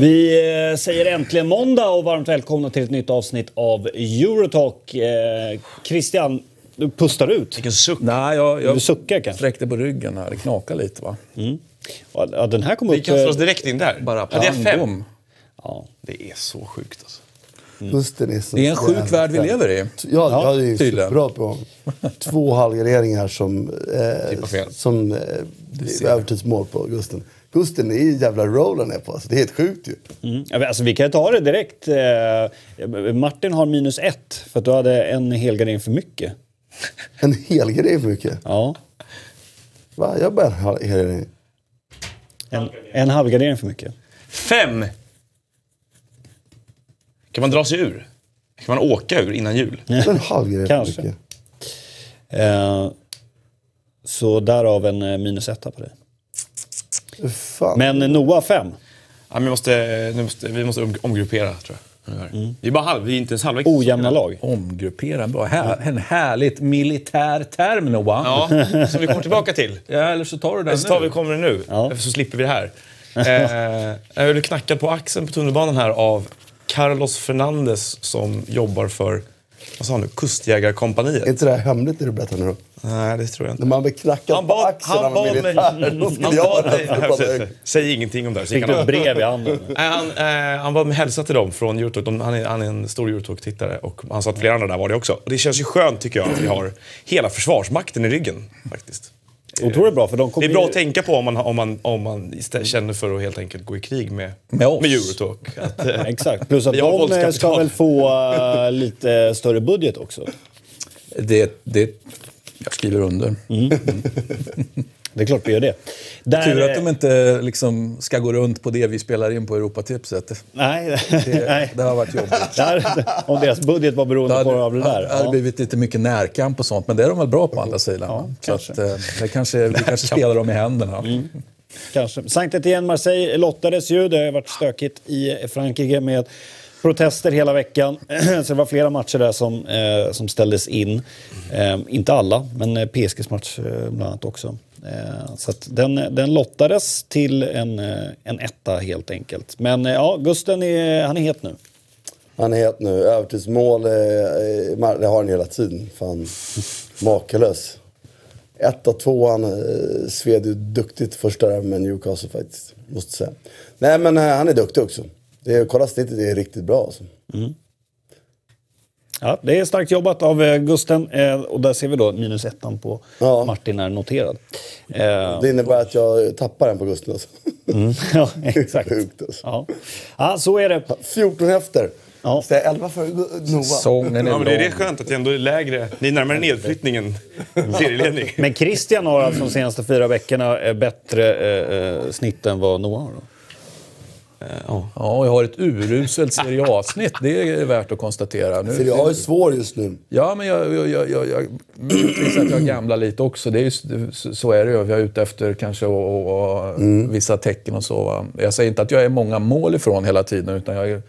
Vi eh, säger äntligen måndag och varmt välkomna till ett nytt avsnitt av Eurotalk. Eh, Christian, du pustar ut. Vilken suck. Nej, jag, jag Du suckar kanske? sträckte på ryggen här. Det knakar lite va? Ja, den här kom Vi upp... kastar eh, oss direkt in där. Bara ja, det är fem. Ja. Det är så sjukt alltså. Hösten är så Det är en sjuk värld vi lever i. Ja, ja, det är ju tydligen. superbra på två halvgarderingar som, eh, som eh, övertidsmål på Gusten. Gusten är ju jävla roll han är på. Alltså, det är helt sjukt ju. Mm. Alltså, vi kan ta det direkt. Eh, Martin har minus ett för att du hade en helgardering för mycket. En hel grej för mycket. Ja, Va? Jag bara en hel gardering. en, en halvgardering för mycket. Fem! Kan man dra sig ur? Kan man åka ur innan jul? En halv grej Kanske. mycket. Eh, så därav en eh, minus etta på dig. Fan. Men eh, Noah fem. Ja, men vi, måste, nu måste, vi måste om- omgruppera tror jag. Vi är bara halv, vi är inte ens halvvägs. Ojämna lag. Omgruppera. Bra. Här, en härligt militär term Noah. Ja, som vi kommer tillbaka till. Ja, eller så tar du den Eller så tar vi, kommer det nu, så slipper vi det här. Eh, jag blev knackad på axeln på tunnelbanan här av Carlos Fernandes som jobbar för, vad sa han nu, Kustjägarkompaniet. Är inte det här hemligt det du berättar nu då? Nej, det tror jag inte. När man blir knackad Han på axeln han av bad en militär. Då skulle jag Nej, Säg ingenting om det här. Fick du ett brev i handen? Nej, han, eh, han bad mig hälsa till dem från Eurotalk. De, han, är, han är en stor Eurotalk-tittare och han sa att flera andra där var det också. Och det känns ju skönt tycker jag att vi har hela Försvarsmakten i ryggen faktiskt. Otroligt bra, för de Det kommer är bra ju- att tänka på om man, om man, om man känner för att helt enkelt gå i krig med, Med oss. med Eurotalk. Att, eh, Exakt, plus att de eh, ska väl få eh, lite större budget också. Det, det, jag skriver under. Det är klart vi gör det. Där, Tur att de inte liksom ska gå runt på det vi spelar in på Europatipset. Nej, Det, nej. det har varit jobbigt. Där, om deras budget var Det beroende hade, på av det där. det hade Ja. blivit lite mycket närkamp och sånt, men det är de väl bra på andra sidan. Ja, kanske. att, eh, det kanske, vi kanske spelar dem i händerna. Kanske. Sankt Etienne Marseille lottades ju. Det har varit stökigt i Frankrike med protester hela veckan. Så det var flera matcher där som, eh, som ställdes in. Eh, inte alla, men eh, PSGs match eh, bland annat också. Eh, så den, den lottades till en, eh, en etta helt enkelt. Men eh, ja, Gusten är, han är het nu. Han är het nu. Övertidsmål, det har han hela tiden. Fan, makalös. Ett och tvåan sved ju duktigt första där med Newcastle faktiskt. Måste säga. Nej men han är duktig också. Det är, kolla snittet, det är riktigt bra alltså. Ja, det är starkt jobbat av eh, Gusten eh, och där ser vi då minus ettan på Ja. Martin är noterad. Eh, Det innebär att jag tappar en på Gusten alltså. mm, ja, exakt. Sjukt alltså. Ja. ja, så är det. 14 efter. Ja. Så jag är 11 för Nova. Säsongen är ja, men det är det skönt att det ändå är lägre. Ni är närmare nedflyttning än serieledning. Men Christian har alltså de senaste fyra veckorna bättre eh, snitt än vad Noah har. Då. Ja. Ja, jag har ett uruselt Serie A-snitt. Det är värt att konstatera. Nu, Serie A är svår just nu. Ja, men jag, jag, jag, jag, jag att jag gamlar lite också. Det är ju, så- är det ju. Jag är ute efter kanske och, och, och vissa tecken och så. Va? Jag säger inte att jag är många mål ifrån hela tiden, utan jag är... eh,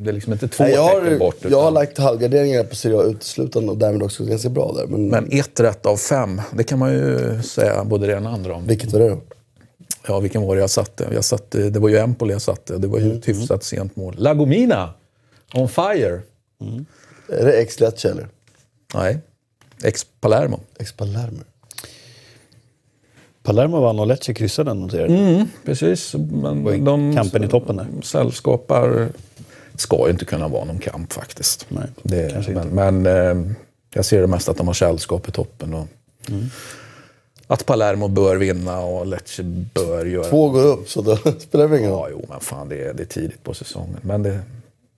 Det är liksom inte två Nej, jag, tecken har, bort. jag har Utan, lagt halvgarderingar på Serie A uteslutande och därmed också ganska bra där. Men, men ett rätt av fem, det kan man ju säga både det ena och andra om. vilket var det då? Ja, vilken var det jag satte? Jag satte det var ju Empoli jag satte. Det var ju ett hyfsat sent mål. Lagomina! On fire! Är det ex eller? Nej. Ex Palermo. Ex Palermo? Palermo vann och Lecce kryssade den noterade. Mm, precis. Men de, kampen i toppen där. Sällskapar ska ju inte kunna vara någon kamp faktiskt. Nej, det, men men eh, jag ser det mest att de har sällskap i toppen. Och Att Palermo bör vinna och Lecce bör göra... Två går upp så då spelar det ingen Ja, roll. jo, men fan det är, det är tidigt på säsongen. Men det,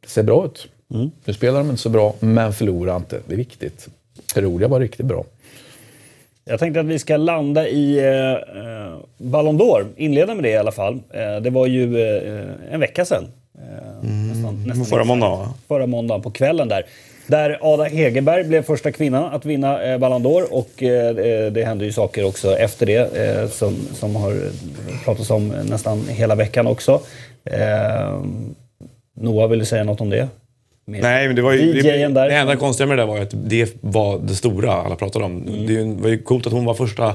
det ser bra ut. Nu spelar de inte så bra, men förlorar inte. Det är viktigt. Perugia var riktigt bra. Jag tänkte att vi ska landa i eh, eh, Ballon d'Or. Inleda med det i alla fall. Eh, det var ju eh, en vecka sedan. Eh, nästan, nästan Förra måndagen förra måndagen på kvällen där. Där Ada Hegerberg blev första kvinnan att vinna eh, Ballon d'Or och eh, det- det hände ju saker också efter det eh, som, som har pratats om nästan hela veckan också. Eh, Noah vill du säga något om det? Med Nej, men det var ju... Det, det enda konstiga med det där var ju att det var det stora alla pratade om. Mm. Det var ju coolt att hon var första,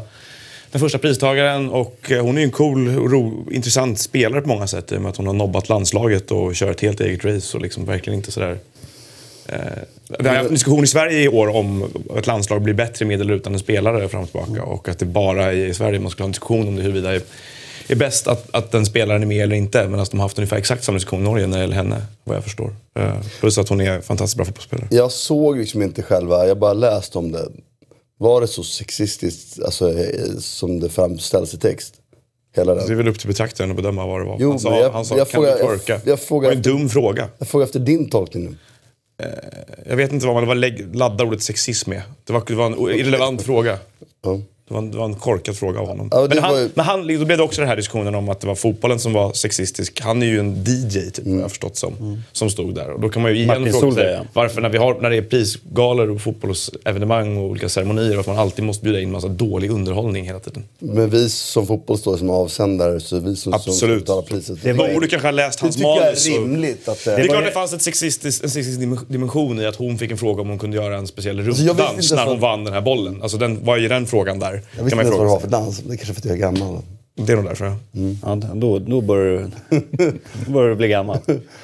den första pristagaren och eh, hon är ju en cool och ro, intressant spelare på många sätt i och med att hon har nobbat landslaget och kör ett helt eget race och liksom verkligen inte sådär... Eh, vi har haft en diskussion i Sverige i år om att ett landslag blir bättre med eller utan en spelare fram och tillbaka och att det bara i Sverige man skulle ha en diskussion om det huruvida det är, bäst att, att den spelaren är med eller inte. Men att de har haft ungefär exakt samma diskussion i Norge när det gäller henne, vad jag förstår. Eh, plus att hon är fantastiskt bra fotbollsspelare. Jag såg liksom inte själva, jag bara läst om det. Var det så sexistiskt alltså, eh, som det framställs i text? Hela Det är väl upp till betraktaren att bedöma vad det var. Jo, han sa, jag- han sa jag kan frågar- du twerka? jag- jag frågar det var en dum fråga. Jag frågar efter din tolkning nu. Eh, jag vet inte vad man laddar ordet sexism med. Det var, det var en irrelevant fråga. Ja. Det var, en, det var en korkad fråga av honom. Ja, det men, han, ju- men han, då blev det också den här diskussionen om att det var fotbollen som var sexistisk. Han är ju en DJ, typ, Mm. jag har förstått som, som stod där. Och då kan man ju igen Martin fråga sig ja. varför när, vi har, när det är prisgalor och fotbollsevenemang och olika ceremonier, varför man alltid måste bjuda in massa dålig underhållning hela tiden. Men vi som fotbollsstår som avsändare, så vi som, som Absolut. betala priset. Det var- Borde kanske ha läst det hans tycker jag är manus. rimligt. Att, Det är eh, klart det fanns ett sexistisk, en sexistisk dim- dimension i att hon fick en fråga om hon kunde göra en speciell Alltså, inte när hon vann den här bollen. Alltså den, vad är den frågan där? Jag visste inte ens vad det var för dans. Det är kanske för att jag är gammal. Det är nog därför. Ja. Ja, då, då, börjar, du- då börjar du bli gammal.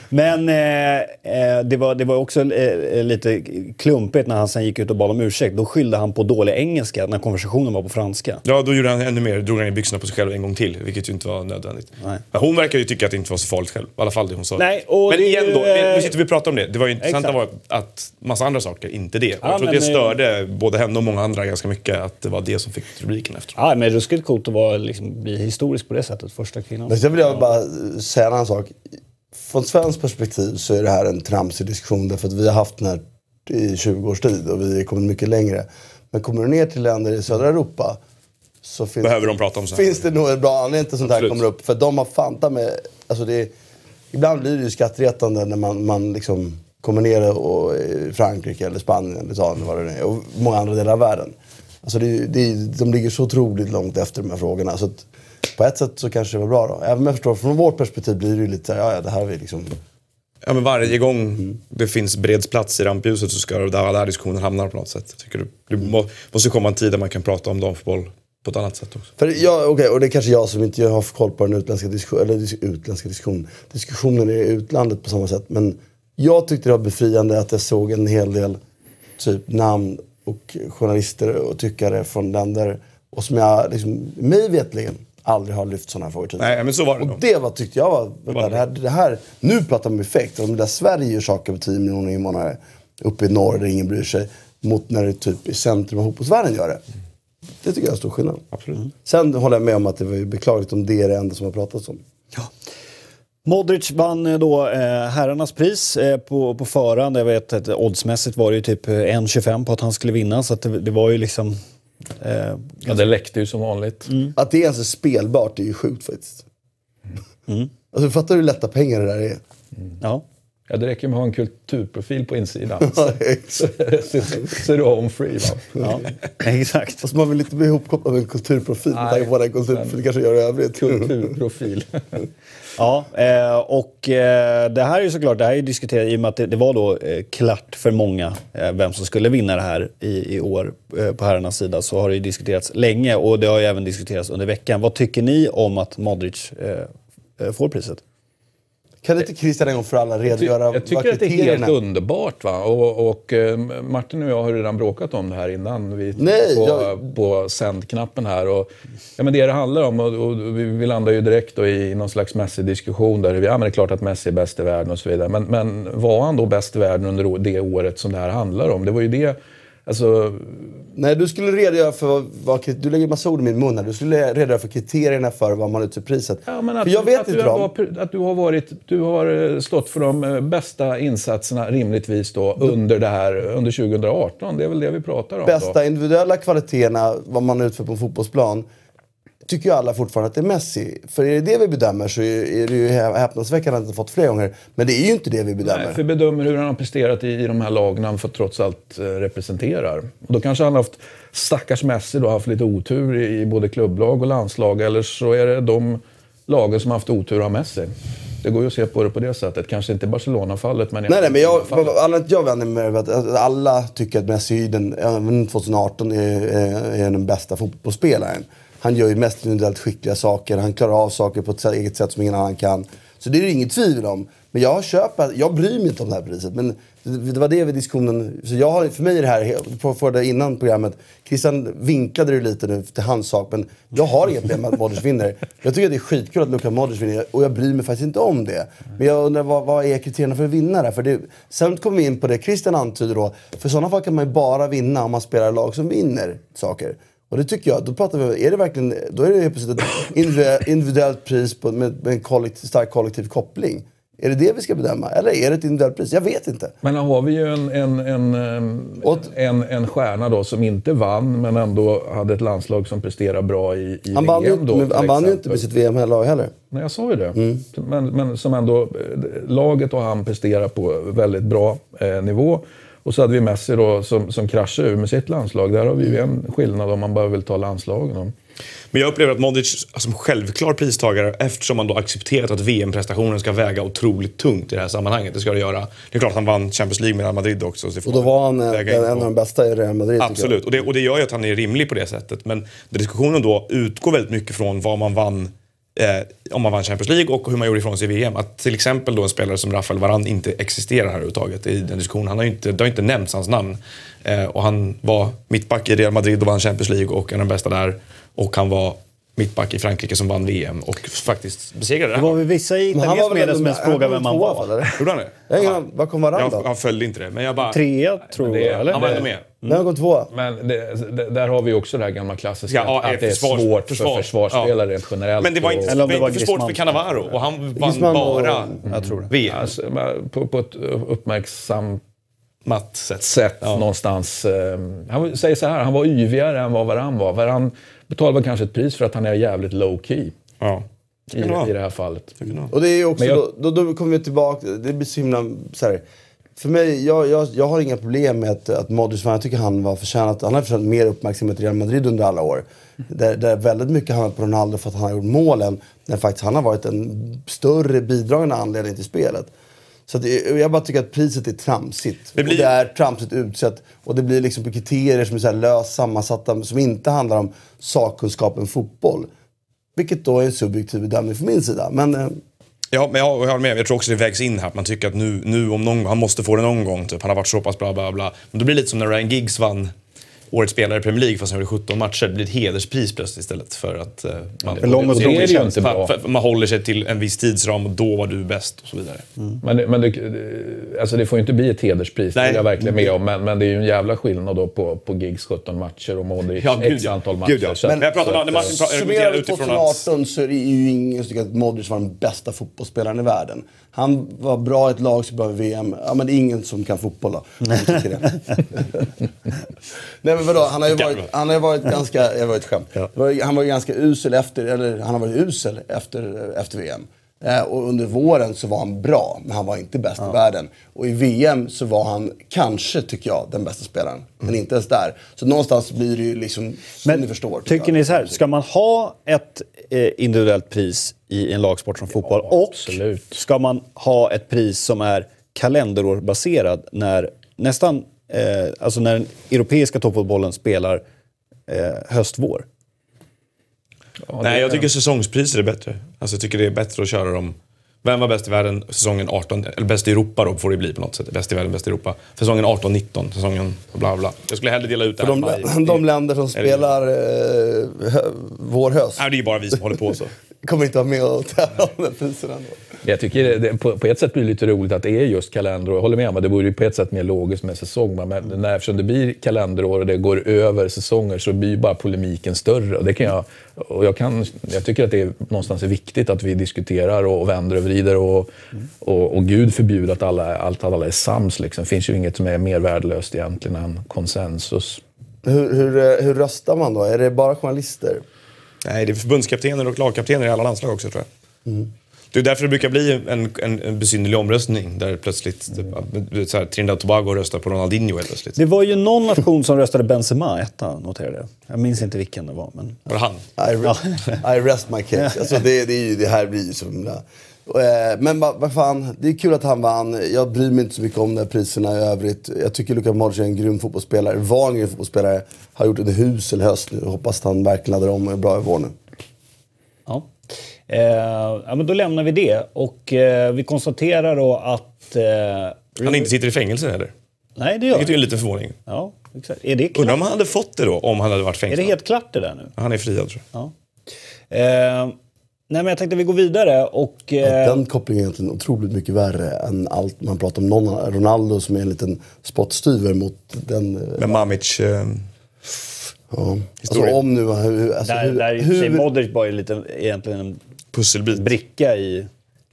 Men eh, eh, det, var, det var också eh, lite klumpigt när han sen gick ut och bad om ursäkt. Då skyllde han på dålig engelska när konversationen var på franska. Ja, då gjorde han ännu mer. Drog han i byxorna på sig själv en gång till, vilket ju inte var nödvändigt. Nej. Hon verkar ju tycka att det inte var så farligt själv. I alla fall det hon sa. Nej, och men det igen då, eh, nu sitter vi och pratar om det. Det var ju intressanta var att massa andra saker, inte det. Och Ja, jag tror att men, det eh, störde både henne och många andra ganska mycket, att det var det som fick rubriken efter. Ja, men ruskigt coolt att vara, liksom, bli historisk på det sättet. Första kvinnan. Men sen vill jag bara säga en annan sak. Från svenskt perspektiv så är det här en tramsig diskussion därför att vi har haft den här i 20 års tid och vi har kommit mycket längre. Men kommer du ner till länder i södra Europa så finns, Behöver de prata om så här. finns det nog en bra anledning till att sånt här Absolut. kommer upp. För de har fanta med, alltså det är, ibland blir det ju skrattretande när man, man liksom kommer ner och, i Frankrike eller Spanien eller Italien vad det är, och många andra delar av världen. Alltså det, det, de ligger så otroligt långt efter de här frågorna. Så att på ett sätt så kanske det var bra då. Även om jag förstår, från vårt perspektiv blir det ju lite ja, ja det här är liksom... Ja, men varje gång det finns plats i rampljuset så ska det där, där diskussionen hamnar på något sätt. Tycker det, det må, måste komma en tid där man kan prata om damfotboll på ett annat sätt också. För jag, okej, och det är kanske jag som inte har koll på den utländska, disku, eller dis, utländska diskussionen. Diskussionen i utlandet på samma sätt. Men jag tyckte det var befriande att jag såg en hel del typ namn och journalister och tyckare från länder och som jag, liksom, mig vetligen aldrig har lyft sådana här frågor tidigare. Nej, men så var det Och nog. det var, tyckte jag var, vänta, var det, här, det här, nu pratar man om effekt. Om det där Sverige gör saker med 10 miljoner invånare uppe i norr där ingen bryr sig. Mot när det typ i centrum av fotbollsvärlden gör det. Det tycker jag är stor skillnad. Absolut. Sen håller jag med om att det var beklagligt om det är det enda som har pratats om. Modric vann eh, då eh, herrarnas pris eh, på, på förhand. Jag vet att oddsmässigt var det ju typ eh, 1,25 på att han skulle vinna. Så att det, det var ju liksom... Eh, Ja, det läckte ju som vanligt. Att det ens är spelbart är ju sjukt faktiskt. Alltså fattar du hur lätta pengar det där är? ja. Ja, det räcker med att ha en kulturprofil på insidan. Så, så, så är du home free. Va? ja, exakt. Fast man vill inte bli ihopkopplad med en kulturprofil med tanke på vad den kulturprofil kanske gör i övrigt. Kulturprofil. Ja, eh, och eh, det här är ju såklart, det här är ju diskuterat i och med att det, var då eh, klart för många vem som skulle vinna det här i, i år på herrarnas sida så har det ju diskuterats länge och det har ju även diskuterats under veckan. Vad tycker ni om att Modric får priset? Kan inte Christian en gång för alla redogöra jag vad tycker att det är kriterierna helt underbart. Va? Och, och eh, Martin och jag har redan bråkat om det här innan. Vi Nej, på, jag- på sändknappen här. Och, ja, men det det handlar om, och, och vi, vi landar ju direkt i någon slags Messi-diskussion. Där vi, ja, men det är klart att Messi är bäst i världen och så vidare. Men, men var han då bäst i världen under det året som det här handlar om? Det var ju det... Alltså, Nej, du skulle redogöra för vad, vad... Du lägger massa ord i min mun här. Du skulle redogöra för kriterierna för vad man utser priset. Ja, men att, för jag vet att, inte du har, att du har, varit, du har eh, stått för de eh, bästa insatserna rimligtvis då under det här, under 2018. Det är väl det vi pratar om bästa då. individuella kvaliteterna, vad man utför på en fotbollsplan, tycker ju alla fortfarande att det är Messi. För är det det vi bedömer så är det ju hä- häpnadsväckande att han inte fått flera gånger. Men det är ju inte det vi bedömer. Nej, för bedömer hur han har presterat i, de här lagen han för, trots allt eh, representerar. Och då kanske han har haft, stackars Messi, då, haft lite otur i, både klubblag och landslag. Eller så är det de lagen som har haft otur har Messi. Det går ju att se på det på det sättet. Kanske inte Barcelona-fallet, men... Nej, nej, men jag, att jag vänder mig över att alla tycker att Messi den, även 2018 är, är, är den bästa fotbollsspelaren. Han gör ju mest individuellt skickliga saker, han klarar av saker på ett eget sätt som ingen annan kan. Så det är det inget tvivel om. Men jag köper, jag bryr mig inte om det här priset. Men det, det var det vi diskussionen... Så jag har, för mig är det här, för det innan programmet, Christian vinklade det lite nu till hans sak, men jag har inget problem med att Modric vinner. Jag tycker att det är skitkul att Luka Modric vinner och jag bryr mig faktiskt inte om det. Men jag undrar vad, vad är kriterierna för att vinna där? För det, sen kommer vi in på det Christian antyder då. För i sådana fall kan man ju bara vinna om man spelar i lag som vinner saker. Och det tycker jag, då pratar vi, är det verkligen, då är det helt plötsligt ett individuellt, pris på, med, med en kollektiv, stark kollektiv koppling. Är det det vi ska bedöma? Eller är det ett individuellt pris? Jag vet inte. Men här har vi ju en, en, en, ehm, en, en stjärna då som inte vann, men ändå hade ett landslag som presterade bra i, i Han ju VM då, men han vann ju inte med sitt VM-lag heller. Nej, jag sa ju det. Mm. Men, men som ändå, eh, laget och han presterar på väldigt bra eh, nivå. Och så hade vi Messi då som, som kraschade ur med sitt landslag. Där har vi ju en skillnad om man bara vill ta landslagen. Men jag upplever att Modric som självklar pristagare eftersom man då accepterat att VM-prestationen ska väga otroligt tungt i det här sammanhanget. Det ska det göra. Det är klart att han vann Champions League med Real Madrid också. Så det får Och då var han eh, en, en på. av de bästa i Real Madrid. Absolut, och det, och det gör ju att han är rimlig på det sättet. Men diskussionen då utgår väldigt mycket från vad man vann eh, om man vann Champions League och hur man gjorde ifrån sig i VM. Att till exempel då en spelare som Rafael Varane inte existerar här överhuvudtaget i den diskussionen. Han har ju inte, det har inte nämnts hans namn. Eh, och han var mittback i Real Madrid och vann Champions League och är den bästa där. Och han var mittback i Frankrike som vann VM och faktiskt besegrade Det var väl vissa i han var väl medier som ens frågade han vem var han var. Gjorde han det? Har. Vad kom Varane Jag, då? jag följde inte det, men jag bara... Trea, tror jag. Eller? Han var ändå med. Vem kom tvåa? Men det, det, där har vi också det här gamla klassiska, Ja, att det är försvars- svårt försvar. för försvarsspelare Ja. rent generellt. Men det var inte, och- Eller om det var inte för svårt för. Cannavaro och han vann Griezmann och- bara Jag tror det. VM. Alltså, på, på ett uppmärksamt Matt sätt. sätt Ja. någonstans. eh, Han säger så här, han var yvigare än vad Varann var. Varann betalar väl kanske ett pris för att han är jävligt low key Ja. i, i det här fallet. Och det är också, Men jag- då, då, då kommer vi tillbaka, det blir så himla så här. För mig, jag, jag, jag har inga problem med att, att Modric. Jag tycker han var förtjänat, han har förtjänat mer uppmärksamhet i Real Madrid under alla år. Där, där väldigt mycket handlat på Ronaldo för att han har gjort målen. När faktiskt han har varit en större bidragande anledning till spelet. Så det- jag bara tycker att priset är tramsigt. Det blir- det är tramsigt utsett. Och det blir liksom på kriterier som är så här löst sammansatta, som inte handlar om sakkunskapen fotboll. Vilket då är en subjektiv bedömning från min sida. Men eh, Ja, men jag, jag håller med. Jag tror också det vägs in här. Man tycker att nu, nu om någon, han måste få det någon gång. Typ. Han har varit så pass bra, bla bla. Men då blir det lite som när Ryan Giggs vann Årets spelare i Premier League fast han gjorde 17 matcher. Det blir ett hederspris plötsligt istället för att eh, man, lång Det är det ju inte bra. för man håller sig till en viss tidsram och då var du bäst och så vidare. Men, det- men det, det- alltså det får ju inte bli ett hederspris, det Nej. är jag verkligen med om. Men, men det är ju en jävla skillnad då på, på Giggs 17 matcher och Modric Ja, gud, x ja. antal matcher. Gud, ja. Så Men jag pratar om Summerar argumenterar vi utifrån att... 2018 så är det ju ingen som tycker att Modric var den bästa fotbollsspelaren i världen. Han var bra i ett lag som i VM. Ja, men det är ingen som kan fotboll då. Nej men vadå, han har ju varit, han har varit ganska, jag var ett skämt. Han var ju ganska usel efter, eller han har varit usel efter, efter VM. Eh, och under våren så var han bra, men han var inte bäst i världen. Och i VM så var han kanske, tycker jag, den bästa spelaren. Men inte ens där. Så någonstans blir det ju liksom, som Men ni förstår. tycker jag. ni så här, ska man ha ett eh, individuellt pris i en lagsport som fotboll? Och absolut. ska man ha ett pris som är kalenderårbaserad när nästan, eh, alltså när den europeiska toppfotbollen spelar eh, höst-vår? Ja, Nej, jag tycker säsongspriser är bättre. Alltså, jag tycker det är bättre att köra dem. Vem var bäst i världen säsongen 18, eller bäst i Europa då får det bli på något sätt. Bäst i världen, bäst i Europa. Säsongen 18-19, säsongen bla bla. Jag skulle hellre dela ut det här de, maj. de länder som spelar eh, hö, vår höst Nej, det är ju bara vi som håller på så. kommer inte vara med och tävla om den priserna. ändå. Jag tycker det, på, på ett sätt blir det lite roligt att det är just kalenderår. Jag håller med om att det vore på ett sätt mer logiskt med säsong. Men när, eftersom det blir kalenderår och det går över säsonger så blir bara polemiken större. Och det kan jag, och jag, kan, jag tycker att det är, någonstans är viktigt att vi diskuterar och vänder och vrider. Och, och, och Gud förbjuder att alla, allt, alla är sams. Liksom. Det finns ju inget som är mer värdelöst egentligen än konsensus. Hur, hur, eh, hur röstar man då? Är det bara journalister? Nej, det är förbundskaptener och lagkaptener i alla landslag också tror jag. Det är därför det brukar bli en, en, en besynnerlig omröstning där plötsligt typ, så här, Trinidad och Tobago röstar på Ronaldinho helt plötsligt. Det var ju någon nation som röstade Benzema etta, noterade jag. Jag minns inte vilken det var. Men... Var det han? I, re- I rest my case. Alltså det, det, är ju, det här blir ju så himla... Eh, Men vad fan, det är kul att han vann. Jag bryr mig inte så mycket om de här priserna i övrigt. Jag tycker Luka Modric är en grym fotbollsspelare. Var en grym fotbollsspelare. Har gjort en husel höst nu. Hoppas att han verkligen laddar om och är bra i vår nu. Ja. Eh, ja, men då lämnar vi det. Och eh, vi konstaterar då att... Eh, Han inte sitter i fängelse heller. Nej, det gör Vilket är en han. liten förvåning. Ja, exakt. Är det Undrar klart? om han hade fått det då, om han hade varit Är fängslad. det helt klart det där nu? Han är friad tror jag. Ja. Eh, nej, men jag tänkte vi går vidare och... Eh, Den kopplingen är egentligen otroligt mycket värre än allt man pratar om. Någon, Ronaldo som är en liten spottstyver mot den... eh, Men Mamic... Eh, ja. Alltså om nu... Hur, alltså, där, hur, där hur, Modric var ju lite, egentligen en pusselbit. bricka i, i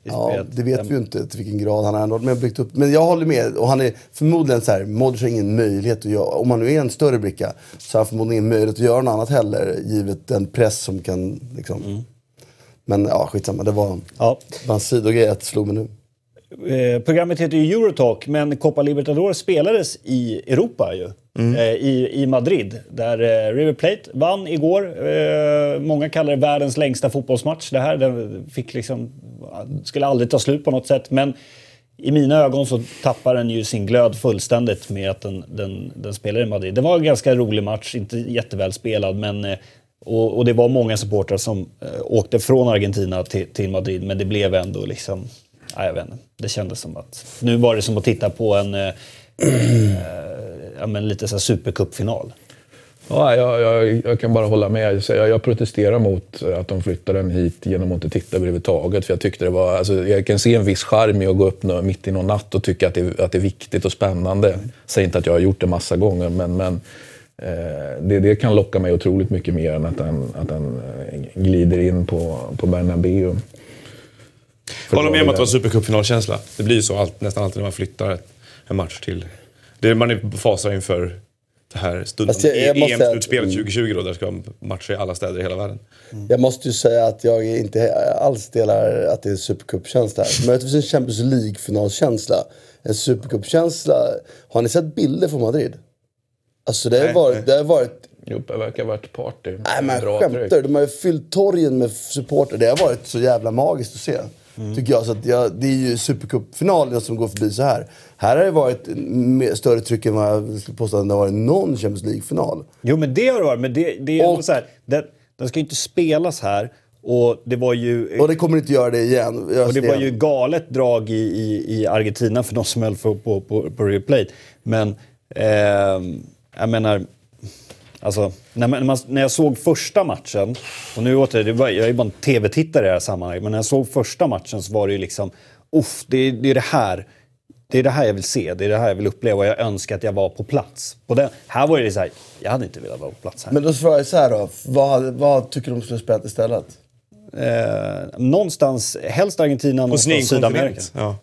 Ja, det vet vi ju inte till vilken grad han har ändå med byggt upp. Men jag håller med. Och han är förmodligen så här, Modric har ingen möjlighet att göra, om han nu är en större bricka, så har han förmodligen ingen möjlighet att göra något annat heller. Givet den press som kan liksom. Men ja, skitsamma. Det var Ja. en sidogrej att slog mig nu. Eh, programmet heter ju Eurotalk, men Copa Libertadores spelades i Europa ju. Mm. Eh, i, I Madrid, där eh, River Plate vann igår. Eh, många kallar det världens längsta fotbollsmatch. Det här den fick liksom, skulle aldrig ta slut på något sätt. Men i mina ögon så tappar den ju sin glöd fullständigt med att den, den, den spelar i Madrid. Det var en ganska rolig match, inte jätteväl spelad, men eh, och, och det var många supportrar som eh, åkte från Argentina till, till Madrid, men det blev ändå liksom... Nej, jag vet inte. Det kändes som att... Nu var det som att titta på en... Eh, eh ja, men lite så supercupfinal. Ja, jag, jag, jag kan bara hålla med. Jag, jag protesterar mot att de flyttar den hit genom att inte titta överhuvudtaget. För jag, tyckte det var, alltså, jag kan se en viss charm i att gå upp mitt i någon natt och tycka att det, att det är viktigt och spännande. Jag säger inte att jag har gjort det massa gånger, men, men eh, det, det kan locka mig otroligt mycket mer än att den, att den eh, glider in på, på Bernabéu. Håller med om att det var supercupfinalkänsla. Det blir ju så allt, nästan alltid när man flyttar en match till... Det är man är fasar inför det här stundande EM-slutspelet mm. 2020 då, där ska matcher i alla städer i hela världen. Jag måste ju säga att jag inte alls delar att det är supercupkänsla här. Möjligtvis en Champions League-finalkänsla. En supercupkänsla. Har ni sett bilder från Madrid? Alltså det har Nej, varit... nej. Det har varit Jo, det verkar ha varit party. Nej men Bra skämtar tryck. De har ju fyllt torgen med supporter. Det har varit så jävla magiskt att se. Tycker jag. Så att jag, det är ju supercupfinalen som går förbi så här. Här har det varit större tryck än vad jag skulle påstå att det har varit någon Champions League-final. Jo, men det har det varit. Men det, det är Och- så här, den, den ska ju inte spelas här. Och det var ju... Och det kommer inte göra det igen. Jag Och det var ju galet drag i, i, i Argentina för de som höll på, på, på, på River Plate. Men ehm, jag menar, alltså, när, man, när, man, när jag såg första matchen, och nu åter, det var, jag är ju bara en tv-tittare i det här sammanhanget, men när jag såg första matchen så var det ju liksom, uff, det, det är det här. Det är det här jag vill se, det är det här jag vill uppleva och jag önskar att jag var på plats. På den, här var det så här, jag hade inte velat vara på plats här. Men då svarar jag så här då. Vad, vad tycker du de skulle spelat istället? eh, någonstans, helst Argentina, någonstans Sydamerika. Ja.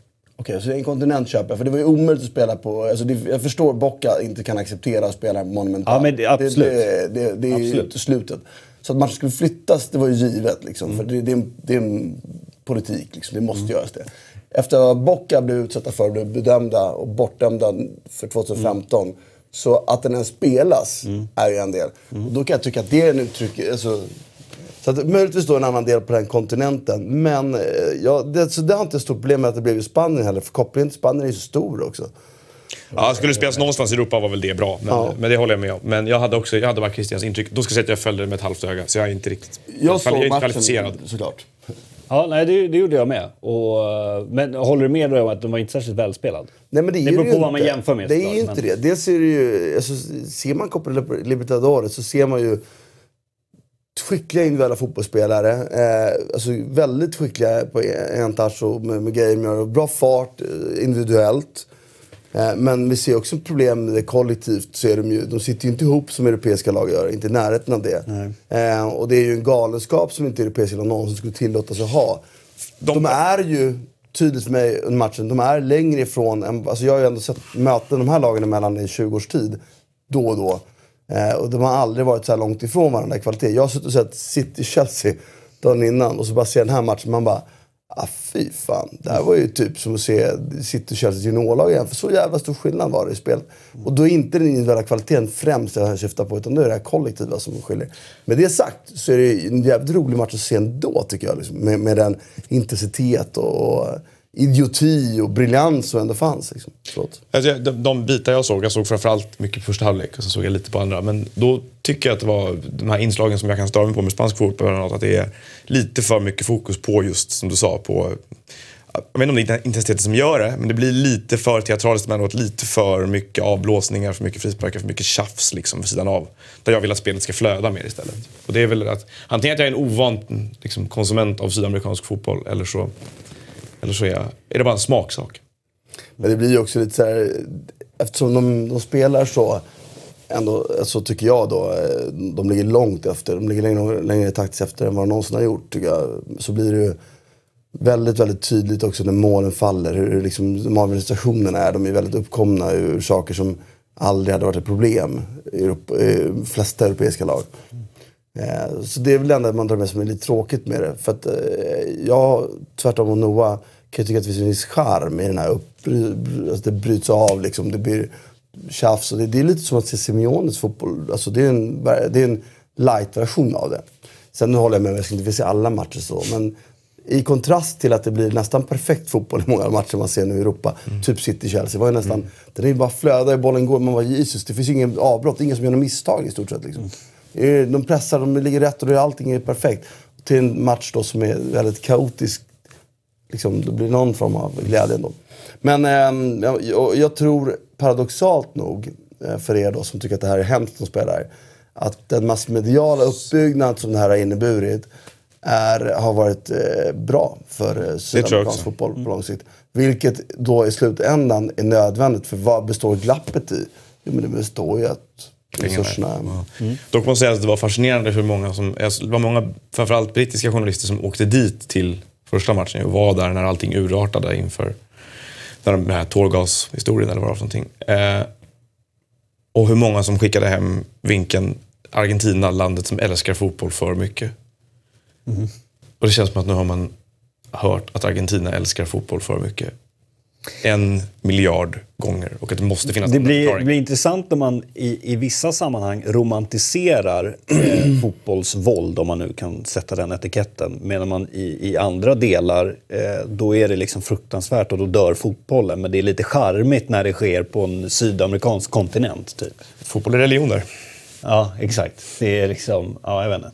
Okej, så en kontinent köper jag. För det var ju omöjligt att spela på... Alltså det, jag förstår Bocca inte kan acceptera att spela Monumental. Ja, men det- absolut. Det, det, det, är ju Absolut. slutet. Så att matchen skulle flyttas, det var ju givet. Liksom, Mm. För det, är en, det är en politik, liksom. det måste göras det. Efter att Bocca blev utsatta för, blev bedömda och bortdömda för 2015. Mm. Så att den ens spelas är ju en del. Och då kan jag tycka att det är en uttryck... Alltså, så att möjligtvis då en annan del på den kontinenten. Men eh, ja, det, så det har inte ett stort problem med att det blev i Spanien heller. För kopplingen till Spanien är ju så stor också. Ja, skulle det spelas någonstans i Europa var väl det bra. Men, Ja. men det håller jag med om. Men jag hade också jag hade bara Christians intryck. Då ska jag säga att jag följde det med ett halvt öga. Så jag är inte riktigt... Jag är såg inte matchen kvalificerad. såklart. Ja, nej, det, det gjorde jag med. Och, eh, men håller du med då om att den var inte särskilt välspelad? Nej, men det, är Det beror ju på vad man inte. jämför med, Det är ju inte men- det. Dels är det ju, alltså, ser man Copa Libertadores så ser man ju skickliga individuella fotbollsspelare. Eh, alltså väldigt skickliga på en touch och med, med de gör. Bra fart eh, individuellt. Eh, men vi ser också problem kollektivt. Så är de, ju, de sitter ju inte ihop som europeiska lag gör, inte i närheten av det. Eh, och det är ju en galenskap som inte europeiska lag någonsin skulle tillåta sig ha. De, är ju, tydligt för mig under matchen, de är längre ifrån, än, alltså jag har ju ändå sett möten de här lagen emellan i 20 års tid, då och då. Eh, och de har aldrig varit så här långt ifrån varandra i kvalitet. Jag har suttit och sett City-Chelsea dagen innan och så bara ser den här matchen, man bara Ah, fy fan. Det här var ju typ som att se City-Chelseas juniorlag igen. För så jävla stor skillnad var det i spel. Och då är inte den individuella kvaliteten främst det jag syftar på. Utan då är det det här kollektiva som skiljer. Med det sagt så är det en jävligt rolig match att se ändå tycker jag. Liksom. Med, med den intensitet och, och idioti och briljans som ändå fanns. Liksom. Alltså, de, de bitar jag såg, jag såg framförallt mycket på första halvlek och så såg jag lite på andra. Men då tycker jag att det var de här inslagen som jag kan störa mig på med spansk fotboll. bland annat, Att det är lite för mycket fokus på just, som du sa, på jag vet inte om det är intensiteten som gör det, men det blir lite för teatraliskt emellanåt. Lite för mycket avblåsningar, för mycket frisparkar, för mycket tjafs liksom vid sidan av. Där jag vill att spelet ska flöda mer istället. Och det är väl att, antingen att jag är en ovan liksom, konsument av sydamerikansk fotboll, eller så, eller så är, jag, är det bara en smaksak. Men det blir ju också lite så här, eftersom de, de spelar så, ändå, så tycker jag då, eh, de ligger långt efter. De ligger längre, längre takt efter än vad de någonsin har gjort, tycker jag. Så blir det ju väldigt, väldigt tydligt också när målen faller. Hur liksom, de avgörande är. De är väldigt uppkomna ur saker som aldrig hade varit ett problem i Europa, i de flesta europeiska lag. Eh, Så det är väl det enda man drar med som är lite tråkigt med det. För att eh, jag, tvärtom mot Noah, kan jag tycka att det finns en viss charm i den här upp, alltså det bryts av liksom. Det blir tjafs. Och det, det är lite som att se Simeones fotboll. Alltså det är en, det är en light-version av det. Sen nu håller jag med jag ska inte se alla matcher så. Men i kontrast till att det blir nästan perfekt fotboll i många matcher man ser nu i Europa. Typ City-Chelsea. var ju nästan, Mm. Den är ju bara flödar, bollen går. Man var Jesus, det finns ju ingen avbrott. Ingen som gör några misstag i stort sett. Liksom. Eh, De pressar, de ligger rätt och allting är perfekt. Till en match då som är väldigt kaotisk. Liksom, det blir någon form av glädje ändå. Men ehm, jag, jag, tror paradoxalt nog, eh, för er då som tycker att det här är hemskt som spelar, att den massmediala uppbyggnad som det här har inneburit är, har varit eh, bra för eh, sydamerikansk fotboll på lång sikt. Vilket då i slutändan är nödvändigt. För vad består glappet i? Jo men det består ju att resurserna... Dock måste jag säga att det var fascinerande hur många som, alltså, det var många, framförallt brittiska journalister som åkte dit till första matchen och var där när allting urartade inför när de- den här tårgashistorien eller vad det var för någonting. Eh, och hur många som skickade hem vinkeln Argentina, landet som älskar fotboll för mycket. Och det känns som att nu har man hört att Argentina älskar fotboll för mycket. En miljard gånger och att det måste finnas Det blir, det blir intressant när man i, i vissa sammanhang romantiserar eh, fotbollsvåld, om man nu kan sätta den etiketten. Medan man i, i andra delar, eh, då är det liksom fruktansvärt och då dör fotbollen. Men det är lite charmigt när det sker på en sydamerikansk kontinent. Typ. Fotboll är religion där. Ja, exakt. Det är liksom, ja jag vet inte.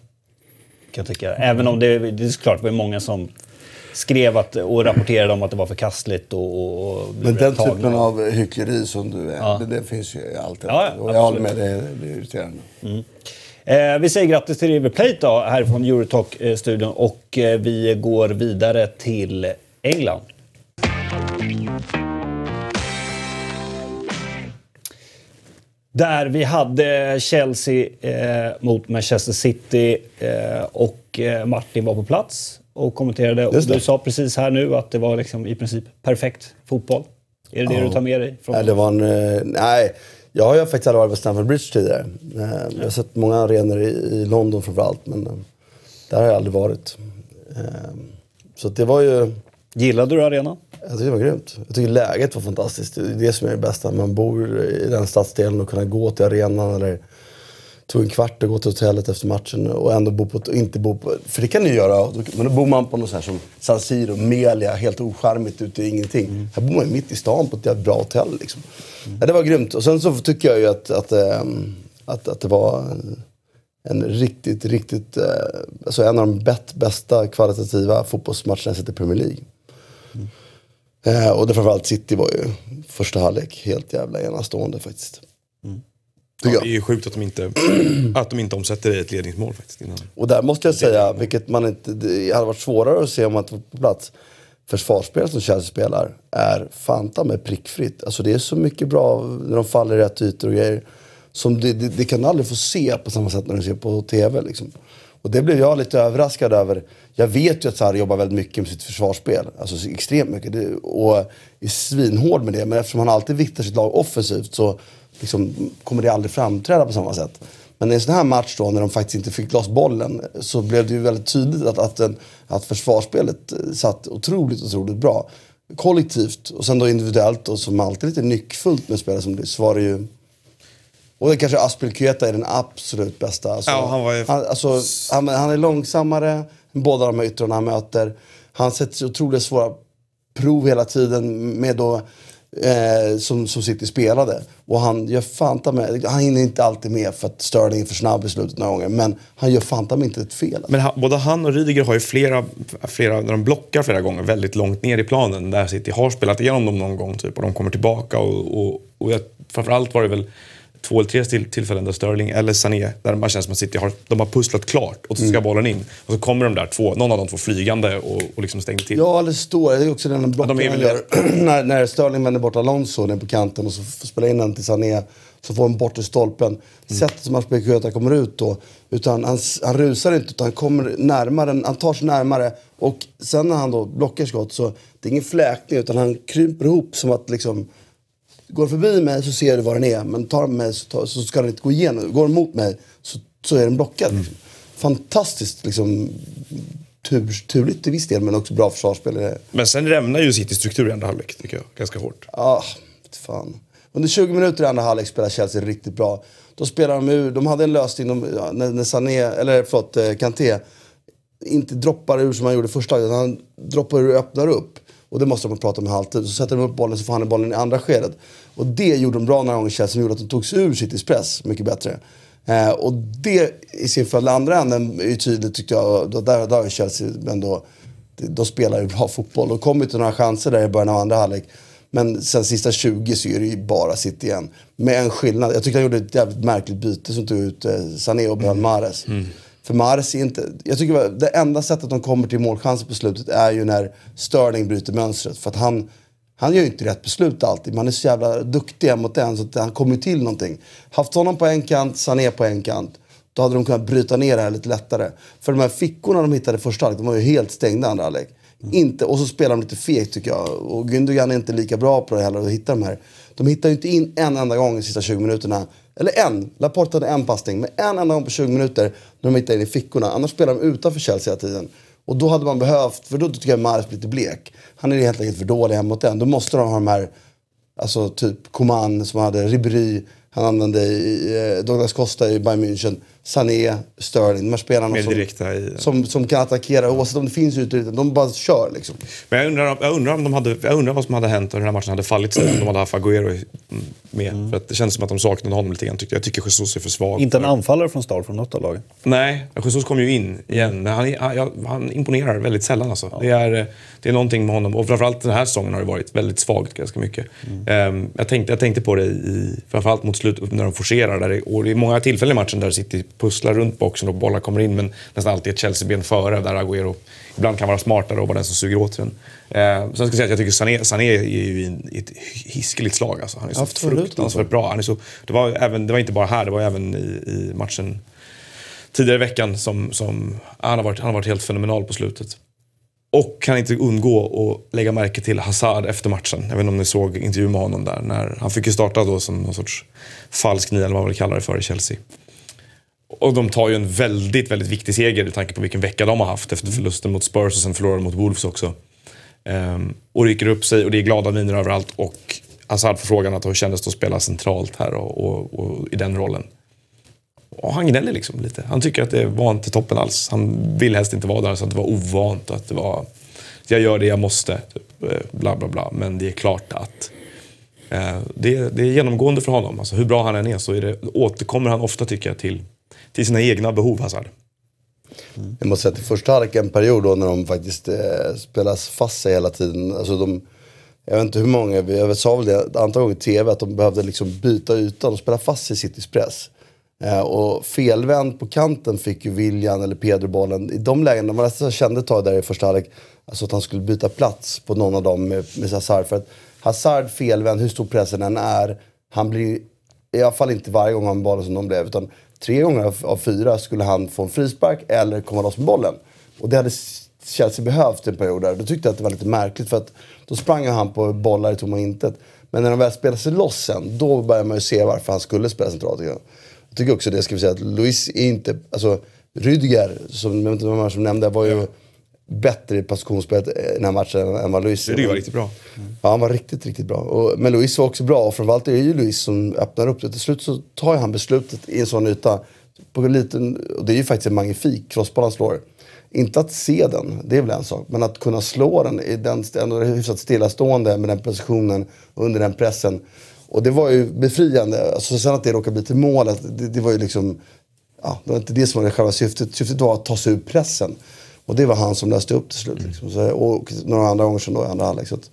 Kan jag tycka. Även om det, det är såklart det var många som skrev att, och rapporterade om att det var förkastligt och, och, Men den tagna. typen av hyckleri som du är, Ja. det, det finns ju alltid. Ja, ja, och jag håller med, det, det är irriterande. Eh, vi säger grattis till River Plate då, härifrån Eurotalk-studion och eh, vi går vidare till England. Där vi hade Chelsea eh, mot Manchester City eh, och eh, Martin var på plats och kommenterade. Och du sa precis här nu att det var liksom i princip perfekt fotboll. Är det det du tar med dig? Från Nej, det var en, eh, nej, jag har ju faktiskt aldrig varit på Stamford Bridge tidigare. Eh, Jag har sett många arenor i, London framförallt, men eh, där har jag aldrig varit. Så det var ju... Gillade du arenan? Jag tycker det var grymt. Jag tycker läget var fantastiskt. Det är det som är det bästa. Man bor i den stadsdelen och kunna gå till arenan eller tog en kvart att gå till hotellet efter matchen och ändå bo på ett, inte bo på... För det kan du göra. Men då bor man på något så här som San Siro, Melia, helt ocharmigt ute i ingenting. Här bor man ju mitt i stan på ett jävligt bra hotell liksom. Ja, det var grymt. Och sen så tycker jag ju att, att, ehm, att, att det var en, en riktigt, riktigt... Eh, alltså en av de bästa kvalitativa fotbollsmatcherna jag sett i Premier League. Eh, och det framförallt City var ju första halvlek helt jävla enastående faktiskt. Mm. Ja, det är ju sjukt att de inte, att de inte omsätter det i ett ledningsmål faktiskt. Innan. Och där måste jag säga, vilket man inte, det hade varit svårare att se om man inte var på plats. Försvarsspelet som Chelsea spelar är fanta med prickfritt. Alltså det är så mycket bra när de faller i rätt ytor och grejer. Som det, det, det kan du aldrig få se på samma sätt när du ser på TV. Liksom. Och det blev jag lite överraskad över. Jag vet ju att Sarri jobbar väldigt mycket med sitt försvarsspel. Alltså så extremt mycket. Det, och är svinhård med det. Men eftersom han alltid viktar sitt lag offensivt så liksom, kommer det aldrig framträda på samma sätt. Men i en sån här match då, när de faktiskt inte fick loss bollen, så blev det ju väldigt tydligt att, att, den, att försvarsspelet eh, satt otroligt, otroligt bra. Kollektivt och sen då individuellt och som alltid lite nyckfullt med spelare som så var det ju... Och det kanske Aspelkueta är den absolut bästa. Alltså, Ja, han var ju- han, alltså, han, han är långsammare än båda de här yttrarna han möter. Han sätter sig otroligt svåra prov hela tiden med då, eh, som, som City spelade. Och han gör fanta med, han hinner inte alltid med för att Sterling är för snabb i slutet några gånger. Men han gör fanta med inte ett fel. Men han, både han och Rydiger har ju flera, flera, när de blockar flera gånger, väldigt långt ner i planen. Där City har spelat igenom dem någon gång typ, och de kommer tillbaka. Och, och, och jag, framförallt var det väl två eller tre till, tillfällen där Sterling eller Sané, där man känns som att City har, de har pusslat klart och så ska bollen in. Och så kommer de där två, någon av de två flygande och, och liksom stänger till. Ja, eller står. Det är också den blocken de han gör. när, när Sterling vänder bort Alonso ner på kanten och så får spela in den till Sané. Så får han bort i stolpen. Sättet som Aspelkueta kommer ut då. Utan han, han rusar inte utan han kommer närmare. Han tar sig närmare. Och sen när han då blockar skott så det är ingen fläkning utan han krymper ihop som att liksom Går förbi mig så ser du var den är, men tar den mig så, tar, så ska den inte gå igenom. Går den mot mig så, så är den blockad. Liksom. Fantastiskt liksom, tur, turligt till viss del, men också bra försvarsspel. Men sen rämnar ju Citys struktur i andra halvlek, tycker jag. Ganska hårt. Ah, vet fan. Under 20 minuter i andra halvlek spelar Chelsea riktigt bra. Då spelar de ur, de hade en lösning de, ja, när, när Sané, eller förlåt, eh, Kanté inte droppar ur som han gjorde första gången. Han droppar ur och öppnar upp. Och det måste de prata om i halvtid. Så sätter de upp bollen så får han bollen i andra skedet. Och det gjorde de bra några gånger Chelsea som gjorde att de tog sig ur Citys press mycket bättre. Eh, och det i sin följd, andra änden är ju tydligt tyckte jag. Då, där, där har ju Chelsea ändå, de spelar ju bra fotboll. Och kom ju till några chanser där i början av andra halvlek. Men sen sista 20 så är det ju bara City igen. Med en skillnad. Jag tyckte han gjorde ett jävligt märkligt byte som tog ut eh, Sané och behöll Mahrez. Mm. För Mahrez är inte... Jag tycker det enda sättet de kommer till målchanser på slutet är ju när Sterling bryter mönstret. För att han, han gör ju inte rätt beslut alltid. Man är så jävla duktig mot den så att han kommer till någonting. Haft honom på en kant, Sané på en kant. Då hade de kunnat bryta ner det här lite lättare. För de här fickorna de hittade första halvlek, de var ju helt stängda andra halvlek. Inte, och så spelar de lite fegt tycker jag. Och Gündogan är inte lika bra på det heller att hitta de här. De hittar ju inte in en enda gång de sista 20 minuterna. Eller en. Laporte hade en passning. Men en enda gång på 20 minuter när de hittade in i fickorna. Annars spelar de utanför Chelsea hela tiden. Och då hade man behövt, för då tycker jag Mahrez blir lite blek. Han är helt enkelt för dålig hemma mot den. Då måste de ha de här, alltså typ Coman som hade Ribéry. Han använde i, eh, Douglas Costa i Bayern München. Sané, Sterling. De här spelarna som, i- som, som kan attackera oavsett om det finns utrymme. De bara kör liksom. Men jag undrar, jag, undrar om de hade, jag undrar vad som hade hänt om den här matchen hade fallit sig. Om de hade haft Agüero med. För att det känns som att de saknade honom lite grann. tycker Jag tycker Jesus är för svag. Inte en för- anfallare från start från något av lagen. Nej, Jesus kom ju in igen. Men han, han, ja, han imponerar väldigt sällan. Alltså. Det, är, det är någonting med honom. Och framförallt den här säsongen har det varit väldigt svagt ganska mycket. Ehm, jag, tänkte, jag tänkte på det i, framförallt mot slutet när de forcerar. Där det, och det är många tillfällen i matchen där City pusslar runt boxen och bollar kommer in. Men nästan alltid ett Chelsea-ben före. Där Agüero ibland kan vara smartare och vara den som suger åt den. Ehm, sen ska jag säga att jag tycker Sané, Sané är ju en- ett hiskeligt slag. Alltså. Han är så Absolut, fruktansvärt bra. Han är så, det, var även, det var inte bara här, det var även i, i matchen tidigare i veckan som, som han, har varit, han har varit helt fenomenal på slutet. Och kan inte undgå att lägga märke till Hazard efter matchen. Jag vet inte om ni såg intervjun med honom där. När, han fick ju starta då som någon sorts falsk nia, eller vad man vill kalla det för, i Chelsea. Och de tar ju en väldigt, väldigt viktig seger i tanke på vilken vecka de har haft efter förlusten mot Spurs och sen förlorade mot Wolves också. Um, och rycker upp sig och det är glada miner överallt. Och Hazard får frågan att hur kändes det att spela centralt här och, och, och i den rollen. Och han gnäller liksom lite. Han tycker att det var inte toppen alls. Han vill helst inte vara där, så att det var ovant. Att det var, jag gör det jag måste, typ, eh, bla bla bla. Men det är klart att eh, det, det är genomgående för honom. Alltså, hur bra han än är så är det, återkommer han ofta tycker jag till, till sina egna behov, Hazard. Mm. Jag måste säga att i första halvlek en period då när de faktiskt eh, spelas fast sig hela tiden. Alltså de, jag vet inte hur många, jag sa väl det ett antal gånger i TV att de behövde liksom byta ytan och spela fast sig i Citys press. Eh, och felvänd på kanten fick ju William eller Pedro bollen. I de lägena, man nästan kände ett tag där i första halvlek alltså att han skulle byta plats på någon av dem med, med Hazard. För att Hazard felvänd, hur stor pressen än är, han blir i alla fall inte varje gång han bollen som de blev. Utan tre gånger av, av fyra skulle han få en frispark eller komma loss med bollen. Och det hade Chelsea behövt i en period där. Då tyckte jag att det var lite märkligt för att då sprang ju han på bollar i tomma intet. Men när de väl spelade sig loss sen, då började man ju se varför han skulle spela centralt Jag tycker också det, ska vi säga, att Luis är inte... Alltså, Rüdiger, som, jag vet inte vem som nämnde, var ju bättre i positionsspelet i den här matchen än vad Luis Det var riktigt bra. Ja, han var riktigt, riktigt bra. Och, men Luis var också bra. Och framförallt är det ju Luis som öppnar upp det. Till slut så tar han beslutet i en sån yta. På en liten, och det är ju faktiskt en magnifik crossboll han slår. Inte att se den, det är väl en sak. Men att kunna slå den i den ändå hyfsat stillastående med den positionen och under den pressen. Och det var ju befriande. Alltså, sen att det råkade bli till målet, det, det var ju liksom... Ja, det var inte det som var det själva syftet. Syftet var att ta sig ur pressen. Och det var han som läste upp till slut. Liksom. Så, och några andra gånger sen då i andra halvlek. Så att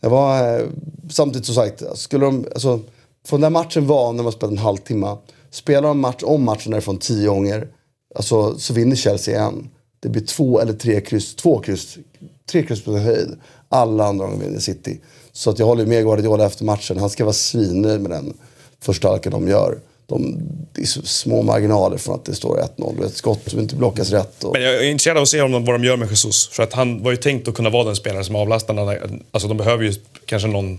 det var, eh, samtidigt som sagt, skulle de, alltså, från den matchen var när man spelade en halvtimme. Spelar de match om matchen därifrån tio gånger, alltså, så vinner Chelsea en. Det blir två eller tre kryss, två kryss, tre kryss på höjd. Alla andra gånger vinner City. Så att jag håller med Guardiola efter matchen. Han ska vara svinnöjd med den första halken de gör. De, det är så små marginaler från att det står 1-0. Ett skott som inte blockas rätt. Och... Men jag är intresserad av att se om vad de gör med Jesus. För att han var ju tänkt att kunna vara den spelare som avlastar. Alltså de behöver ju kanske någon...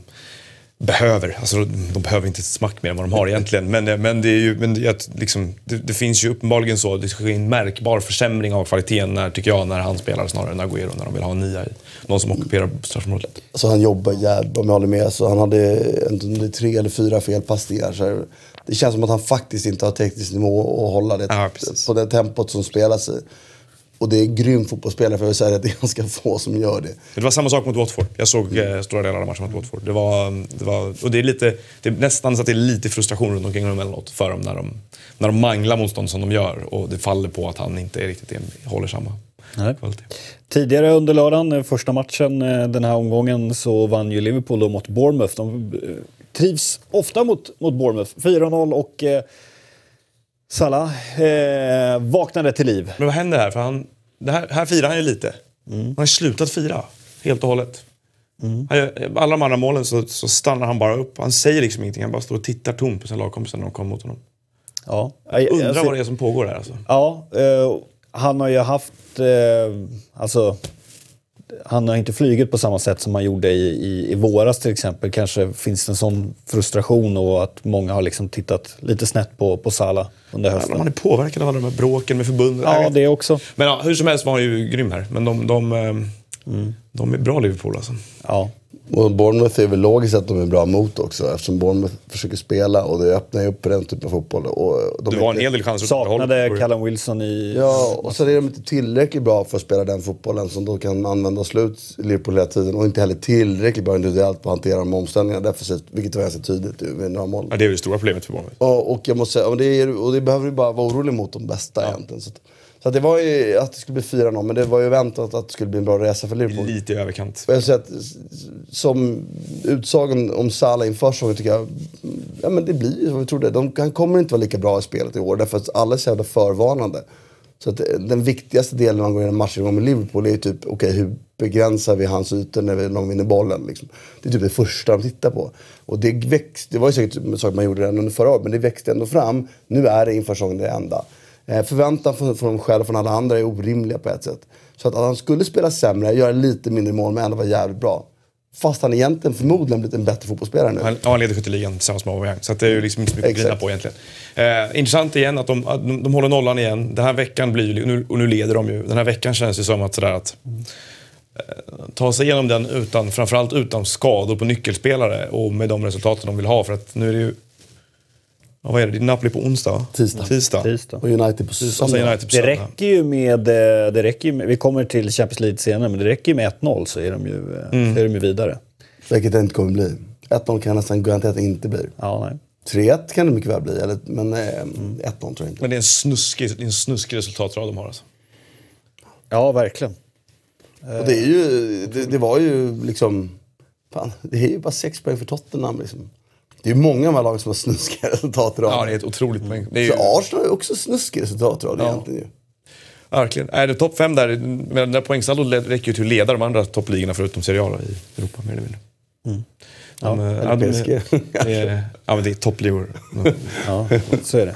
Behöver, alltså de behöver inte ett smack mer än vad de har egentligen. Men, men, det, är ju, men det, liksom, det, det finns ju uppenbarligen så, det sker en märkbar försämring av kvaliteten när, tycker jag, när han spelar snarare än Agüero, när de vill ha en nia i. Någon som ockuperar straffområdet. Alltså han jobbar jävligt om jag håller med. Så han hade en, tre eller fyra felpassningar. Så det känns som att han faktiskt inte har teknisk nivå att hålla det Ja, på det tempot som spelas i. Och det är grym fotbollsspelare för jag vill säga att det är ganska få som gör det. Det var samma sak mot Watford. Jag såg eh, stora delar av matchen mot Watford. Det var, det var, och det är, lite, det är nästan så att det är lite frustration runt omkring dem emellanåt för dem när de, när de manglar motstånd som de gör och det faller på att han inte är riktigt är, håller samma Nej. kvalitet. Tidigare under lördagen, eh, första matchen eh, den här omgången, så vann ju Liverpool då mot Bournemouth. De trivs ofta mot, mot Bournemouth. 4-0 och eh, Salah eh, vaknade till liv. Men vad händer här? För han, här, här firar han ju lite. Han har slutat fira helt och hållet. Han gör, alla de andra målen så, så stannar han bara upp. Han säger liksom ingenting. Han bara står och tittar tomt på sina lagkompisar när de kommer mot honom. Ja. Undrar Alltså- vad det är som pågår här alltså. Ja, eh, han har ju haft... Eh, alltså, han har inte flugit på samma sätt som han gjorde i, i, i våras till exempel. Kanske finns det en sån frustration och att många har liksom tittat lite snett på, på Salah under hösten. Man är påverkad av alla de här bråken med förbundet. Ja, det också. Men ja, hur som helst var han ju grym här. Men de, de, de, de är bra Liverpool alltså. Ja. Och Bournemouth är väl logiskt att de är bra mot också eftersom Bournemouth försöker spela och det öppnar ju upp för den typen av fotboll. Och de Det är var en hel del chanser åt Saknade håll. Callum Wilson i... Ja, och sen är de inte tillräckligt bra för att spela den fotbollen som då kan använda och slå ut Liverpool hela tiden. Och inte heller tillräckligt bra individuellt på att hantera de omställningarna defensivt. Vilket var ganska tydligt med några mål. Ja, det är ju det stora problemet för Bournemouth. Och, och jag måste säga, och det, är, och det behöver ju bara vara orolig mot de bästa egentligen. Så, att, så det var ju att det skulle bli 4-0, men det var ju väntat att det skulle bli en bra resa för Liverpool. Lite i överkant. Jag att som utsagen om Salah inför säsongen tycker jag, ja men det blir ju som vi trodde. De, han kommer inte vara lika bra i spelet i år därför att alla är så jävla förvarnande. Så att eh, den viktigaste delen när man går igenom matchen med Liverpool är ju typ, okej hur begränsar vi hans ytor när, vi, de vinner bollen? Liksom. Det är typ det första de tittar på. Och det växte, det var ju säkert en sak man gjorde redan under förra året, men det växte ändå fram. Nu är det inför säsongen det enda. Eh, förväntan från, från dem själva och från alla andra är orimliga på ett sätt. Så att, att han skulle spela sämre, göra lite mindre mål men ändå vara jävligt bra. Fast han egentligen förmodligen blivit en bättre fotbollsspelare nu. Han, ja, han leder skytteligan tillsammans med Aubameyang. Så det är ju liksom inte så mycket att grina på egentligen. Eh, intressant igen att de, att de, de håller nollan igen. Den här veckan blir ju, och nu, och nu leder de ju. Den här veckan känns det som att sådär att eh, ta sig igenom den utan, framförallt utan skador på nyckelspelare och med de resultaten de vill ha. För att nu är det ju... Ja, vad är det? Det är Napoli på onsdag? Tisdag. Tisdag. Tisdag. Och United på söndag. United på Det räcker ju med, eh, det räcker ju med... Vi kommer till Champions League senare, men det räcker ju med 1-0 så är de ju, eh, Mm. så är de ju vidare. Vilket det inte kommer bli. 1-0 kan nästan garanterat inte bli. Ja, nej. 3-1 kan det mycket väl bli, eller, men eh, 1-0 tror jag inte. Men det är en snuskig, det är en snuskig resultatrad de har alltså. ja verkligen. Och det, är ju, det, det var ju liksom... Fan, det är ju bara sex poäng för Tottenham. Liksom. Det är många av de här lagen som har snuskiga resultat idag. Ja, det är ett otroligt poäng. Ju, Så Arsenal har ju också snuskiga resultat idag egentligen ju. verkligen. Är det topp fem där, med den där poängsaldot räcker ju till att leda de andra toppligorna förutom Serie A i Europa mer eller mindre. De, eh, eller de- PSG. det är- Ja, men det är toppligor. Ja, så är det.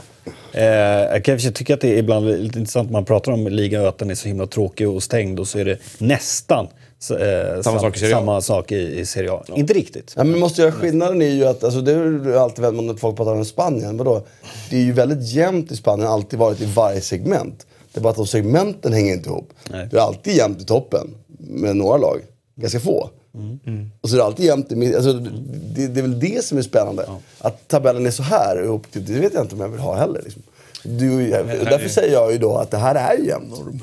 Eh, jag kan tycka att det är ibland lite intressant när man pratar om ligan och att den är så himla tråkig och stängd och så är det nästan eh, sam- sak i samma sak i, i Serie A. Inte riktigt. Ja, men måste göra skillnaden är ju att, alltså det är ju alltid väl när folk pratar om Spanien, vadå? Det är ju väldigt jämnt i Spanien, alltid varit i varje segment. Det är bara att de segmenten hänger inte ihop. Nej. Det är alltid jämnt i toppen, med några lag. Ganska få. Mm. Och så är det alltid jämnt i alltså, det, det är väl det som är spännande. Att tabellen är så här ihop, det det vet jag inte om jag vill ha heller. Liksom. Du, därför säger jag ju då att det här är ju jämn norm.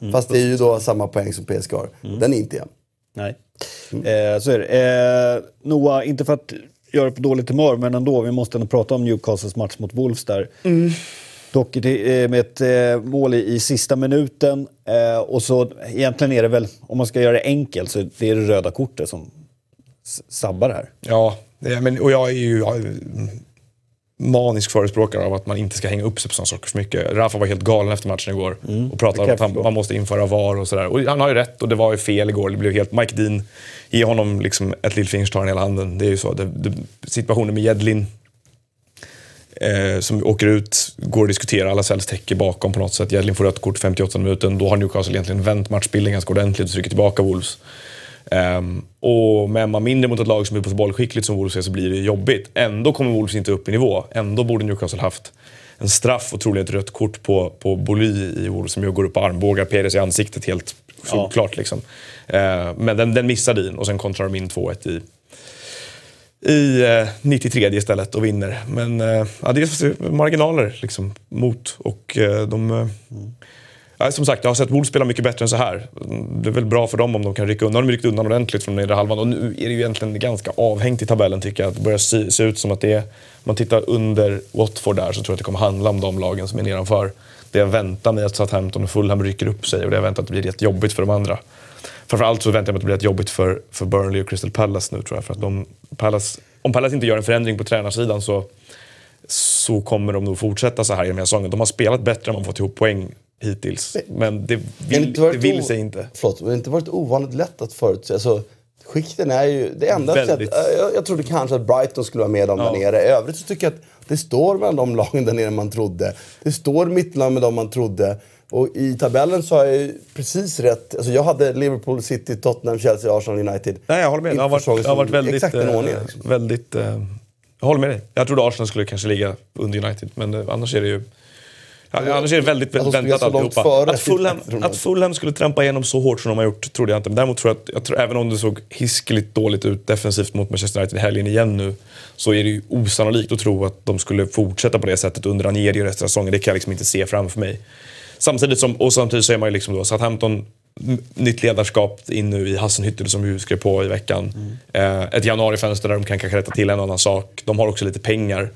Mm. Fast det är ju då samma poäng som PSG har. Den är inte jämn. Nej, eh, så är det. Eh, Noah, inte för att göra det på dåligt humör, men ändå, vi måste ändå prata om Newcastles match mot Wolves där. Dock det, eh, med ett eh, mål i, i sista minuten. Eh, och så egentligen är det väl, om man ska göra det enkelt, så det är det röda kortet som sabbar det här. Ja, men, och jag är ju jag är manisk förespråkare av att man inte ska hänga upp sig på sådana saker för mycket. Rafa var helt galen efter matchen igår och pratade om att han, man måste införa VAR och sådär. Och han har ju rätt och det var ju fel igår. Det blev helt... Mike Dean, ge honom liksom ett lillfinger tar han hela handen. Det är ju så. Det, det, situationen med Jedlin eh, som åker ut, går och diskuterar, alla Cells täcker bakom på något sätt. Jedlin får rött kort 58 minuten. Då har Newcastle egentligen vänt matchbilden ganska ordentligt och trycker tillbaka Wolves. Ehm, och med man mindre mot ett lag som är på så bollskickligt som Wolves är så blir det jobbigt. Ändå kommer Wolves inte upp i nivå. Ändå borde Newcastle haft en straff och troligen ett rött kort på, på Boly i Wolves som ju går upp och armbågar Perez i ansiktet helt solklart. Liksom. Ehm, men den, den missar Dean och sen kontrar de in 2-1 i, i eh, 93 istället och vinner. Men eh, ja, det är marginaler liksom, mot och eh, de... Eh, Nej, som sagt, jag har sett Wolves spela mycket bättre än så här. Det är väl bra för dem om de kan rycka undan. De har ryckt undan ordentligt från nedre halvan och nu är det ju egentligen ganska avhängt i tabellen tycker jag. Det börjar se, se ut som att det är... Om man tittar under Watford där så tror jag att det kommer handla om de lagen som är nedanför. Det jag väntar mig att Southampton och Fulham rycker upp sig och det jag väntar att det blir rätt jobbigt för de andra. Framförallt så väntar jag mig att det blir rätt jobbigt för, för Burnley och Crystal Palace nu tror jag. För att de, Palace, om Palace inte gör en förändring på tränarsidan så, så kommer de nog fortsätta så här i den här säsongen. De har spelat bättre än man fått ihop poäng hittills. Men det Det vill, det varit vill sig inte. Förlåt, men det har inte varit ovanligt lätt att förutse. Alltså, skikten är ju... Det enda Väldigt. sätt, jag, jag trodde kanske att Brighton skulle vara med dem där nere. I övrigt så tycker jag att det står mellan de lagen där nere man trodde. Det står mittemellan med dem man trodde. Och i tabellen så har jag ju precis rätt. Alltså jag hade Liverpool, City, Tottenham, Chelsea, Arsenal, United. Nej, jag håller med. Det har varit, det har varit väldigt... Exakt den eh, ordningen. Liksom. väldigt eh, jag håller med dig. Jag trodde Arsenal skulle kanske ligga under United, men eh, annars är det ju... Ja, annars är det väldigt, Att de väntat alltihopa. före Att Fulham, att Fulham skulle trampa igenom så hårt som de har gjort trodde jag inte. Men däremot tror jag att, jag tror, även om det såg hiskeligt dåligt ut defensivt mot Manchester United i helgen igen nu, så är det ju osannolikt att tro att de skulle fortsätta på det sättet under Ranieri resten av säsongen. Det kan jag liksom inte se framför mig. Samtidigt som, och samtidigt så är man ju liksom då Southampton, nytt ledarskap in nu i Hassenhüttel som vi skrev på i veckan. Eh, ett januarifönster där de kan kanske rätta till en annan sak. De har också lite pengar.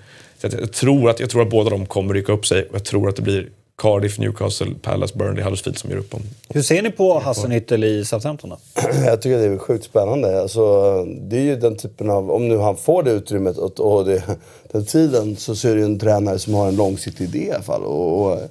Så jag, tror att, jag tror att båda de kommer rycka upp sig och jag tror att det blir Cardiff, Newcastle, Palace, Burnley, Huddersfield som gör upp om. Hur ser ni på Hassenhüttel i Southampton då? Jag tycker det är sjukt spännande. Alltså, det är ju den typen av, om nu han får det utrymmet och, och det, den tiden så ser det ju en tränare som har en långsiktig idé i alla fall. Och, och är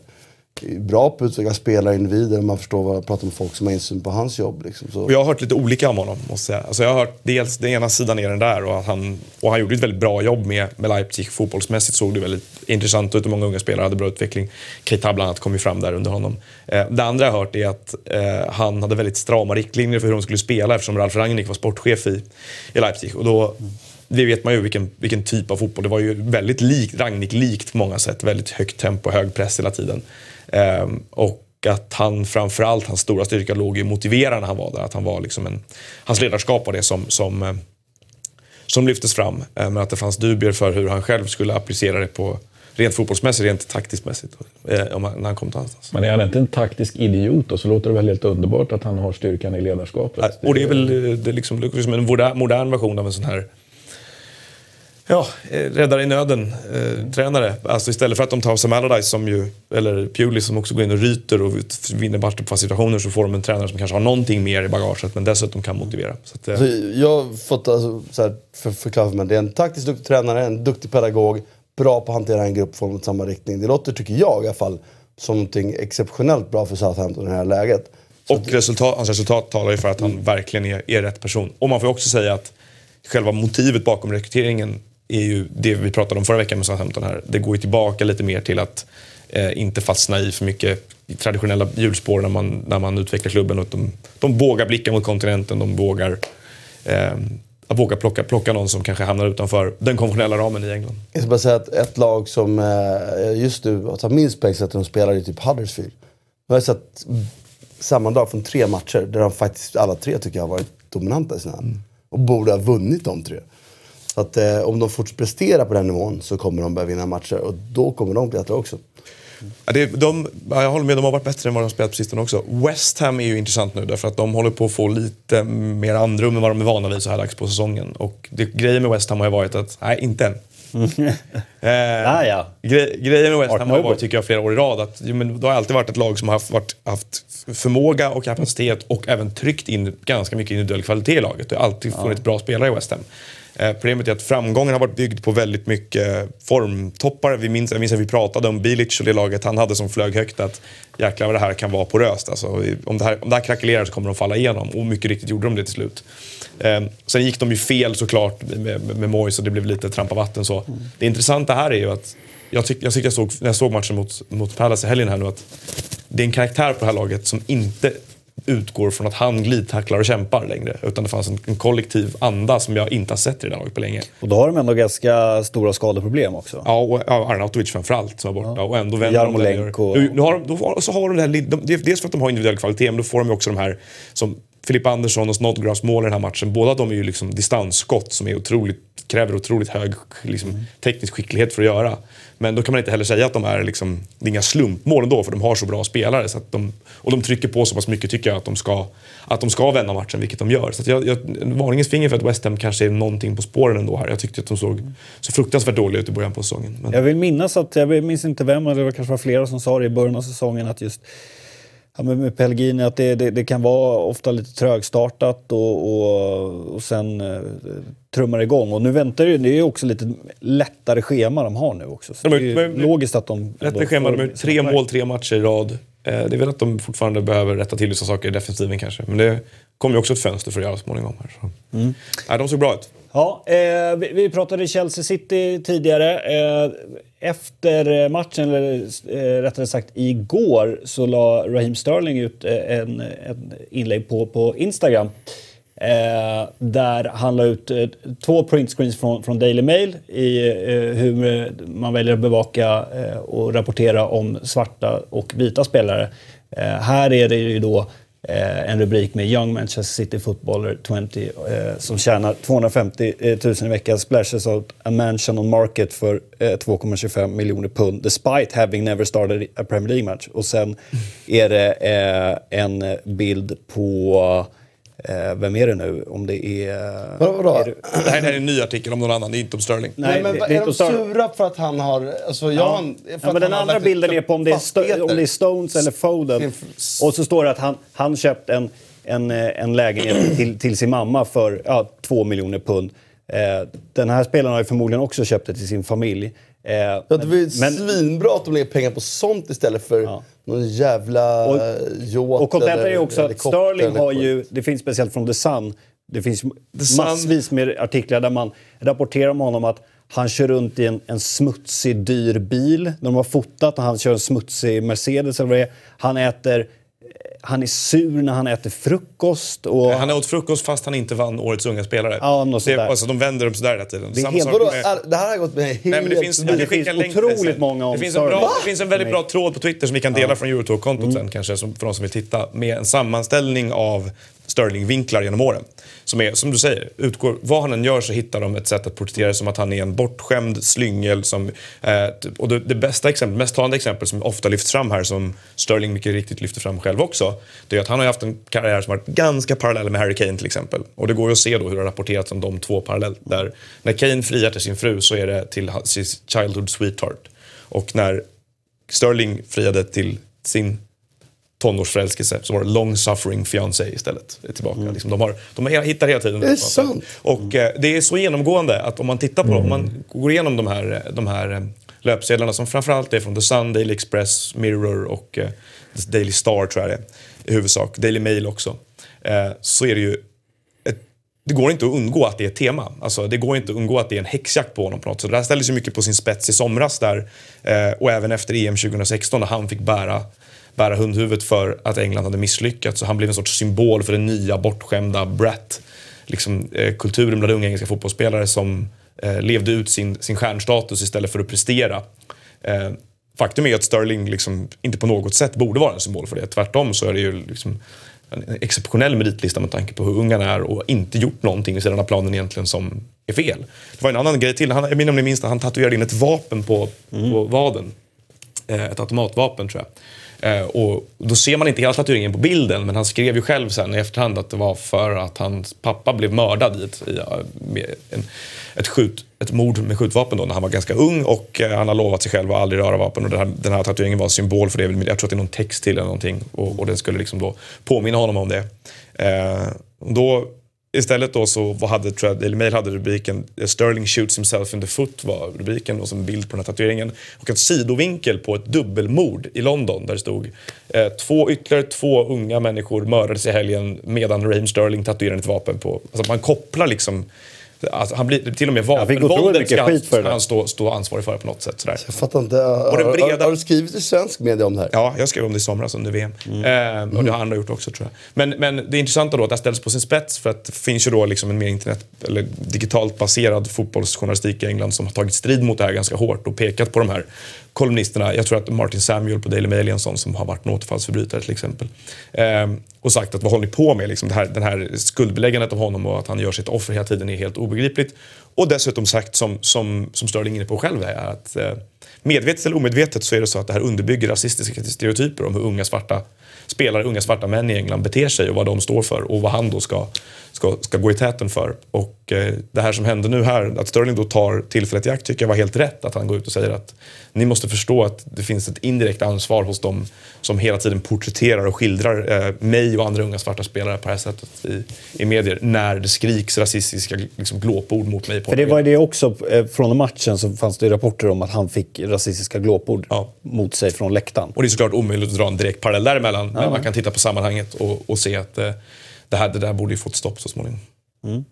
bra på att utveckla spelare, individer. Man förstår vad jag pratar med folk som har insyn på hans jobb. Liksom. Så. Och jag har hört lite olika om honom, måste jag säga. Alltså jag har hört dels den ena sidan är den där och, han, och han gjorde ett väldigt bra jobb med, med Leipzig. Fotbollsmässigt såg det väldigt intressant ut och många unga spelare hade bra utveckling. Keita bland annat kom ju fram där under honom. Eh, det andra jag har hört är att eh, han hade väldigt strama riktlinjer för hur de skulle spela eftersom Ralf Rangnick var sportchef i, i Leipzig. Och då, det vet man ju vilken, vilken typ av fotboll. Det var ju väldigt likt, Rangnick-likt på många sätt. Väldigt högt tempo, hög press hela tiden. Ehm, och att han framförallt, hans stora styrka låg i motivera när han var där. Att han var liksom en, hans ledarskap var det som, som, eh, som lyftes fram. Men att det fanns dubier för hur han själv skulle applicera det på rent fotbollsmässigt, rent taktiskt mässigt. eh, om han- När han kom till annanstans. Men är han inte en taktisk idiot och så låter det väl helt underbart att han har styrkan i ledarskapet. Och det är väl eh, det är liksom, det är som en modern version av en sån här Ja, eh, räddare i nöden-tränare. alltså istället för att de tar Sam Allardyce som ju, eller Pulis som också går in och ryter och vinner matcher på situationer så får de en tränare som kanske har någonting mer i bagaget men dessutom kan motivera. Så att, eh, Alltså, jag har fått alltså, så här, för, förklara för mig. Det är en taktiskt duktig tränare, en duktig pedagog, bra på att hantera en grupp från samma riktning. Det låter, tycker jag i alla fall, som någonting exceptionellt bra för Southampton i det här läget. Och resultat, hans resultat talar ju för att han verkligen är, är rätt person. Och man får också säga att själva motivet bakom rekryteringen är ju det vi pratade om förra veckan med Southampton här. Det går ju tillbaka lite mer till att eh, inte fastna i för mycket traditionella hjulspår när man, när man utvecklar klubben. Och de, de vågar blicka mot kontinenten, de vågar eh, att våga plocka, plocka någon som kanske hamnar utanför den konventionella ramen i England. Jag ska bara säga att ett lag som eh, just nu tar minst poäng sätter de spelar i typ Huddersfield. Jag har sett sammandrag från tre matcher där de faktiskt alla tre tycker jag har varit dominanta i sina mm. Och borde ha vunnit de tre. Så att eh, om de fortsätter prestera på den nivån så kommer de börja vinna matcher och då kommer de klättra också. Ja, det, de, jag håller med, de har varit bättre än vad de spelat på sistone också. West Ham är ju intressant nu därför att de håller på att få lite mer andrum än vad de är vana vid så här dags på säsongen. Och det, grejen med West Ham har ju varit att, nej inte än. eh, ah, ja. gre, grejen med West Ham har varit, tycker jag, flera år i rad att jo, men det har alltid varit ett lag som har haft, varit, haft förmåga och kapacitet och även tryckt in ganska mycket individuell kvalitet i laget. Det har alltid funnits ja. bra spelare i West Ham. Eh, problemet är att framgången har varit byggd på väldigt mycket formtoppar. Vi minns, jag minns att vi pratade om Bilic och det laget han hade som flög högt. Att jäklar vad det här kan vara poröst. Alltså, om, det här, om det här krackelerar så kommer de falla igenom. Och mycket riktigt gjorde de det till slut. Eh, sen gick de ju fel såklart med, med, med Moyes och det blev lite trampa vatten så. Mm. Det intressanta här är ju att jag tycker jag, tyck jag såg, när jag såg matchen mot, mot Palace i helgen här nu att det är en karaktär på det här laget som inte utgår från att han glidtacklar och kämpar längre. Utan det fanns en, en, kollektiv anda som jag inte har sett i det laget på länge. Och då har de ändå ganska stora skadeproblem också. Ja, och ja, Arnautovic framförallt som var borta. Ja. Och ändå vänder Jarmolenko. de Nu har de, då, så har de det här, de, dels för att de har individuell kvalitet, men då får de också de här som Filip Andersson och Snodgrass mål i den här matchen. Båda de är ju liksom distansskott som är otroligt, kräver otroligt hög liksom, mm. teknisk skicklighet för att göra. Men då kan man inte heller säga att de är liksom, det är inga slumpmål ändå för de har så bra spelare. Så att de, och de trycker på så pass mycket tycker jag att de ska, att de ska vända matchen, vilket de gör. Så jag, jag, varningens finger för att West Ham kanske är någonting på spåren ändå här. Jag tyckte att de såg så fruktansvärt dåliga ut i början på säsongen. Men... Jag vill minnas att, jag minns inte vem, men det var kanske var flera som sa det i början av säsongen att just ja, med, med Pellegrini att det, det, det, kan vara ofta lite trögstartat och, och, och sen eh, trummar igång. Och nu väntar det, det är också lite lättare schema de har nu också. Så de, det är men, logiskt att de... Lättare schema, de har tre mål, tre matcher i rad. Eh, det är väl att de fortfarande behöver rätta till vissa saker i defensiven kanske. Men det kommer ju också ett fönster för att göra småningom. Här, så. Mm. Nej, de såg bra ut. Ja, eh, vi, vi, pratade Chelsea City tidigare. Eh, efter eh, matchen, eller eh, rättare sagt igår, så la Raheem Sterling ut eh, en, en inlägg på, på Instagram. Eh, där han la ut eh, två printscreens från, från Daily Mail i eh, hur man väljer att bevaka eh, och rapportera om svarta och vita spelare. Eh, här är det ju då Eh, en rubrik med Young Manchester City Footballer 20 eh, som tjänar 250 000 eh, i veckan splashes out a mansion on market för 2,25 miljoner pund despite having never started a Premier League match. Och sen är det en bild på Eh, vem är det nu? Om det är... Vadå? vadå? Är det... det, här, är en ny artikel om någon annan, det är inte om Sterling. Nej, men det, det är, är de sura för att han har... Alltså, ja. ja men den andra bilden är på om det är, om det är Stones eller Foden. Och så står det att han, han köpt en, en, eh, en lägenhet till, till sin mamma för ja, två miljoner pund. Eh, den här spelaren har ju förmodligen också köpt det till sin familj. Eh, ja, det är men, svinbra att de lägger pengar på sånt istället för ja. någon jävla och, yacht Och kontentan är också att Sterling har ju, det finns speciellt från The Sun, det finns The massvis med artiklar där man rapporterar om honom att han kör runt i en, en smutsig, dyr bil. De har fotat när han kör en smutsig Mercedes eller vad det är. Han äter han är sur när han äter frukost. Och... Han åt frukost fast han inte vann Årets unga spelare. Ja, något det, alltså, de vänder dem sådär hela tiden. Det, helt, med... det här har gått med helt... Nej, men det finns, det finns otroligt många om det finns, en bra, det finns en väldigt bra tråd på Twitter som vi kan dela ja. från Eurotalk-kontot mm. sen kanske, som, för de som vill titta. Med en sammanställning av Sterling-vinklar genom åren. Som är, som du säger, utgår, vad han än gör så hittar de ett sätt att porträttera som att han är en bortskämd slyngel. Som, eh, och det, det, bästa exempel, mest talande exempel som ofta lyfts fram här, som Sterling mycket riktigt lyfter fram själv också, det är att han har haft en karriär som varit ganska parallell med Harry Kane till exempel. Och det går ju att se då hur det har rapporterats om de två parallellt. Där när Kane friar till sin fru så är det till sin childhood sweetheart. Och när Sterling friade till sin tonårsförälskelse så var det long suffering fiancé istället. Tillbaka. Mm. Liksom, de, har, de hittar hela tiden det. Är sant. Och eh, det är så genomgående att om man tittar på mm. om man går igenom de här, de här eh, löpsedlarna som framförallt är från The Sun, Daily Express, Mirror och eh, Daily Star tror jag det är i huvudsak. Daily Mail också. Eh, så är det ju det går inte att undgå att det är ett tema. Alltså, det går inte att undgå att det är en häxjakt på honom på något sätt. Det här ställdes ju mycket på sin spets i somras där eh, och även efter EM 2016 när han fick bära bära hundhuvudet för att England hade misslyckats. Så han blev en sorts symbol för den nya bortskämda brat. Liksom, eh, kulturen bland unga engelska fotbollsspelare som eh, levde ut sin, sin stjärnstatus istället för att prestera. Eh, faktum är att Sterling liksom inte på något sätt borde vara en symbol för det. Tvärtom så är det ju liksom en exceptionell meritlista med tanke på hur ung han är och inte gjort någonting vid sidan av planen egentligen som är fel. Det var en annan grej till. Han, jag minns om ni minns han tatuerade in ett vapen på, mm. på vaden. Eh, ett automatvapen tror jag. Eh, och då ser man inte hela tatueringen på bilden, men han skrev ju själv sen i efterhand att det var för att hans pappa blev mördad i ett, i, eh, med en, ett, skjut, ett mord med skjutvapen då, när han var ganska ung och eh, han har lovat sig själv att aldrig röra vapen. Och den här, den här tatueringen var en symbol för det. Jag tror att det är någon text till eller någonting och, och den skulle liksom då påminna honom om det. Eh, då Istället då så hade tror jag, Daily Mail hade rubriken eh, “Sterling shoots himself in the foot” var rubriken och som bild på den här tatueringen. Och en sidovinkel på ett dubbelmord i London där det stod eh, två ytterligare två unga människor mördades i helgen medan Raheem Sterling tatuerade ett vapen på. Alltså man kopplar liksom Alltså, han blir till och med vapenvåldet ska han, ska han stå, stå ansvarig för på något sätt. Sådär. Jag fattar inte. Har, breda... har, har, du skrivit i svensk media om det här? Ja, jag skrev om det i somras under VM. Mm. Eh, och det har andra gjort också tror jag. Men, men det är intressant då att det ställs på sin spets för att det finns ju då liksom en mer internet eller digitalt baserad fotbollsjournalistik i England som har tagit strid mot det här ganska hårt och pekat på de här kolumnisterna. Jag tror att Martin Samuel på Daily Mail är en sån som har varit en återfallsförbrytare till exempel. Eh, och sagt att vad håller ni på med? Liksom det, här, den här skuldbeläggandet av honom och att han gör sitt offer hela tiden är helt obegripligt. Och dessutom sagt, som, som, som Sterling är inne på själv, är att eh, medvetet eller omedvetet så är det så att det här underbygger rasistiska stereotyper om hur unga svarta spelare, unga svarta män i England beter sig och vad de står för och vad han då ska, ska, ska gå i täten för. Och eh, det här som hände nu här, att Sterling då tar tillfället i akt, tycker jag var helt rätt. Att han går ut och säger att ni måste förstå att det finns ett indirekt ansvar hos dem som hela tiden porträtterar och skildrar eh, mig och andra unga svarta spelare på det här sättet i, i medier när det skriks rasistiska liksom, glåpord mot mig. För det var det också, eh, från matchen så fanns det rapporter om att han fick rasistiska glåpord ja. mot sig från läktaren. Och det är såklart omöjligt att dra en direkt parallell däremellan, ja. men man kan titta på sammanhanget och, och se att eh, det, här, det där borde ju fått stopp så småningom. Mm.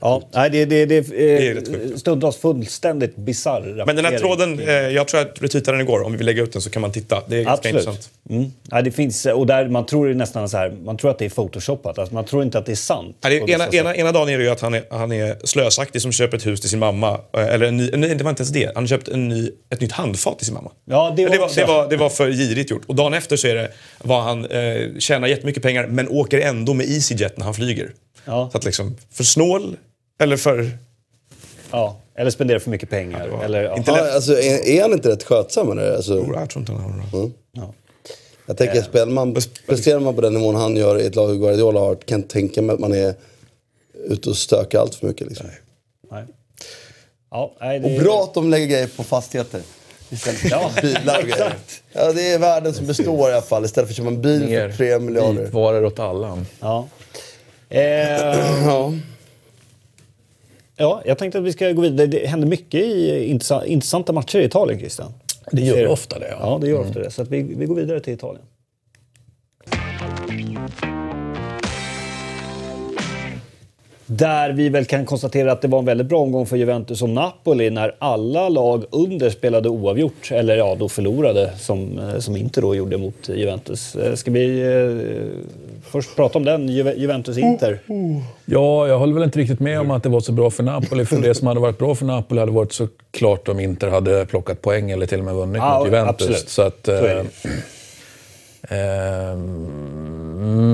Ja, nej, det, det, det, det är stundtals fullständigt bisarr Men den här tråden, eh, jag tror att retweetade den igår. Om vi vill lägga ut den så kan man titta. Det är ganska Absolut. intressant. Mm. Ja, det finns, och där man tror nästan så här, man tror att det är photoshopat. Alltså, man tror inte att det är sant. Ja, det, ena, ena, ena dagen är det ju att han är, han är slösaktig som köper ett hus till sin mamma. Eh, eller en ny, nej, det var inte ens det. Han har köpt en ny, ett nytt handfat till sin mamma. Ja, det, var, det, var, det, var, det var för girigt gjort. Och dagen efter så är det vad han eh, tjänar jättemycket pengar men åker ändå med EasyJet när han flyger. Ja. Så att liksom, för snål eller för... Ja, eller spendera för mycket pengar. Ja, eller, inte ja, alltså, är, är, han inte rätt skötsam? Eller? Alltså... Jo, jag tror inte han har det. Mm. Ja. Jag tänker, eh. spelar man, presterar man på den nivån han gör i ett lag Guardiola har, kan jag tänka mig att man är ute och stökar allt för mycket. Liksom. Nej. nej. Ja, nej, det... Och bra att de lägger grejer på fastigheter. Istället för ja, bilar och grejer. Ja, det är världen som består i alla fall. Istället för att köpa en bil Mer för tre miljarder. Vitvaror åt alla. Ja. Eh, ja. Ja, jag tänkte att vi ska gå vidare. Det händer mycket i intressanta matcher i Italien, Christian. Det gör ofta det. Ja, ja det gör mm. ofta det. Så vi, vi går vidare till Italien. Där vi väl kan konstatera att det var en väldigt bra omgång för Juventus och Napoli när alla lag under spelade oavgjort, eller ja, då förlorade som, eh, som inte då gjorde mot Juventus. Eh, ska vi eh, först prata om den, Ju Juventus-Inter? Ja, jag håller väl inte riktigt med om att det var så bra för Napoli. För det som hade varit bra för Napoli hade varit såklart om Inter hade plockat poäng eller till och med vunnit ja, mot Juventus. Absolut. Så att, så Ehm,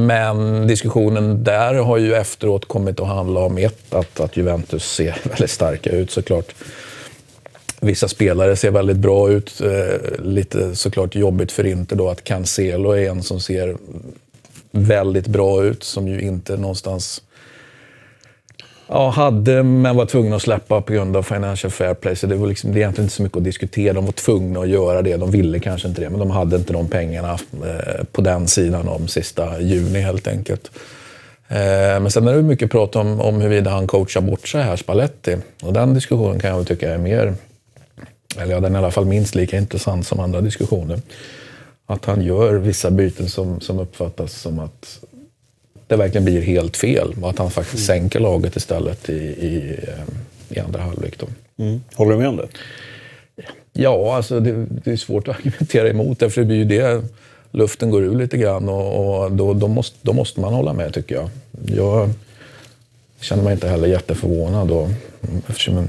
men diskussionen där har ju efteråt kommit att handla om ett, att, att Juventus ser väldigt starka ut såklart. Vissa spelare ser väldigt bra ut. Eh, lite såklart jobbigt för Inter då att Cancelo är en som ser väldigt bra ut, som ju inte någonstans Ja, hade men var tvungna att släppa på grund av Financial Fair Play. Så det var liksom, det är egentligen inte så mycket att diskutera. De var tvungna att göra det. De ville kanske inte det, men de hade inte de pengarna eh, på den sidan om sista juni helt enkelt. Eh, men sen är det mycket prat om, om huruvida han coachar bort sig här, Spalletti. Och den diskussionen kan jag väl tycka är mer, eller ja, den är i alla fall minst lika intressant som andra diskussioner. Att han gör vissa byten som, som uppfattas som att det verkligen blir helt fel och att han faktiskt mm. sänker laget istället i, i, i andra halvlek. Mm. Håller du med om det? Ja, alltså det, det, är svårt att argumentera emot det, för det blir ju det luften går ur lite grann och, och då, då, måste, då måste man hålla med tycker jag. Jag känner mig inte heller jätteförvånad då, eftersom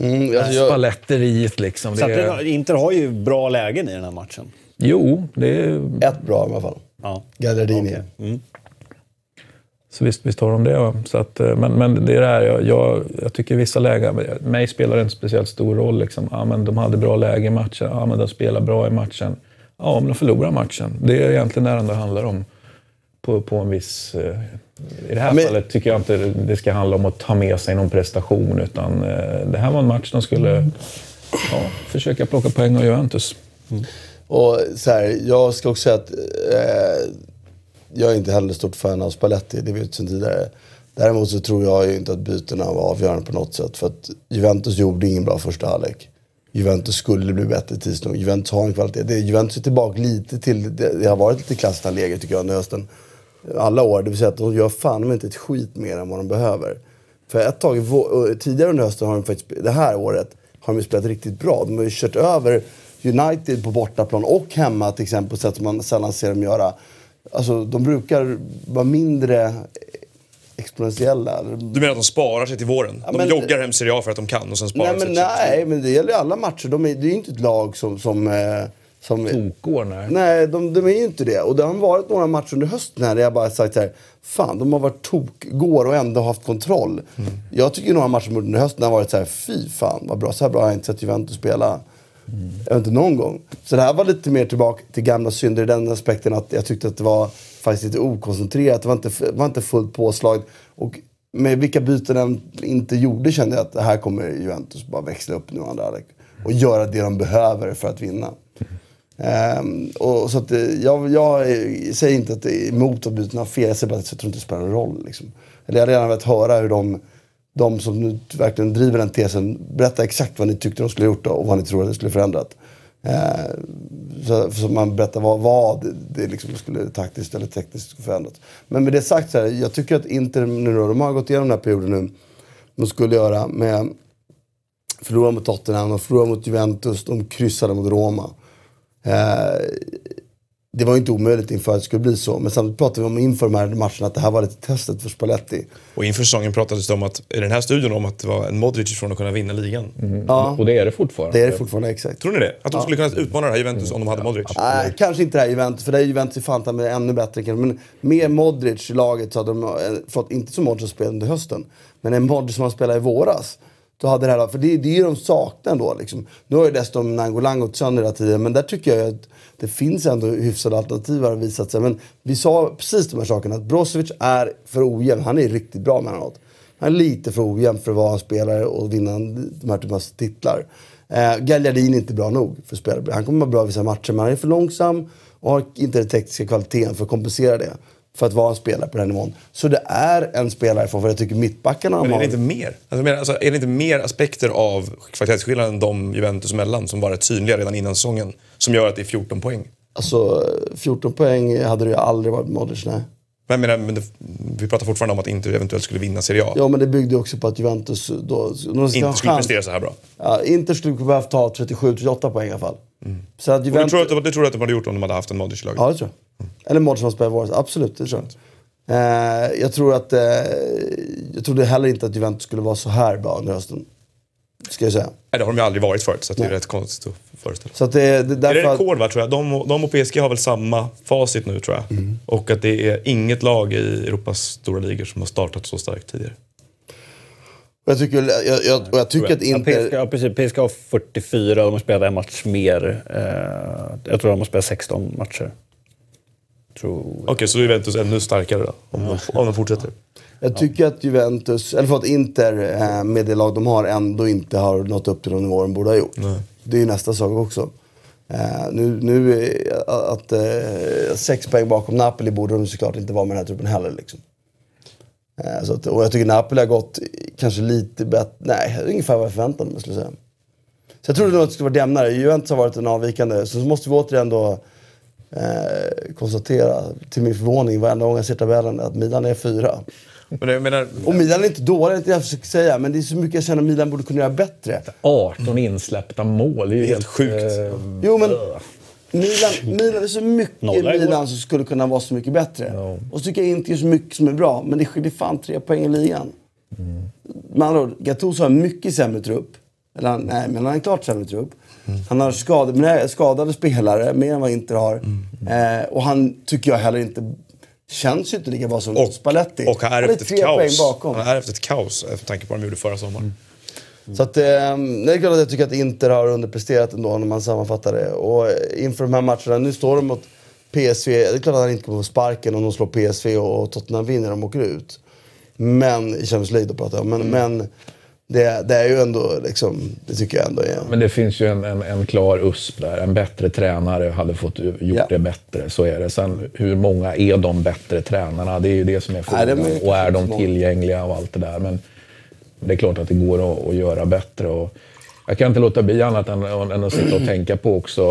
Mm, alltså jag, Spaletteriet liksom. Så Det att är, Inter har ju bra lägen i den här matchen. jo, det är, ett bra i alla fall. Ja. Gallardini. så visst, visst har de det. Ja. Så att, eh, men, men det är det här, jag, jag, jag tycker i vissa lägen, mig spelar det inte speciellt stor roll. Liksom. Ja, men de hade bra läge i matchen, ja, men de spelar bra i matchen. Ja, men de förlorar matchen. Det är egentligen det det handlar om. På, på en viss... eh, I det här Men- fallet tycker jag inte det ska handla om att ta med sig någon prestation. Utan eh, det här var en match de skulle ja, försöka plocka poäng av Juventus. Och så här, jag ska också säga att eh, jag är inte heller stort fan av Spalletti, det vet jag tidigare. Däremot så tror jag ju inte att bytena var avgörande på något sätt. För att Juventus gjorde ingen bra första halvlek. Juventus skulle bli bättre tids nog. Juventus har en kvalitet. Det, Juventus är tillbaka lite till, det, det har varit lite klassiskt läge tycker jag under hösten. Alla år, det vill säga att de gör fan inte ett skit mer än vad de behöver. För ett tag, tidigare under hösten har de faktiskt, det här året, har de ju spelat riktigt bra. De har ju kört över United på bortaplan och hemma till exempel på sätt som man sällan ser dem göra. Alltså de brukar vara mindre exponentiella. Du menar att de sparar sig till våren? Ja, de men- joggar hem Serie A för att de kan och sen sparar Nej de men, sig till nej, men det gäller ju alla matcher. De är, det är ju inte ett lag som... som, eh, som Tokår, nej. Nej, de, de är ju inte det. Och det har varit några matcher under hösten här där jag bara sagt så här, fan de har varit tokgår och ändå haft kontroll. Jag tycker några matcher under hösten har varit så här, fy fan vad bra, så här bra har jag inte sett Juventus spela. Mm. inte någon gång. Så det här var lite mer tillbaka till gamla synder i den aspekten att jag tyckte att det var faktiskt lite okoncentrerat. Det var inte, var inte fullt påslag. Och med vilka byten den inte gjorde kände jag att det här kommer Juventus bara växla upp nu andra halvlek. Och göra det de behöver för att vinna. Um, och så att, eh, jag, jag säger inte att det är emot att byta fel, jag säger bara att jag tror inte det spelar någon roll. Liksom. Eller jag hade gärna velat höra hur de, de som nu verkligen driver den tesen, berätta exakt vad ni tyckte de skulle ha gjort då, och vad ni tror att det skulle förändrat. Eh, så, så man berättar vad, vad det, det liksom skulle taktiskt eller tekniskt förändrat. Men med det sagt så här, jag tycker att Inter nu då, de har gått igenom den här perioden nu, de skulle göra med förlora mot Tottenham, de förlorade mot Juventus, de kryssade mot Roma. Eh, det var ju inte omöjligt inför att det skulle bli så. Men samtidigt pratade vi om inför de här matcherna att det här var lite testet för Spalletti. Och inför säsongen pratades det om att, i den här studion om att det var en Modric från att kunna vinna ligan. Ja, Och det är det fortfarande. det är det fortfarande exakt. Tror ni det? Att de skulle kunna utmana det här Juventus om de hade Modric? Nej, kanske inte det här Juventus, för det är Juventus i fan mig ännu bättre. kanske. Men med Modric i laget så hade de eh, fått, inte som Modric spelade under hösten, men en Modric som han spelade i våras du hade det här, för det, det är ju de saknar ändå. Liksom. Nu har ju dessutom Nangolang gått sönder hela tiden, men där tycker jag att det finns ändå hyfsade alternativ har visat sig. Men vi sa precis de här sakerna, att Brozovic är för ojämn. Han är riktigt bra mellanåt. Han är lite för ojämn för att vara en spelare och vinna de här typen av titlar. Eh, Gagliardini är inte bra nog för att spela. Han kommer vara bra i vissa matcher, men han är för långsam och har inte den tekniska kvaliteten för att kompensera det. För att vara en spelare på den nivån. Så det är en spelare för vad jag tycker mittbackarna Men är har. det inte mer? Alltså, alltså, är det inte mer aspekter av kvalitetsskillnaden de Juventus emellan som var rätt synliga redan innan säsongen som gör att det är 14 poäng? Alltså 14 poäng hade det ju aldrig varit med Modric, nej. Men, menar, men det, vi pratar fortfarande om att Inter eventuellt skulle vinna Serie A. Ja, men det byggde också på att Juventus då... De Inte skulle prestera så här bra. Ja, Inter skulle behöva ta 37-38 poäng i alla fall. Så att Och du Juventus... tror, att, det- det tror du att de hade gjort om de hade haft en Modric i laget? Ja, det tror jag. Eller Modric som spelar i våras. Absolut, det tror jag. Eh, jag tror att... Eh, jag trodde heller inte att Juventus skulle vara så här bra under hösten. Ska jag säga. Nej, det har de ju aldrig varit förut, så det är rätt konstigt att föreställa. Så att det, det, Är därför det att, rekord va, tror jag? De, de och PSG har väl samma facit nu tror jag. Mm. Och att det är inget lag i Europas stora ligor som har startat så starkt tidigare. jag tycker, jag, jag, och jag tycker att Ja, PSG, Inter... ja, precis. PSG har 44 de har spelat en match mer. Eh, jag tror de har spelat 16 matcher. Tror... Okej, så då är Juventus ännu starkare då, om, de, om de fortsätter. Jag tycker att Juventus, eller förlåt Inter, eh, med det lag de har ändå inte har nått upp till de nivåer de borde ha gjort. Det är ju nästa sak också. Uh, nu, nu att uh, sex poäng bakom Napoli borde de såklart inte vara med den här truppen heller. Liksom. Uh, så att, och jag tycker Napoli har gått kanske lite bättre, nej ungefär vad jag förväntade mig skulle jag säga. Så jag trodde nog att det skulle vara jämnare. Juventus har varit en avvikande. Så måste vi återigen då konstatera, till min förvåning varenda gång jag ser tabellen, att Milan är fyra. Men jag menar, Och Milan är inte dåliga, det jag försöker säga. Men det är så mycket jag känner att Milan borde kunna göra bättre. 18 insläppta mål, det är ju helt, sjukt. eh, Jo men, Milan, Milan det är så mycket Nolla i. Milan som skulle kunna vara så mycket bättre. Ja. Och så tycker jag inte så mycket som är bra. Men det skiljer fan tre poäng i ligan. Med andra ord, Gattuso har mycket sämre trupp. Eller han, nej, men han har en klart sämre trupp. Han har skadade, skadade spelare, mer än vad Inter har. Eh, och han tycker jag heller inte... Känns ju inte lika bra som Och, Spalletti. och han är är efter ett kaos. bakom. Han är efter ett kaos med tanke på vad de gjorde förra sommaren. Så att, eh, det är klart att jag tycker att Inter har underpresterat ändå när man sammanfattar det. Och eh, inför de här matcherna, nu står de mot PSV. Det är klart att han inte kommer få sparken om de slår PSV och Tottenham vinner och åker ut. Men, i Champions League då pratar jag om. Men, men det, det är ju ändå liksom, det tycker jag ändå är... Men det finns ju en, en, en klar USP där. En bättre tränare hade fått gjort Ja. det bättre. Så är det. Sen hur många är de bättre tränarna? Det är ju det som är är frågan. mycket och är de tillgängliga och allt det där. Men det är klart att det går att, att göra bättre. Och jag kan inte låta bli annat än, än att sitta och tänka på också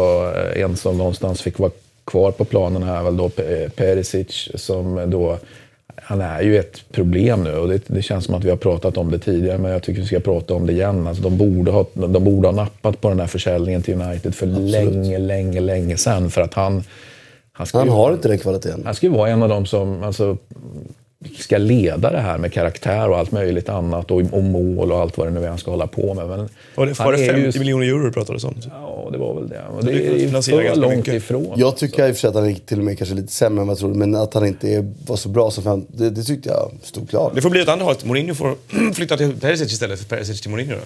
eh, en som någonstans fick vara kvar på planen här, väl då Pe- Perisic, som då han är ju ett problem nu och det, det känns som att vi har pratat om det tidigare men jag tycker vi ska prata om det igen. Alltså, de, borde ha, de borde ha nappat på den här försäljningen till United för länge, länge, länge sedan. För att han, han, Han ju, har inte den kvaliteten. han ska ju vara en av de som alltså, ska leda det här med karaktär och allt möjligt annat och, och mål och allt vad det nu är han ska hålla på med. Men Var det, han var det är 50 ju- miljoner euro det pratades om? Ja, det var väl det. Och det det är ju för ganska långt mycket. ifrån. Jag tycker i och för sig att han gick till och med kanske lite sämre än vad jag trodde. Men att han inte är, var så bra som fan, det, det tyckte jag stod klart. Det får bli åt andra hållet. Mourinho får flytta till Perisic istället för Perisic till Mourinho. Då.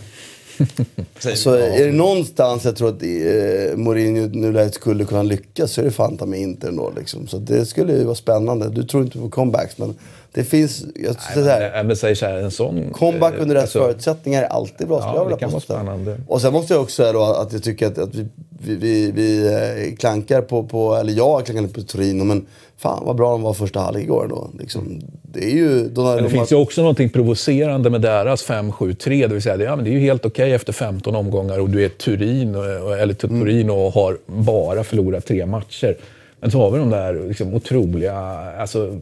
Så vi. är det någonstans jag tror att eh, Mourinho nu skulle kunna lyckas så är det fan med Inter ändå. Liksom. Så det skulle ju vara spännande. Du tror inte på comebacks men det finns... Jag, Nej, men säg så här, en sån... comeback under rätt alltså, förutsättningar är alltid bra. Ja, det kan vara spännande. Och sen måste jag också säga då att jag tycker att, att vi, vi, vi, vi eh, klankar på, på, eller jag klankar på Torino men fan vad bra de var första halvlek igår då. Liksom, det är ju... Har, Men det finns ju också något provocerande med deras 5-7-3. Det vill säga, det, ja, men det är ju helt okej efter 15 omgångar och du är Turin, eller Mm. Turin och har bara förlorat tre matcher. Men så har vi de där liksom, otroliga... Alltså,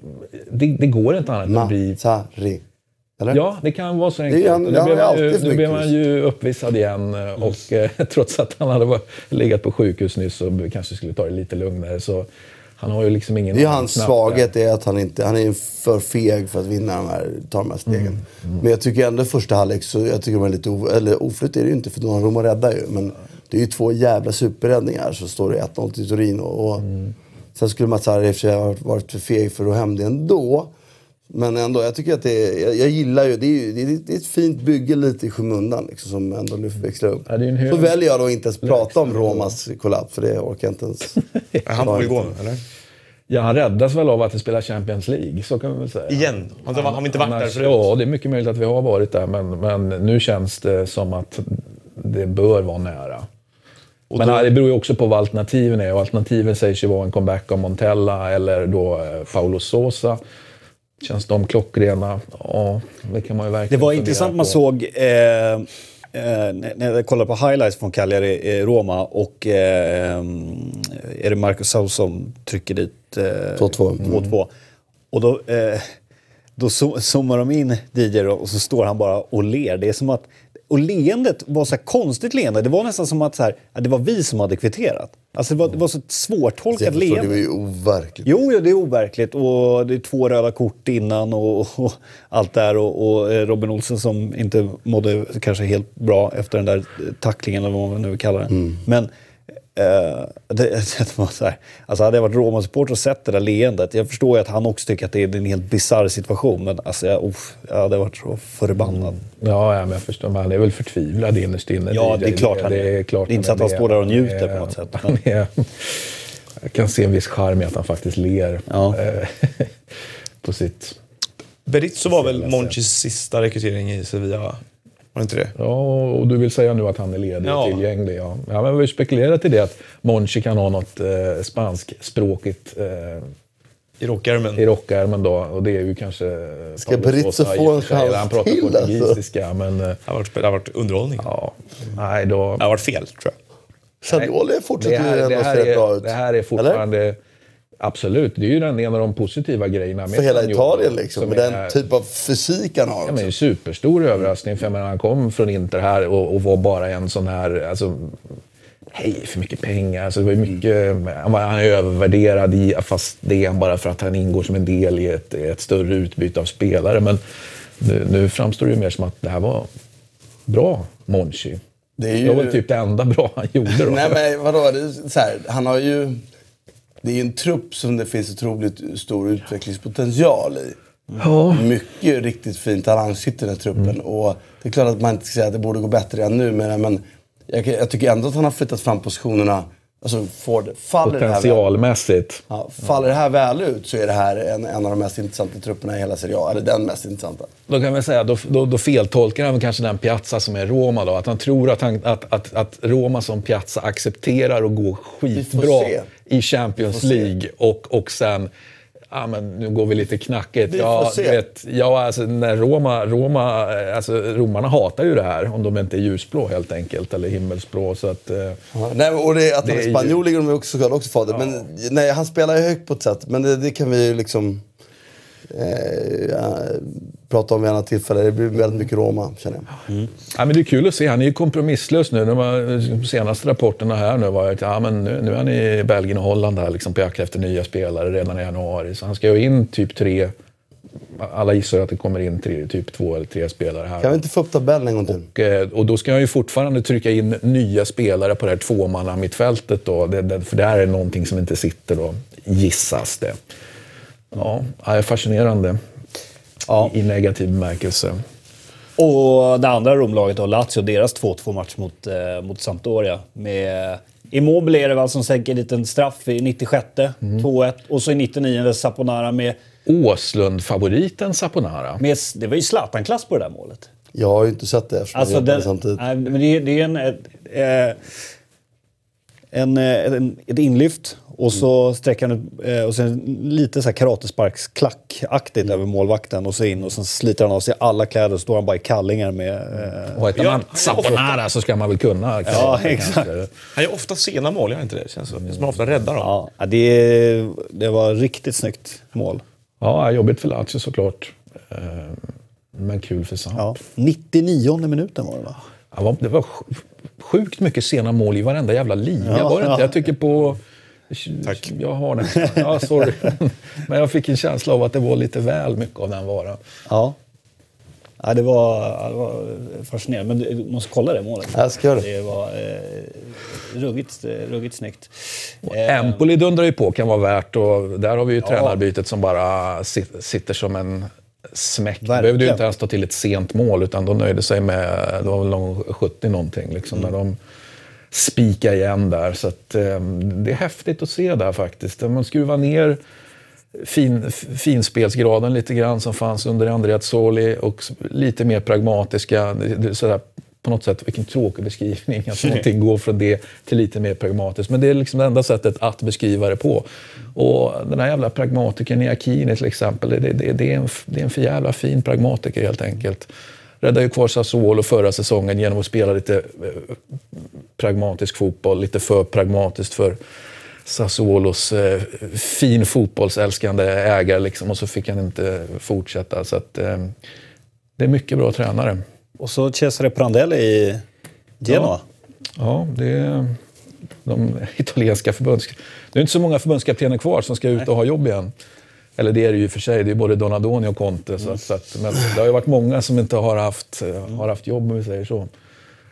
det, det går inte annat än att bli... Mazzari. Eller? Ja, det kan vara så enkelt. han- nu blev han, ju, nu blev han ju uppvisad igen eh, och eh, trots att han hade legat på sjukhus nyss och kanske skulle ta det lite lugnare så han har ju liksom ingen Det är hans knapp svaghet, är att han inte han är för feg för att vinna de här, ta de här stegen. Mm, Men jag tycker ändå första halvlek så jag tycker de är lite o, eller oflytt är det ju inte för Donnarumma räddar ju. Men det är ju två jävla superräddningar så står det 1-0 till Torino. Och Mm. Sen skulle Mats Harry i och för sig ha varit- för feg för att hem det ändå. Men ändå, jag tycker att det är, jag, jag gillar ju, det är, ju det, är, det är ett fint bygge lite i skymundan liksom, som ändå nu växlar upp. Ja, är Så väljer jag då inte ens prata om Romas kollaps för det orkar jag inte ens. Ja, Han vill gå nu, eller? Ja, han räddas väl av att det spelar Champions League, så kan man väl säga. Igen? Har inte- har vi inte varit där Annars- förut? Ja, det är mycket möjligt att vi har varit där, men, men nu känns det som att det bör vara nära. men då- det beror ju också på vad alternativen är. Och alternativen sägs ju vara en comeback av Montella eller då eh, Paulo Sosa. Känns de klockrena? Ja, det kan man ju Det verkligen var fundera intressant, på. man såg eh, eh, när jag kollade på highlights från Cagliari, eh, Roma och eh, är det Marcus Saul som trycker dit eh, 2-2. 2-2. Och då, eh, då zo- zoomar de in Didier och så står han bara och ler. Det är som att, och leendet var så konstigt leende. Det var nästan som att så här, ja, det var vi som hade kvitterat. Alltså det var, det var så svårtolkat leende. det var ju overkligt. Jo, jo, det är overkligt och det är två röda kort innan och, och allt där och, och eh, Robin Olsen som inte mådde kanske helt bra efter den där tacklingen eller vad man nu kallar det. Men eh, det, det var så här, alltså hade jag varit Roma-supporter och sett det där leendet, jag förstår ju att han också tycker att det är en helt bisarr situation, men alltså jag, uff, jag hade varit så förbannad. Ja, ja, men jag förstår. Men han är väl förtvivlad innerst inne. Ja, det är klart han är. det är. klart Det är inte så att han står där och njuter Han på något sätt, Han är, jag kan se en viss charm i att han faktiskt ler Ja. eh, på sitt... Berizzo var väl Monchis sista rekrytering i Sevilla? Va? Var det inte det? Ja, och du vill säga nu att han är ledig Ja. och tillgänglig. Ja. Ja, men vi spekulerar till det att Monchi kan ha något eh, spanskspråkigt eh, I rockärmen? i rockärmen då. Och det är ju kanske... Ska i få en chans Han pratar till, alltså? portugisiska, men... Eh, Det har varit, det har varit underhållning. ja, nej då... Det har varit fel, tror jag. Savioli det fortsätter ju ändå se bra ut. det här är fortfarande... Absolut, det är ju den, en av de positiva grejerna med För hela Italien liksom. som Med är- den typ av fysik han har. Ja, men en superstor överraskning. För menar, han kom från Inter här och, och var bara en sån här... Alltså, hej, för mycket pengar. Alltså det var mycket, han var- han är övervärderad, i, fast det är bara för att han ingår som en del i ett, ett större utbyte av spelare. Men nu, nu framstår det ju mer som att det här var bra, Monchi. Det är ju- Det var väl typ det enda bra han gjorde då. Nej men vadå, det så här, han har ju... Det är ju en trupp som det finns otroligt stor utvecklingspotential i. Ja. Mycket riktigt fin talang sitter i den här truppen. Mm. Och det är klart att man inte ska säga att det borde gå bättre än nu. Men, men jag, jag tycker ändå att han har flyttat fram positionerna. Alltså Ford, faller det, här väl, Potentialmässigt. ja, faller det här väl ut så är det här en, en av de mest intressanta trupperna i hela Serie A. Eller den mest intressanta. Då kan vi säga, då, då, då feltolkar han kanske den Piazza som är Roma då. Att han tror att, han, att, att, att Roma som Piazza accepterar att gå skitbra se. I Champions. League och, och sen Ja, men nu går vi lite knackigt. Vi Ja, vet, ja, alltså, när Roma, Roma, eh, alltså, romarna hatar ju det här om de inte är ljusblå helt enkelt, eller himmelsblå. Så att, eh, Ja, nej, och det, att han är spanjor ligger de också, såklart också fader. Men nej, han spelar ju högt på ett sätt. Men det, det kan vi ju liksom eh, ja, prata om vid annat tillfälle. Det blir väldigt mycket Roma, känner jag. Ja, men det är kul att se. Han är ju kompromisslös nu. De, var, de senaste rapporterna här nu var att ja, men nu, nu är han i Belgien och Holland här, liksom på jakt efter nya spelare redan i januari. Så han ska ju in typ tre... Alla gissar att det kommer in tre, typ två eller tre spelare här. Kan vi inte få upp tabellen en gång till? Och, eh, och då ska han ju fortfarande trycka in nya spelare på det här tvåmanna mittfältet då. Det, det, för där är någonting som inte sitter då, gissas det. Ja, det är fascinerande. Ja. I, I negativ bemärkelse. Och det andra Romlaget då, Lazio, deras 2-2 match mot, eh, mot Sampdoria. Med Immobile är det väl som sänker en liten straff i 96 2-1. Och så i 99 Saponara med, Åslund-favoriten Saponara. med... Det var ju Zlatan-klass på det där målet. Jag har ju inte sett det eftersom Alltså den, samtidigt. nej, men det, är- det är en, eh, en, eh, en, ett inlyft och så sträcker han ut, eh, och sen lite så här karatesparksklackaktigt över målvakten och så in och sen sliter han av sig alla kläder och står han bara i kallingar med... Eh, Och heter Ja, man Saponara så ska man väl kunna. Ja, exakt. Han gör ofta sena mål, gör inte det? Känns som som han ofta räddar dem. ja, det, det var riktigt snyggt mål. Ja, jobbigt för Lazio såklart. Eh, Men kul för Samp. Ja. 99 minuten var det va? Ja, det var sj- sjukt mycket sena mål i varenda jävla liga, Ja, var det inte? ja. Jag tycker på... Tack. Jag har den. Ja, sorry. Men jag fick en känsla av att det var lite väl mycket av den varan. Ja. Ja, det, var, ja, det var fascinerande. Men du måste kolla det målet. Jag ska göra det. Det var eh, ruggigt, eh, ruggigt snyggt. Eh, Empoli dundrar ju på, kan vara värt. Och där har vi ju tränarbytet som bara sit- sitter som en smäck. Det behövde ju Verkligen. inte ens ta till ett sent mål, utan de nöjde sig med, det var väl någon 70 någonting, liksom, när de spika igen där. Så att, eh, det är häftigt att se där faktiskt. Man skruvar ner fin, finspelsgraden lite grann som fanns under Andrea Soli och lite mer pragmatiska. Det, det, är sådär, på något sätt, vilken tråkig beskrivning. Att någonting går från det till lite mer pragmatiskt. Men det är liksom det enda sättet att beskriva det på. Och den här jävla pragmatikern i Akini till exempel, det, det, det, är en, det är en för jävla fin pragmatiker helt enkelt. Räddade ju kvar Sassuolo förra säsongen genom att spela lite eh, pragmatisk fotboll, lite för pragmatiskt för Sassuolos eh, fin fotbollsälskande ägare liksom, och så fick han inte fortsätta. Så att, eh, det är mycket bra tränare. Och så Cesare Prandelli i Genoa. Ja, det är de italienska förbunds... Det är inte så många förbundskaptener kvar som ska ut och ha jobb igen. Eller det är det ju för sig, det är både Donadoni och Conte. Så, att- så att, men det har ju varit många som inte har haft, har haft jobb, om vi säger så.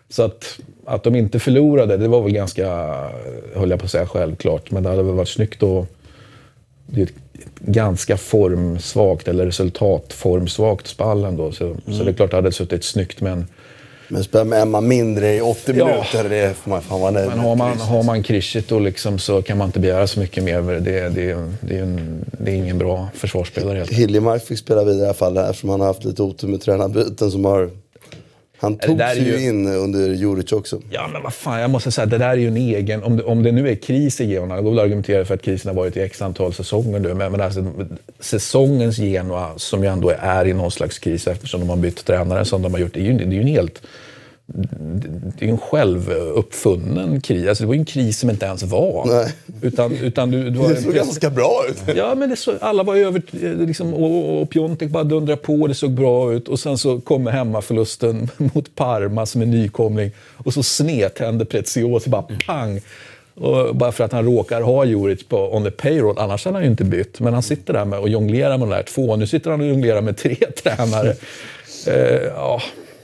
Så att, att de inte förlorade, det var väl ganska, höll jag på att säga, självklart. Men det hade väl varit snyggt att... Det är ett ganska formsvagt, eller resultatformsvagt spall ändå. Så, så det är klart det hade suttit snyggt, men... Men spela med Emma mindre i 80 Ja. minuter, det får man fan vara nöjd Men har man, har man Krishit då liksom så kan man inte begära så mycket mer. Det, det, det, är, en, det är ingen bra försvarsspelare. Hiljemark fick spela vidare i alla fall eftersom han har haft lite otur med tränarbyten som har... Han Det tog där är sig ju ju- in under Juric också. Ja, men vad fan, jag måste säga, det där är ju en egen... Om det, om det nu är kris i Genoa, då väl att argumentera för att krisen har varit i x antal säsonger nu. Men, men alltså, säsongens Genoa, som ju ändå är i någon slags kris eftersom de har bytt tränare som de har gjort, det är ju, det är ju en helt det är en självuppfunnen kris. Alltså det var en kris som inte ens var. Nej. Utan, utan du, du Det en såg ganska bra ut. Ja, men det så, alla var över... Liksom, och, och Piontek bara dundrade på, det såg bra ut. Och sen så kommer hemmaförlusten mot Parma som är nykomling. Och så snedtänder Preziosi bara pang. Och bara för att han råkar ha Juric på on the payroll. Annars hade han ju inte bytt. Men han sitter där med och jonglerar med de där två. Nu sitter han och jonglerar med tre tränare. Eh, ja,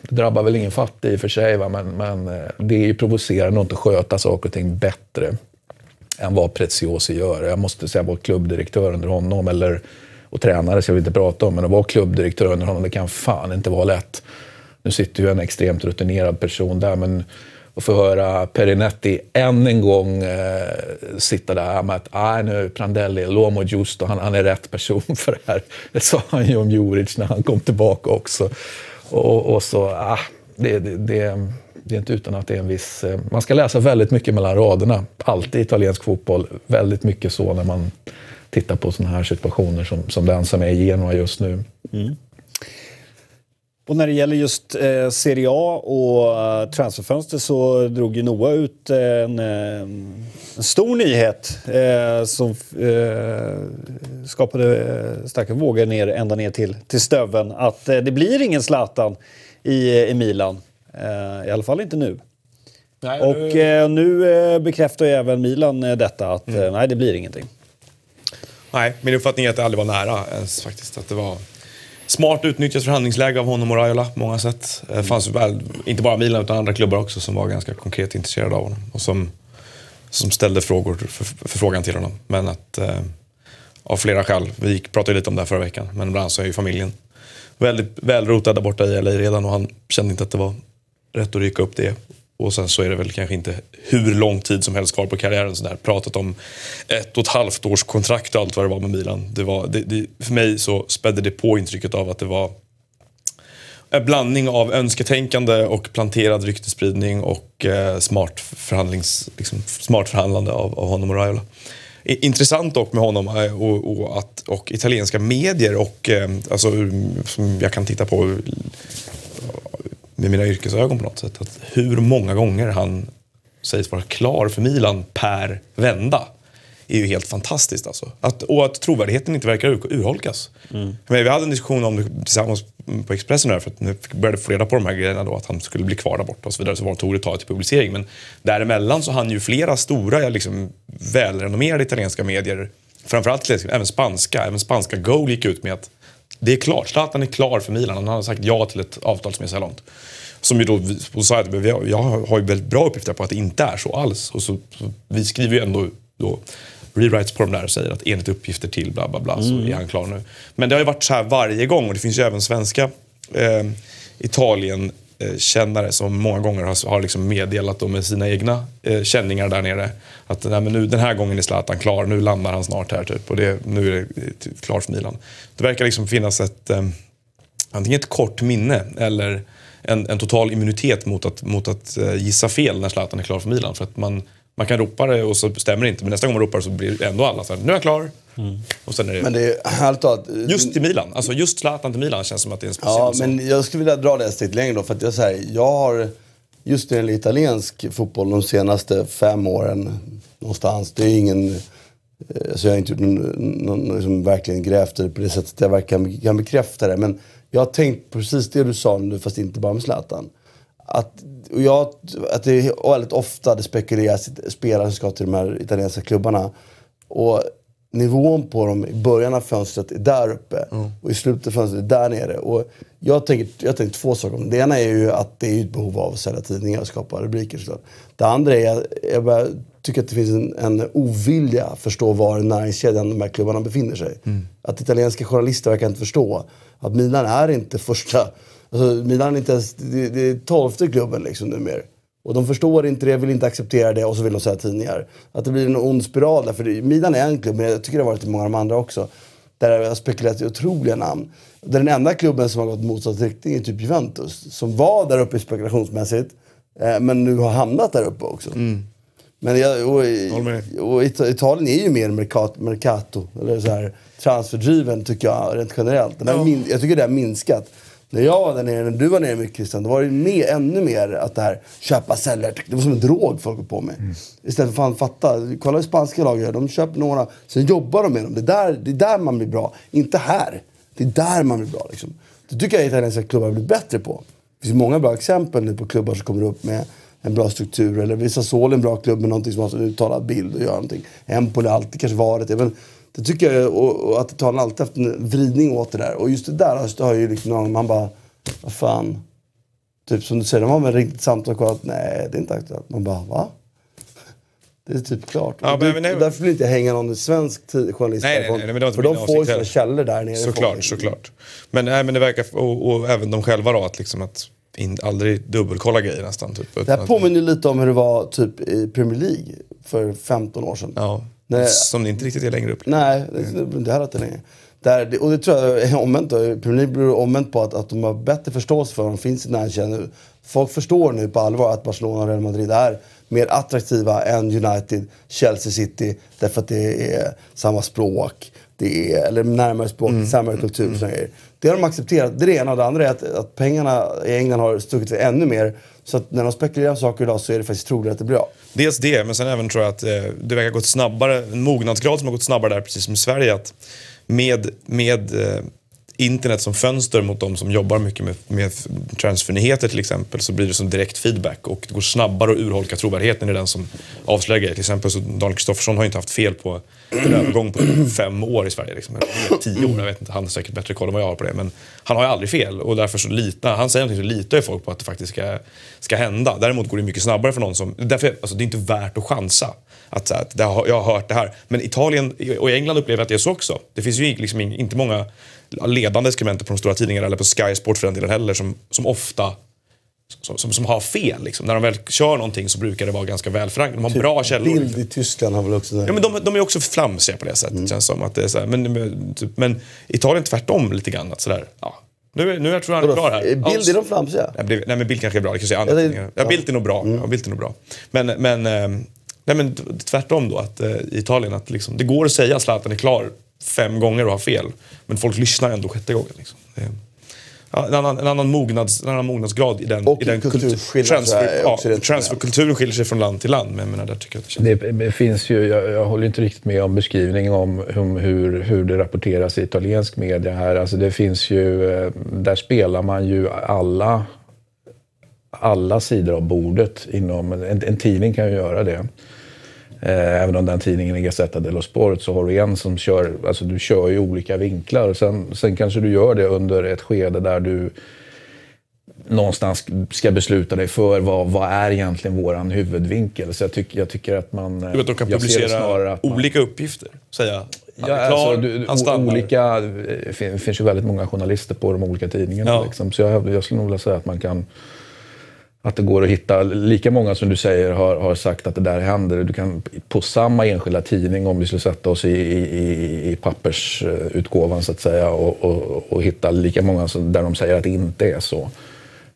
det drabbar väl ingen fattig i och för sig, va? Men, men eh, det är ju provocerande att inte sköta saker och ting bättre än vad Preziosi gör. Jag måste säga vara klubbdirektör under honom, eller, och tränare ska vi inte prata om, men att vara klubbdirektör under honom, det kan fan inte vara lätt. Nu sitter ju en extremt rutinerad person där, men att få höra Perinetti än en gång eh, sitta där med att ah, nu Prandelli, Lomo Giusto, han, han är rätt person för det här. Det sa han ju om Juric när han kom tillbaka också. Och, och så, ah, det, det, det, det är inte utan att det är en viss... Eh, man ska läsa väldigt mycket mellan raderna. Alltid i italiensk fotboll. Väldigt mycket så när man tittar på sådana här situationer som, som den som är i Genoa just nu. Mm. Och när det gäller just eh, Serie A och eh, transferfönster så drog ju Noah ut en, eh, en stor nyhet eh, som eh, skapade eh, starka vågor ner, ända ner till, till stöven. Att eh, det blir ingen Zlatan i, i Milan. Eh, I alla fall inte nu. Och eh, nu eh, bekräftar ju även Milan eh, detta att eh, nej, det blir ingenting. Nej, min uppfattning är att det aldrig var nära ens faktiskt. Att det var smart utnyttjat förhandlingsläge av honom och Raiola på många sätt. Det fanns väl, inte bara Milan utan andra klubbar också som var ganska konkret intresserade av honom. Och som, som ställde frågor, för, förfrågan till honom. Men att eh, av flera skäl, vi pratade ju lite om det här förra veckan, men ibland så är ju familjen väldigt välrotad där borta i LA redan och han kände inte att det var rätt att rycka upp det. Och sen så är det väl kanske inte hur lång tid som helst kvar på karriären. Så där. Pratat om ett och ett halvt års kontrakt och allt vad det var med Milan. Det var, det, det, för mig så spädde det på intrycket av att det var en blandning av önsketänkande och planterad ryktespridning och eh, smart, förhandlings, liksom, smart förhandlande av, av honom och Raiola. Intressant dock med honom eh, och, och, att, och italienska medier och eh, alltså, som jag kan titta på med mina yrkesögon på något sätt. Att hur många gånger han sägs vara klar för Milan per vända är ju helt fantastiskt. Alltså. Att, och att trovärdigheten inte verkar ur, urholkas. Men vi hade en diskussion om det tillsammans på Expressen här, för att nu började få reda på de här grejerna då, att han skulle bli kvar där borta och så vidare. Så var tog det tag till publicering. Men däremellan så hann ju flera stora, liksom, välrenommerade italienska medier, framförallt liksom, även spanska, även spanska Goal gick ut med att det är klart, Zlatan är klar för Milan. Han har sagt ja till ett avtal som är så här långt. Som ju då och sa att jag, har ju väldigt bra uppgifter på att det inte är så alls. Och så, vi skriver ju ändå då rewrites på de där och säger att enligt uppgifter till bla bla bla så är han klar nu. Men det har ju varit så här varje gång och det finns ju även svenska eh, Italien Eh, kännare som många gånger har, har liksom meddelat dem med sina egna eh, känningar där nere. Att nej, men nu, den här gången är Zlatan klar, nu landar han snart här typ. Och det, nu är det eh, klart för Milan. Det verkar liksom finnas ett, eh, antingen ett kort minne eller en, en total immunitet mot att, mot att eh, gissa fel när Zlatan är klar för Milan. För att man, man kan ropa det och så stämmer det inte. Men nästa gång man ropar så blir ändå alla så här, nu är jag klar. Och sen är det, Men det är ärligt talat... just till Milan. Alltså just Zlatan till Milan känns som att det är en speciell Ja, men jag skulle vilja dra det ett steg längre då. För att jag, så här, jag har just när det gäller italiensk fotboll de senaste fem åren någonstans. Det är ingen... eh, Så jag har inte gjort någon, liksom verkligen grävt det på det sättet jag verkligen kan bekräfta det. Men jag har tänkt precis det du sa nu, fast inte bara med Zlatan. Att, och jag, att det är väldigt ofta det spekuleras spelare som ska till de här italienska klubbarna. Och nivån på dem i början av fönstret är där uppe och i slutet av fönstret är där nere. Och jag tänker, jag tänker två saker om det. Det ena är ju att det är ett behov av att sälja tidningar och skapa rubriker såklart. Det andra är att jag tycker att det finns en, en ovilja att förstå var i näringskedjan de här klubbarna befinner sig. Att italienska journalister verkar inte förstå att Milan är inte första Alltså, Milan är inte ens, det, det är tolfte klubben liksom numera. Och de förstår inte det, vill inte acceptera det och så vill de sälja tidningar. Att det blir en ond spiral där. För det- Milan är en klubb, men jag tycker det har varit i många av de andra också. Där det har spekulerat i otroliga namn. Där den enda klubben som har gått motsatt riktning är typ Juventus. Som var där uppe spekulationsmässigt. Eh, men nu har hamnat där uppe också. Men jag, och, och It- Italien är ju mer mercato, mercato eller så här, transferdriven tycker jag rent generellt. Den har min, jag tycker det har minskat. När jag var där nere, när du var nere mycket Christian, då var det mer, ännu mer att det här köpa, sälja, det var som en drog folk höll på med. Mm. Istället för att fatta, kolla hur spanska lag gör, de köper några, sen jobbar de med dem. Det är där, det är där man blir bra, inte här. Det är där man blir bra liksom. Det tycker jag italienska klubbar blir bättre på. Det finns många bra exempel nu på klubbar som kommer upp med en bra struktur. Eller är en bra klubb med någonting som har en uttalad bild och gör någonting. Empoli alltid kanske varit det. Det tycker jag, och, och att Italien alltid haft en vridning åt det där. Och just det där har- har ju liksom någon, man bara, vad fan. Typ som du säger, de har väl riktigt samtal och kollat, nej det är inte aktuellt. Man bara, va? Det är typ klart. Ja, men- det, och därför vill inte jag hänga någon svensk journalist Nej, därifrån. nej, nej, men det För de får ju sina källor där nere. Såklart, såklart. Men, nej, men det verkar, och, och även de själva då, att, liksom att in, aldrig dubbelkolla grejer nästan. Typ, Det här att- påminner lite om hur det var typ i Premier League för 15 år sedan. Ja, Nej. som det inte riktigt är längre upp. Nej, det, det här den är. Där, och det tror jag är omvänt. Premier beror omvänt på att, att de har bättre förståelse för vad de finns i närheten nu. Folk förstår nu på allvar att Barcelona och Real Madrid är mer attraktiva än United, Chelsea City. Därför att det är samma språk, det är, eller närmare språk, sämre kultur och sådana grejer. Det har de accepterat. Det är det ena. Och det andra är att, att pengarna i England har stuckit sig ännu mer. Så att när de spekulerar om saker idag så är det faktiskt troligt att det blir av. Dels det, men sen även tror jag att eh, det verkar gått snabbare, en mognadsgrad som har gått snabbare där, precis som i Sverige. Att med, med eh, internet som fönster mot de som jobbar mycket med, med transfernyheter till exempel så blir det som direkt feedback och det går snabbare att urholka trovärdigheten i den som avslöjar grejer. Till exempel så Daniel Kristoffersson har ju inte haft fel på en övergång på fem år i Sverige. Liksom. Tio år, jag vet inte. Han har säkert bättre koll än vad jag har på det. Men han har ju aldrig fel och därför så litar, han säger någonting så litar ju folk på att det faktiskt ska, ska hända. Däremot går det mycket snabbare för någon som, därför, alltså, det är inte värt att chansa. Att, så här, att det har, jag har hört det här. Men Italien och England upplever att det är så också. Det finns ju liksom inte många ledande skribenter på de stora tidningarna eller på Sky Sport för den delen heller som, som ofta som, som, som har fel. Liksom. När de väl kör någonting så brukar det vara ganska välförankrat. De har bra källor. Bild liksom. i Tyskland har väl också... Ja, men de, de är också flamsiga på det sättet. Känns som att det är så här, men, typ, men Italien tvärtom lite grann. Att sådär, ja, nu, nu jag tror jag han är klar här. Bild, är de flamsiga? Nej, nej men Bild kanske är bra, det kanske är andra Ja, det-. Bild är nog bra. Ja, Bild är nog bra. Men, men, eh, nej, men tvärtom då, att, eh, i Italien, att liksom, det går att säga att Zlatan är klar fem gånger och har fel. Men folk lyssnar ändå sjätte gången. Liksom. En, annan, en, annan mognads, en annan mognadsgrad i den, Och i den är transfer, ja, transferkulturen skiljer sig från land till land. Men jag menar, där tycker jag att det känns... Det, det finns ju, jag, jag håller inte riktigt med om beskrivningen om hur, hur, hur det rapporteras i italiensk media här. Alltså det finns ju, eh, där spelar man ju alla, alla sidor av bordet. Inom, en, en tidning kan ju göra det. Eh, Även om den tidningen är Gazzetta dello Sport så har du en som kör, alltså du kör ju olika vinklar. Sen, sen kanske du gör det under ett skede där du någonstans ska besluta dig för vad, vad är egentligen våran huvudvinkel. Så jag, tycker jag tycker att man... Du vet, de kan publicera att man- olika uppgifter. Säga, han Ja, är klar, alltså, du, han stannar. olika, det fin- finns ju väldigt många journalister på de olika tidningarna. Ja. Liksom. Så jag, jag skulle nog vilja säga att man kan att det går att hitta, lika många som du säger har, har sagt att det där händer. Du kan på samma enskilda tidning, om vi skulle sätta oss i, i, i- pappersutgåvan så att säga och, och, och hitta lika många som, där de säger att det inte är så.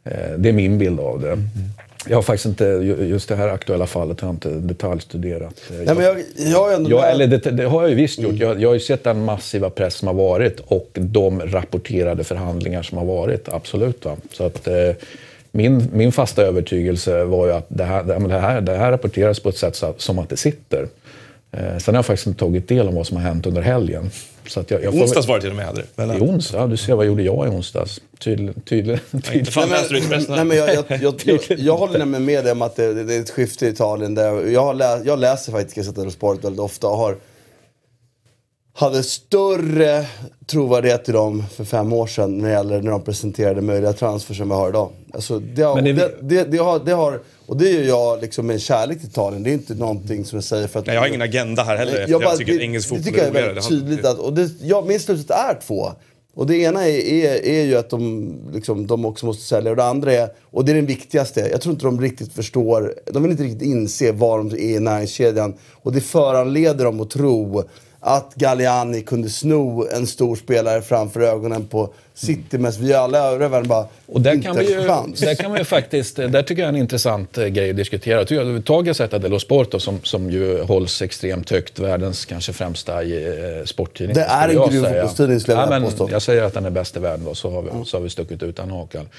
Eh, Det är min bild av det. Jag har faktiskt inte, ju- just det här aktuella fallet har jag inte detaljstuderat. Eh, Nej, men jag, jag ändå... Ja, eller det, det har jag ju visst gjort. Jag, jag har ju sett den massiva press som har varit och de rapporterade förhandlingar som har varit. Absolut. Va? Så att, eh, min, min fasta övertygelse var ju att det här, det, här, det här rapporteras på ett sätt så, som att det sitter. Eh, sen har jag faktiskt inte tagit del av vad som har hänt under helgen. Så att jag, jag får- Onsdags var det till och med, hade det. I Eller? onsdag? Ja, du ser, vad gjorde jag i onsdags? Tydligen... Tydligen. Fan, läste du Expressen? Nej, men jag, jag, jag, jag, jag håller nämligen med dig om att det, det, är ett skifte i Italien. Där jag, lä, jag läser faktiskt Gazzetta dello Sport väldigt ofta och har hade större trovärdighet i dem för fem år sedan när det gäller när de presenterade möjliga transfer som vi har idag. Alltså, det, har, det- det, det, det, har, det har, och det gör jag liksom med kärlek till Italien. Det är inte någonting som jag säger för att... Nej, jag har ingen agenda här heller. Jag Jag, bara- tycker det, engelsk det fotboll tycker jag är roligare. väldigt Det har- tydligt. Att, och det, ja, min slutsats är två. Och det ena är, är, är ju att de, liksom, de också måste sälja. Och det andra är, och det är den viktigaste, jag tror inte de riktigt förstår, de vill inte riktigt inse var de är i näringskedjan. Och det föranleder dem att tro att Galliani kunde sno en stor spelare framför ögonen på City medan vi alla övriga bara Och där inte kan, vi ju, chans. där kan man ju faktiskt, där tycker jag är en intressant eh, grej att diskutera. Jag tycker att Ta Gazzetta dello Sport då, som, som ju hålls extremt högt, världens kanske främsta eh, sporttidning. Det är en grym fotbollstidning, skulle jag ja, vilja påstå. Jag säger att den är bäst i världen då, så har vi, så har vi stuckit ut den hakan.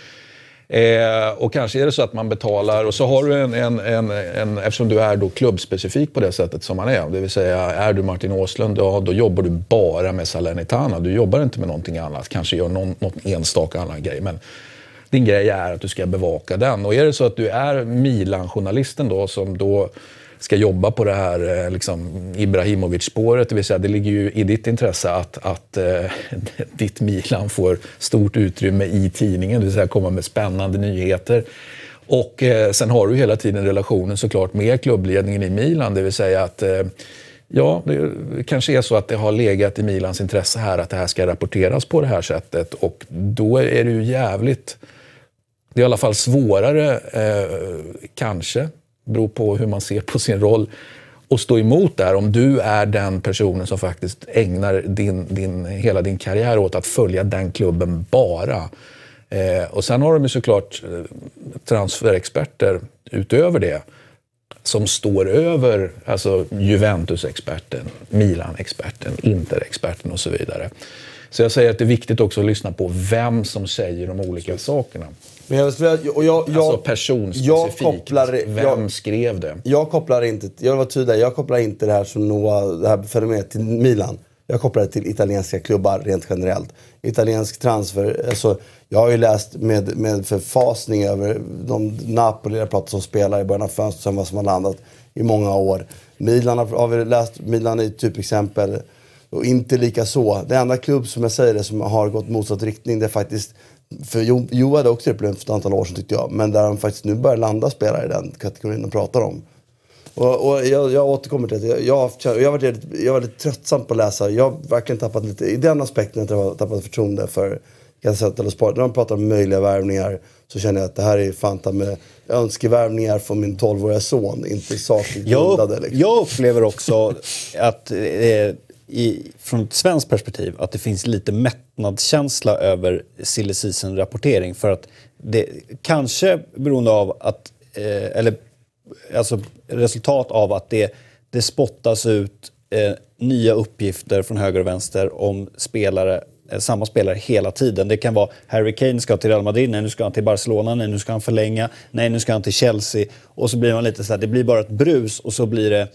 Eh, och kanske är det så att man betalar och så har du en, en, en, en, eftersom du är då klubbspecifik på det sättet som man är, det vill säga är du Martin Åslund, ja, då jobbar du bara med Salernitana. Du jobbar inte med någonting annat, kanske gör någon, någon enstaka annan grej. Men din grej är att du ska bevaka den. Och är det så att du är Milan-journalisten då som då ska jobba på det här eh, liksom, Ibrahimovic-spåret. Det vill säga, det ligger ju i ditt intresse att, att eh, ditt Milan får stort utrymme i tidningen, det vill säga komma med spännande nyheter. Och eh, sen har du hela tiden relationen såklart med klubbledningen i Milan, det vill säga att eh, Ja, det kanske är så att det har legat i Milans intresse här att det här ska rapporteras på det här sättet och då är det ju jävligt det är i alla fall svårare, eh, kanske, beror på hur man ser på sin roll, Och stå emot där om du är den personen som faktiskt ägnar din, din, hela din karriär åt att följa den klubben bara. Eh, och sen har de ju såklart eh, transferexperter utöver det som står över alltså Juventus-experten, Milan-experten, Inter-experten och så vidare. Så jag säger att det är viktigt också att lyssna på vem som säger de olika sakerna. Men jag, och jag, jag, Alltså personspecifikt. jag kopplar, Vem jag, skrev det? jag kopplar inte, jag vill vara tydlig, jag kopplar inte det här som Noah, det här fenomenet till Milan. Jag kopplar det till italienska klubbar rent generellt. Italiensk transfer, alltså, jag har ju läst med, med förfasning över de Napoli jag pratade som spelare i början av fönstret som, som har landat i många år. Milan har, har vi läst, Milan är ett typexempel. Och inte lika så. Det enda klubb som jag säger det som har gått motsatt riktning det är faktiskt för Jo, jo hade också det problemet för ett antal år sedan tyckte jag. Men där de faktiskt nu börjar landa spelare i den kategorin de pratar om. Och, och jag, jag återkommer till det. Jag, jag, har haft- jag, har varit, jag var väldigt tröttsam på att läsa. Jag har verkligen tappat lite, i den aspekten att jag har tappat förtroende för Gazzetta eller Sport. När de pratar om möjliga värvningar så känner jag att det här är fanta med önskevärvningar från min 12-åriga son. Inte sakligt grundade. Liksom. jag upplever också att eh, i, från ett svenskt perspektiv att det finns lite mättnadskänsla över silly season-rapportering. För att det kanske beroende av att, eh, eller alltså resultat av att det, det spottas ut eh, nya uppgifter från höger och vänster om spelare eh, samma spelare hela tiden. Det kan vara Harry Kane ska till Real Madrid, nej nu ska han till Barcelona, nej nu ska han förlänga, nej nu ska han till Chelsea. Och så blir man lite så här, det blir bara ett brus och så blir det eh,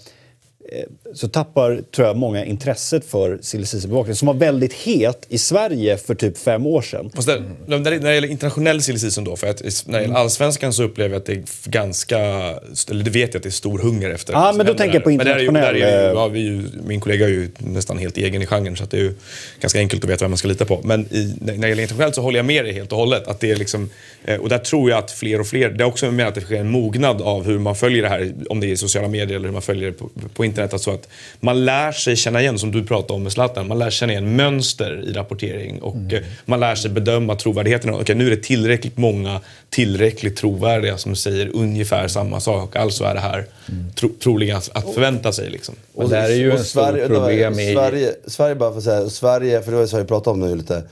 så tappar, tror jag, många intresset för silly season-bevakning som var väldigt het i Sverige för typ fem år sedan. Fast när, det- när det gäller internationell silly season då, för att när det gäller allsvenskan så upplever jag att det är ganska, eller det vet jag att det är stor hunger efter. Ja, som men då tänker jag på där. Men där är ju- internationell, där är ju, eh, ja, ju, Min kollega är ju nästan helt egen i genren så att det är ju ganska enkelt att veta vem man ska lita på. Men i, när det gäller internationellt så håller jag med dig helt och hållet. Att det är liksom, eh, och där tror jag att fler och fler, det är också med att det sker en mognad av hur man följer det här, om det är i sociala medier eller hur man följer det på, på internet. Alltså att man lär sig känna igen, som du pratade om med Zlatan, man lär sig känna igen mönster i rapportering och Mm. eh, man lär sig bedöma trovärdigheten. Okej, nu är det tillräckligt många tillräckligt trovärdiga som säger ungefär samma sak. Alltså är det här tro, troligen att, att förvänta sig. Liksom. Och där är ju en stor problem i... Sverige, Sverige, bara för att säga, Sverige, för det var ju så vi pratade om nu lite.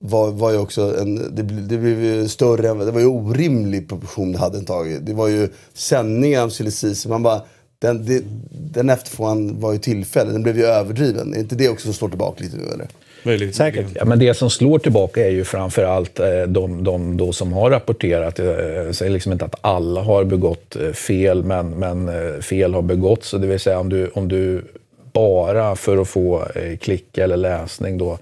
Var, var ju också en, det, det blev ju större, än- det var ju orimlig proportion det hade en tag. Det var ju sändningar om silly man bara, den, det, den efterfrågan var ju tillfällig, den blev ju överdriven. Är inte det också som slår tillbaka lite nu eller? Möjligt. Säkert. Ja, men det som slår tillbaka är ju framförallt eh, de, de då som har rapporterat. eh, Jag säger liksom inte att alla har begått eh, fel, men, men fel har begåtts. Så Det vill säga om du, om du bara för att få klick eller läsning då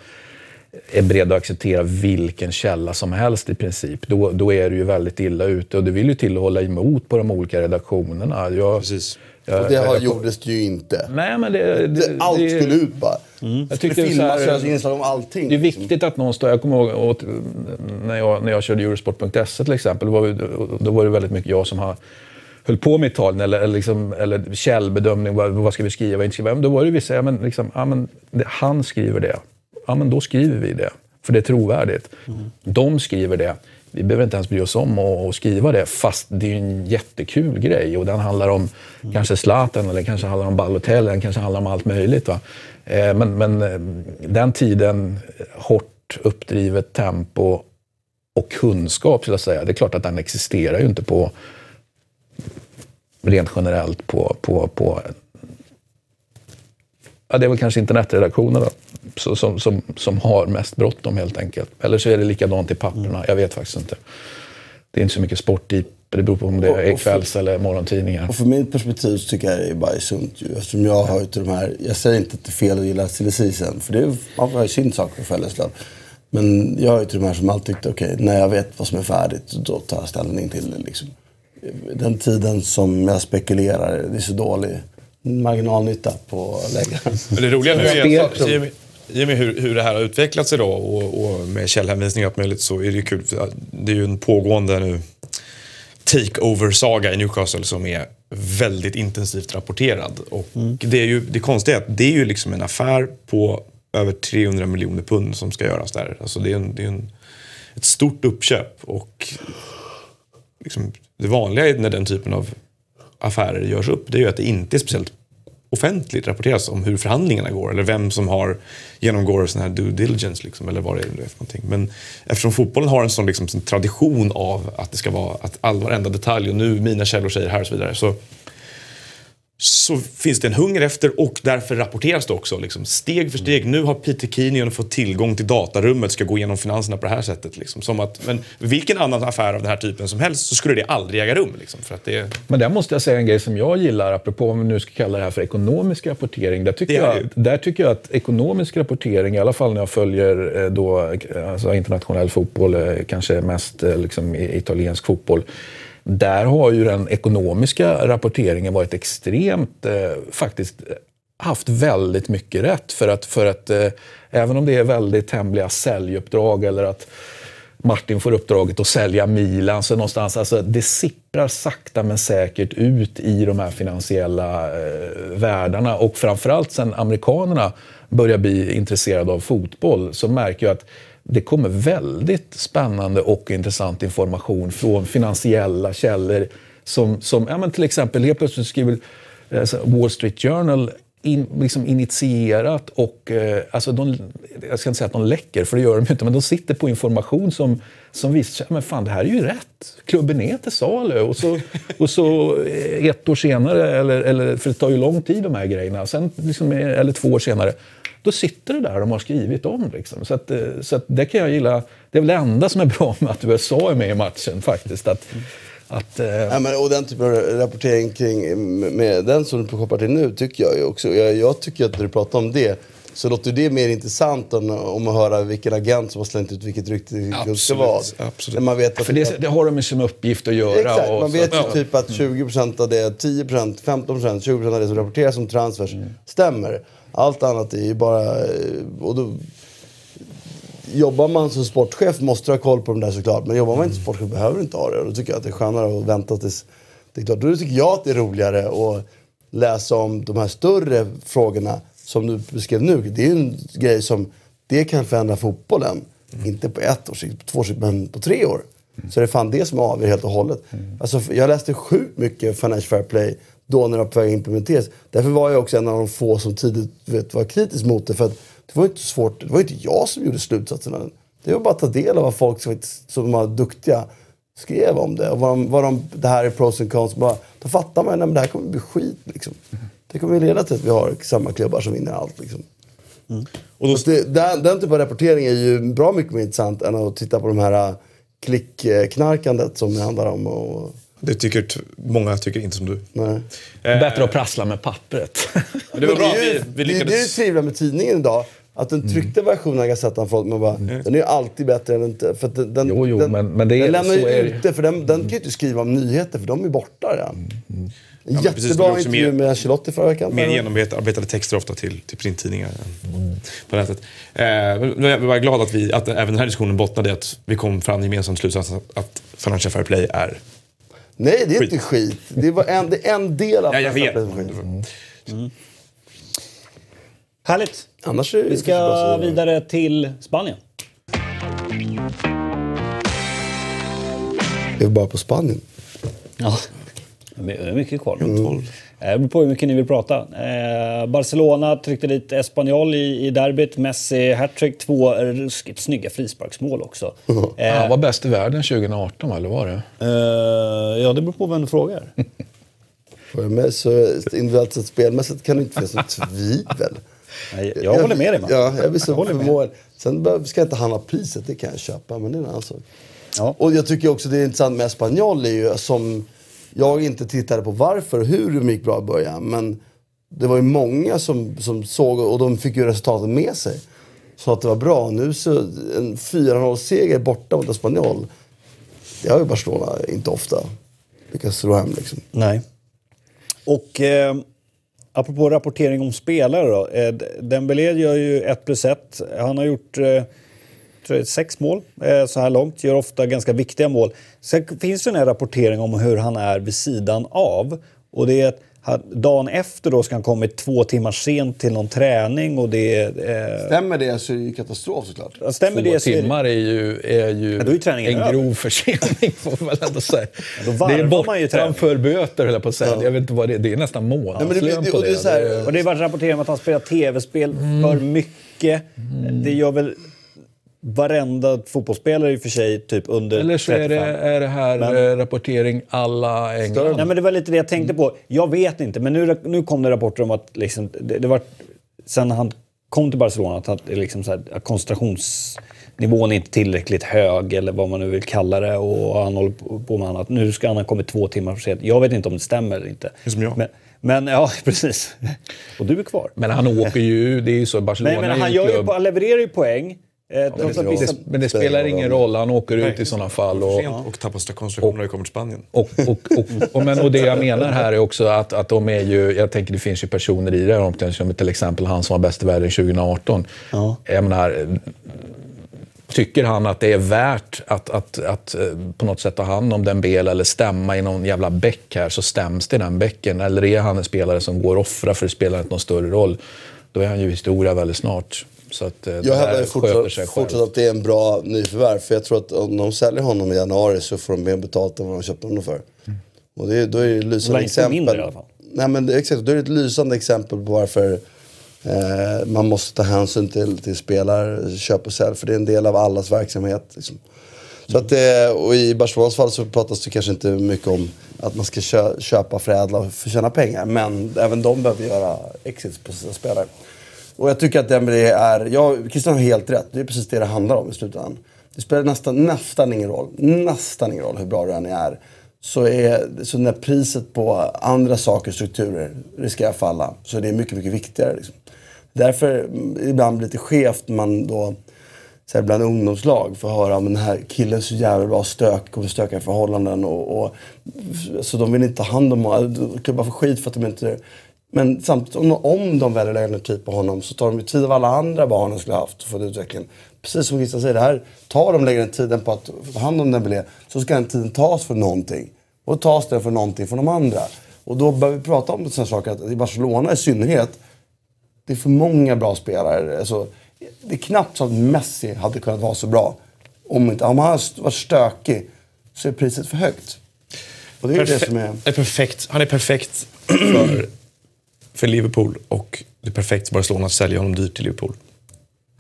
är beredd att acceptera vilken källa som helst i princip, då, då är du ju väldigt illa ute. Och det vill ju till att hålla emot på de olika redaktionerna. Jag, Precis. Jag, Och det har, jag- gjordes det ju inte. Nej, men det, det, Det, allt det- skulle ut bara. Jag Det tyckte så filmas inslag om allting. det är viktigt att någon står... Jag kommer ihåg åt, när, jag, när jag körde Eurosport.se till exempel. Då var, vi, då var det väldigt mycket jag som har, höll på med Italien. Eller, eller, liksom, eller källbedömning. Vad, vad ska vi skriva? Vad inte skriva? Men då var det vissa... Ja, men liksom, ja, men det, han skriver det. Ja, men då skriver vi det. För det är trovärdigt. De skriver det vi behöver inte ens bry oss om att skriva det, fast det är en jättekul grej. Och den handlar om mm. kanske Zlatan, eller kanske handlar om Balotelli, den kanske handlar om allt möjligt. Va? Eh, men, men eh, den tiden, eh, hårt uppdrivet tempo och kunskap, skulle jag säga, det är klart att den existerar ju inte på rent generellt på, på, på ja, det är väl kanske internetredaktionerna så, som, som, som har mest bråttom helt enkelt. Eller så är det likadant i papperna. Mm. Jag vet faktiskt inte. Det är inte så mycket sport i det beror på om det är kvälls eller morgontidningar. Och för mitt perspektiv så tycker jag det är bara sunt ju. Eftersom jag har ju de här, jag säger inte att det är fel att gilla silly season. För det är, man har ju sin sak för följaslöv. Men jag har ju till de här som alltid tyckte, okej, okay, när jag vet vad som är färdigt, då tar jag ställning till det liksom. Den tiden som jag spekulerar, det är så dålig marginalnytta på läggaren. Det roliga nu är att i och med hur, hur det här har utvecklat sig då och, och med källhänvisning och allt möjligt så är det ju kul. Det är ju en pågående nu takeover-saga i Newcastle som är väldigt intensivt rapporterad. Och mm. det, är ju, det konstiga är att det är ju liksom en affär på över 300 miljoner pund som ska göras där. Alltså det är, en, det är en, ett stort uppköp. Och liksom, det vanliga när den typen av affärer görs upp det är ju att det inte är speciellt offentligt rapporteras om hur förhandlingarna går eller vem som har genomgår sån här due diligence liksom, eller vad det är för någonting. Men eftersom fotbollen har en sån liksom, tradition av att det ska vara att all varenda detalj och nu mina källor säger här och så vidare så så finns det en hunger efter och därför rapporteras det också. Liksom, steg för steg. Nu har Peter Kinion fått tillgång till datarummet, ska gå igenom finanserna på det här sättet. Liksom. Som att, men vilken annan affär av den här typen som helst så skulle det aldrig äga rum. Liksom, för att det... Men där måste jag säga en grej som jag gillar, apropå om vi nu ska kalla det här för ekonomisk rapportering. Där tycker, jag, där tycker jag att ekonomisk rapportering, i alla fall när jag följer eh, då, alltså internationell fotboll, eh, kanske mest eh, liksom, italiensk fotboll, där har ju den ekonomiska rapporteringen varit extremt, eh, faktiskt eh, haft väldigt mycket rätt. För att, för att eh, även om det är väldigt hemliga säljuppdrag eller att Martin får uppdraget att sälja Milan, så någonstans, alltså, det sipprar sakta men säkert ut i de här finansiella eh, världarna. Och framförallt sen amerikanerna börjar bli intresserade av fotboll så märker jag att det kommer väldigt spännande och intressant information från finansiella källor. Som, som ja, men till exempel, helt plötsligt skriver eh, Wall Street Journal in, liksom initierat och, eh, alltså de, jag ska inte säga att de läcker, för det gör de inte, men de sitter på information som, som visar, men fan det här är ju rätt. Klubben är till salu. Och så, och så eh, ett år senare, eller, eller, för det tar ju lång tid de här grejerna, sen liksom, eh, eller två år senare, då sitter det där de har skrivit om. Liksom. Så, att, eh, så att det kan jag gilla. Det är väl det enda som är bra med att USA är med i matchen faktiskt. Att, att, eh... ja, men, och den typen av rapportering kring med den som du kopplar till nu tycker jag ju också. Jag, jag tycker att när du pratar om det så låter det mer intressant än om att höra vilken agent som har slängt ut vilket rykte det ska vara. Absolut. Man vet att För det, det har de som uppgift att göra. Exakt, man vet ju ja. typ att 20% av det, 10%, 15%, 20% av det som rapporteras som transfers mm. stämmer. Allt annat är ju bara... Och då, jobbar man som sportchef måste du ha koll på de där såklart. Men jobbar man inte som sportchef behöver du inte ha det. Då tycker jag att det är skönare att vänta tills... Det är klart. Då tycker jag att det är roligare att läsa om de här större frågorna som du beskrev nu. Det är ju en grej som... Det kan förändra fotbollen. Mm. Inte på ett år sikt, på två år sikt, men på tre år. Mm. Så det är fan det som avgör helt och hållet. Mm. Alltså, jag läste sjukt mycket Financial Fair Play då när det var på väg att implementeras. Därför var jag också en av de få som tidigt vet, var kritisk mot det. För att det var inte svårt. Det var inte jag som gjorde slutsatserna. Det var bara att ta del av vad folk som, som var duktiga skrev om det. Och vad de, vad de, det här är pros and cons. Bara, då fattar man att det här kommer bli skit. Liksom. Det kommer leda till att vi har samma klubbar som vinner allt. Liksom. Mm. Och då... det, den, den typen av rapportering är ju bra mycket mer intressant än att titta på de här klickknarkandet som det handlar om. Och, det tycker många tycker inte som du. Nej. Bättre att prassla med pappret. det var bra. Det är ju vi, vi lyckades... det, är det trevliga med tidningen idag. Att den tryckta mm. versionen av Gazettan, folk, man bara, mm. den är ju alltid bättre än inte. För den, den, jo, jo, den, men, men det är, den lämnar ju ute, för den, den kan ju inte skriva om nyheter, för de är borta redan. Mm. Mm. Ja, Jättebra precis, intervju med Ancelotti förra veckan. Mer genomarbetade texter ofta till, till printtidningar mm. på nätet. Eh, jag var glad att, vi, att även den här diskussionen bottnade att vi kom fram gemensamt slutsats att, att Financial Fair Play är Nej, det är skit. inte skit. Det, var en, det är en del av ja, jag vet. Mm. Mm. Härligt. Annars Vi ska vidare till Spanien. är vi bara på Spanien. Ja, det är mycket kvar. Mm. Det beror på hur mycket ni vill prata. Eh, Barcelona tryckte dit Espanyol i, i derbyt. Messi hattrick. Två ruskigt snygga frisparksmål också. Eh, Han var bäst i världen 2018, eller var det? Eh, ja, det beror på vem du frågar. För mig så individuellt sett spelmässigt kan det inte finnas något tvivel. Nej, jag håller med dig, man. Ja, jag vill så Jag håller med. Sen ska jag inte handla priset, det kan jag köpa, men det är en annan sak. Ja. Och jag tycker också det är intressant med Espanyol är ju som jag inte tittade på varför och hur de gick bra i början. Men det var ju många som, som såg och de fick ju resultatet med sig. Så att det var bra. Nu så en 4-0-seger borta mot Espanyol. Det har ju Barcelona inte ofta lyckats slå hem liksom. Nej. Och eh, apropå rapportering om spelare då. Eh, Dembélé gör ju 1 plus 1. Han har gjort eh, tror jag, sex mål eh, så här långt. Gör ofta ganska viktiga mål. Sen finns det en rapportering om hur han är vid sidan av. Och det är att dagen efter då ska han kommit två timmar sent till någon träning och det är... Eh, Stämmer det så är det ju katastrof såklart. stämmer Två det så är det- timmar är ju, är ju, då är ju en över. grov försening, får man väl ändå säga. då det är bortanför böter, höll jag på att säga. Jag vet inte vad det är. Det är nästan månadslön det- på och det Och det har varit rapportering om att han spelar tv-spel för mycket. Det gör väl varenda fotbollsspelare i och för sig typ under Eller så är det, 35. är det här Men- eh, rapportering alla England. Nej, men det var lite det jag tänkte på. Jag vet inte, men nu, nu kom det rapporter om att liksom, det, det var, sen han kom till Barcelona att, han, liksom så här, att koncentrationsnivån är inte tillräckligt hög eller vad man nu vill kalla det och han håller på- med annat. Nu ska han ha kommit två timmar för sent. Jag vet inte om det stämmer eller inte. Det är som jag. Men, men ja, precis. Och du är kvar. Men han åker ju, det är ju så, Barcelona Men, men är han, ju gör ju, han levererar ju poäng. Eh, trots att Det, men det spelar ingen roll, han åker ut i sådana fall. Och, Sent och tappar koncentrationen när det kommer till Spanien. Och, och, och, och, men, och det jag menar här är också att, att de är ju, jag tänker det finns ju personer i det här omklädningsrummet, till exempel han som var bäst i världen 2018. Ja. Jag menar, tycker han att det är värt att, att, att eh, på något sätt ta hand om den bel eller stämma i någon jävla bäck här så stäms det i den bäcken. Eller är han en spelare som går och offrar för det spelar inte någon större roll. Då är han ju historia väldigt snart. Så att eh, det Jag hävdar sig fortsatt, att det är en bra nyförvärv. För jag tror att om de säljer honom i januari så får de mer betalt än vad de köpte honom för. Och det, är- då är det ett lysande exempel. mindre i alla fall. Nej men det, exakt, då är det ett lysande exempel på varför eh, man måste ta hänsyn till, till spelare, köp och sälj. För det är en del av allas verksamhet. Liksom. Så att, eh, och i Barcelonas fall så pratas det kanske inte mycket om att man ska kö, köpa, förädla och förtjäna pengar. Men även de behöver göra exits på sina spelare. Och jag tycker att Dembélé är, ja, Christian har helt rätt. Det är precis det det handlar om i slutändan. Det spelar nästan, nästan ingen roll, nästan ingen roll hur bra du än är. Så, är, så när priset på andra saker, strukturer, riskerar att falla så är det mycket, mycket viktigare. Liksom. Därför ibland blir det lite skevt när man då så här, bland ungdomslag får höra om den här killen är så jävla bra stök, kommer stöka i förhållanden och, och så de vill inte ta hand om honom. Klubbar får skit för att de inte... Men samtidigt, om, om de väljer att lägga ner tid på honom så tar de ju tid av alla andra barn de skulle ha haft för utvecklingen. Precis som Christian säger, det här, tar de längre tiden på att ta hand om Dembélé så ska den tiden tas för någonting. Och tas den för någonting från de andra. Och då börjar vi prata om sådana saker att i Barcelona i synnerhet det är för många bra spelare. Alltså, det är knappt så att Messi hade kunnat vara så bra. Om, inte, om han hade varit stökig så är priset för högt. Och det är ju det Perfe- som är... är perfekt. Han är perfekt för, för Liverpool och det är perfekt för Barcelona att sälja honom dyrt till Liverpool.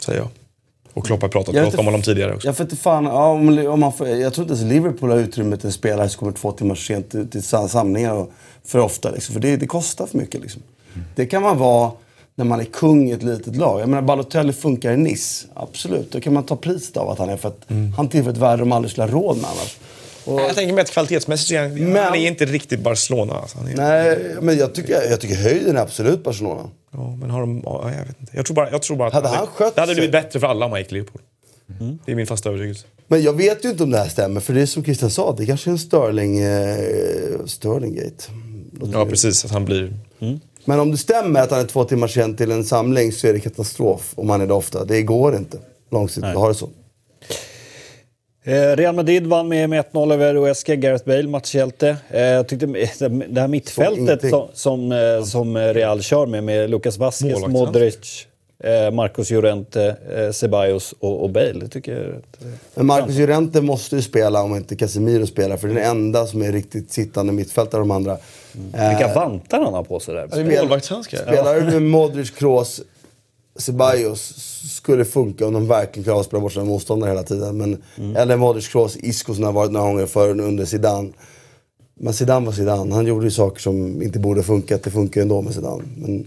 Säger jag. Och Klopp har pratat, pratat om honom tidigare också. Jag, inte fan, ja, om, om man får, jag tror inte ens Liverpool har utrymme till en spelare som kommer två timmar sent till, till sam- samlingar och, för ofta. Liksom, för det, det kostar för mycket. Liksom. Det kan man vara när man är kung i ett litet lag. Jag menar, Balotelli funkar i Nice. Absolut, då kan man ta priset av att han är. För att han tillför ett värde de aldrig skulle ha råd med annars. Och, Jag tänker mig att kvalitetsmässigt så är han, Men- han är inte riktigt Barcelona. Alltså. Är, nej, men jag tycker, jag tycker höjden är absolut Barcelona. ja, men har de, ja, jag vet inte. Jag tror bara, jag tror bara att Hade han skött det hade blivit bättre för alla om han gick Liverpool. Det är min fasta övertygelse. Men jag vet ju inte om det här stämmer. För det är som Christian sa, det kanske är en Sterling, eh, Sterlinggate. Ja, precis. Att han blir... Men om det stämmer att han är två timmar sen till en samling så är det katastrof om han är det ofta. Det går inte långsiktigt att ha det så. Eh, Real Madrid vann med, med 1-0 över OSK. Gareth Bale, matchhjälte. Eh, jag tyckte det här mittfältet ingenting. som, som, eh, som Real kör med, med Lucas Vasquez. Modric. Marcos Llorente, Ceballos och, och Bale. Det tycker jag är Men Marcus Llorente måste ju spela om inte Casemiro spelar. För det är den enda som är riktigt sittande mittfältare av de andra. Vilka vantar han har på sig där. Målvaktshandskar. Spelar du med Modric, Kroos, Ceballos skulle funka om de verkligen klarar att spela bort sina motståndare hela tiden. Men, Eller Modric, Kroos, Isco som har varit några gånger förr under Zidane. Men Zidane var Zidane. Han gjorde ju saker som inte borde funkat. Det funkar ju ändå med Zidane. Men,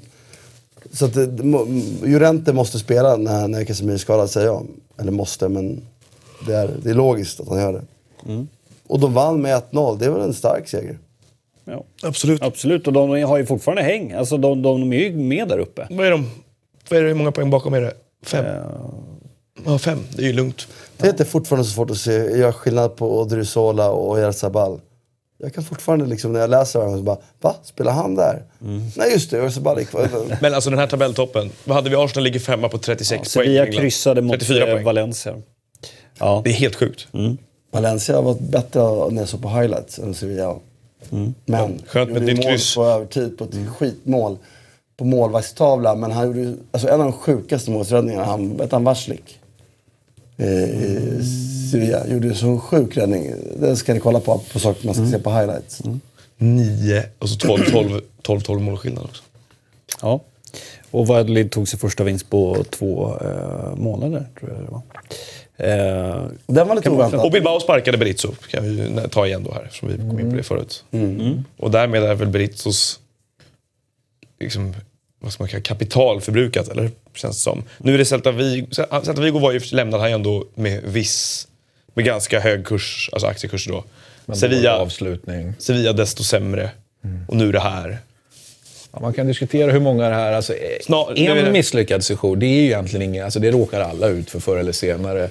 så att det, det må- Llorente måste spela när, när Casemiro är skadad, säger jag. Eller måste, men det är, det är logiskt att han gör det. Och de vann med 1-0. Det är väl en stark seger. Ja. Absolut. Absolut, och de har ju fortfarande häng. Alltså de, de är ju med där uppe. Vad är de? Vad är det, hur många poäng bakom är det? Fem? Ja, fem. Det är ju lugnt. Det är inte fortfarande så svårt att se, göra skillnad på Odriozola och Oyarzabal. Jag kan fortfarande liksom, när jag läser dem så bara, va? Spelar han där? Nej just det, kvar. Men alltså den här tabelltoppen. Vad hade vi? Arsenal ligger femma på 36 poäng. Sevilla kryssade mot 34 eh, poäng. Valencia. Ja. Det är helt sjukt. Valencia har varit bättre när jag såg på highlights än Sevilla. Men, Skönt med gjorde ju ditt mål kryss. på övertid på ett skitmål. På målvaktstavla, men han gjorde alltså en av de sjukaste målsräddningarna, han, vet han Varslik? Eh, i Sevilla, gjorde en så sjuk räddning. Den ska ni kolla på, på saker man ska se på highlights. 9 och så 12, 12, 12, 12 målskillnad också. ja. Och Valladolid tog sig första vinst på två eh, månader, tror jag det var. Eh, Den var lite oväntat. Och Bilbao sparkade Berizzo, kan vi ta igen då här, som vi kom in på det förut. Och därmed är väl Berizzos liksom, vad ska man kalla, kapital förbrukat, eller? Känns det som. Nu är det Celta Vigo. Celta Vigo var ju, lämnade han ju ändå med viss, med ganska hög kurs, alltså aktiekurs då. Men Sevilla, Avslutning. Sevilla desto sämre. Och nu det här. Ja, man kan diskutera hur många det här... Alltså, Snar- en misslyckad session, det är ju egentligen ingen... Alltså, det råkar alla ut för förr eller senare.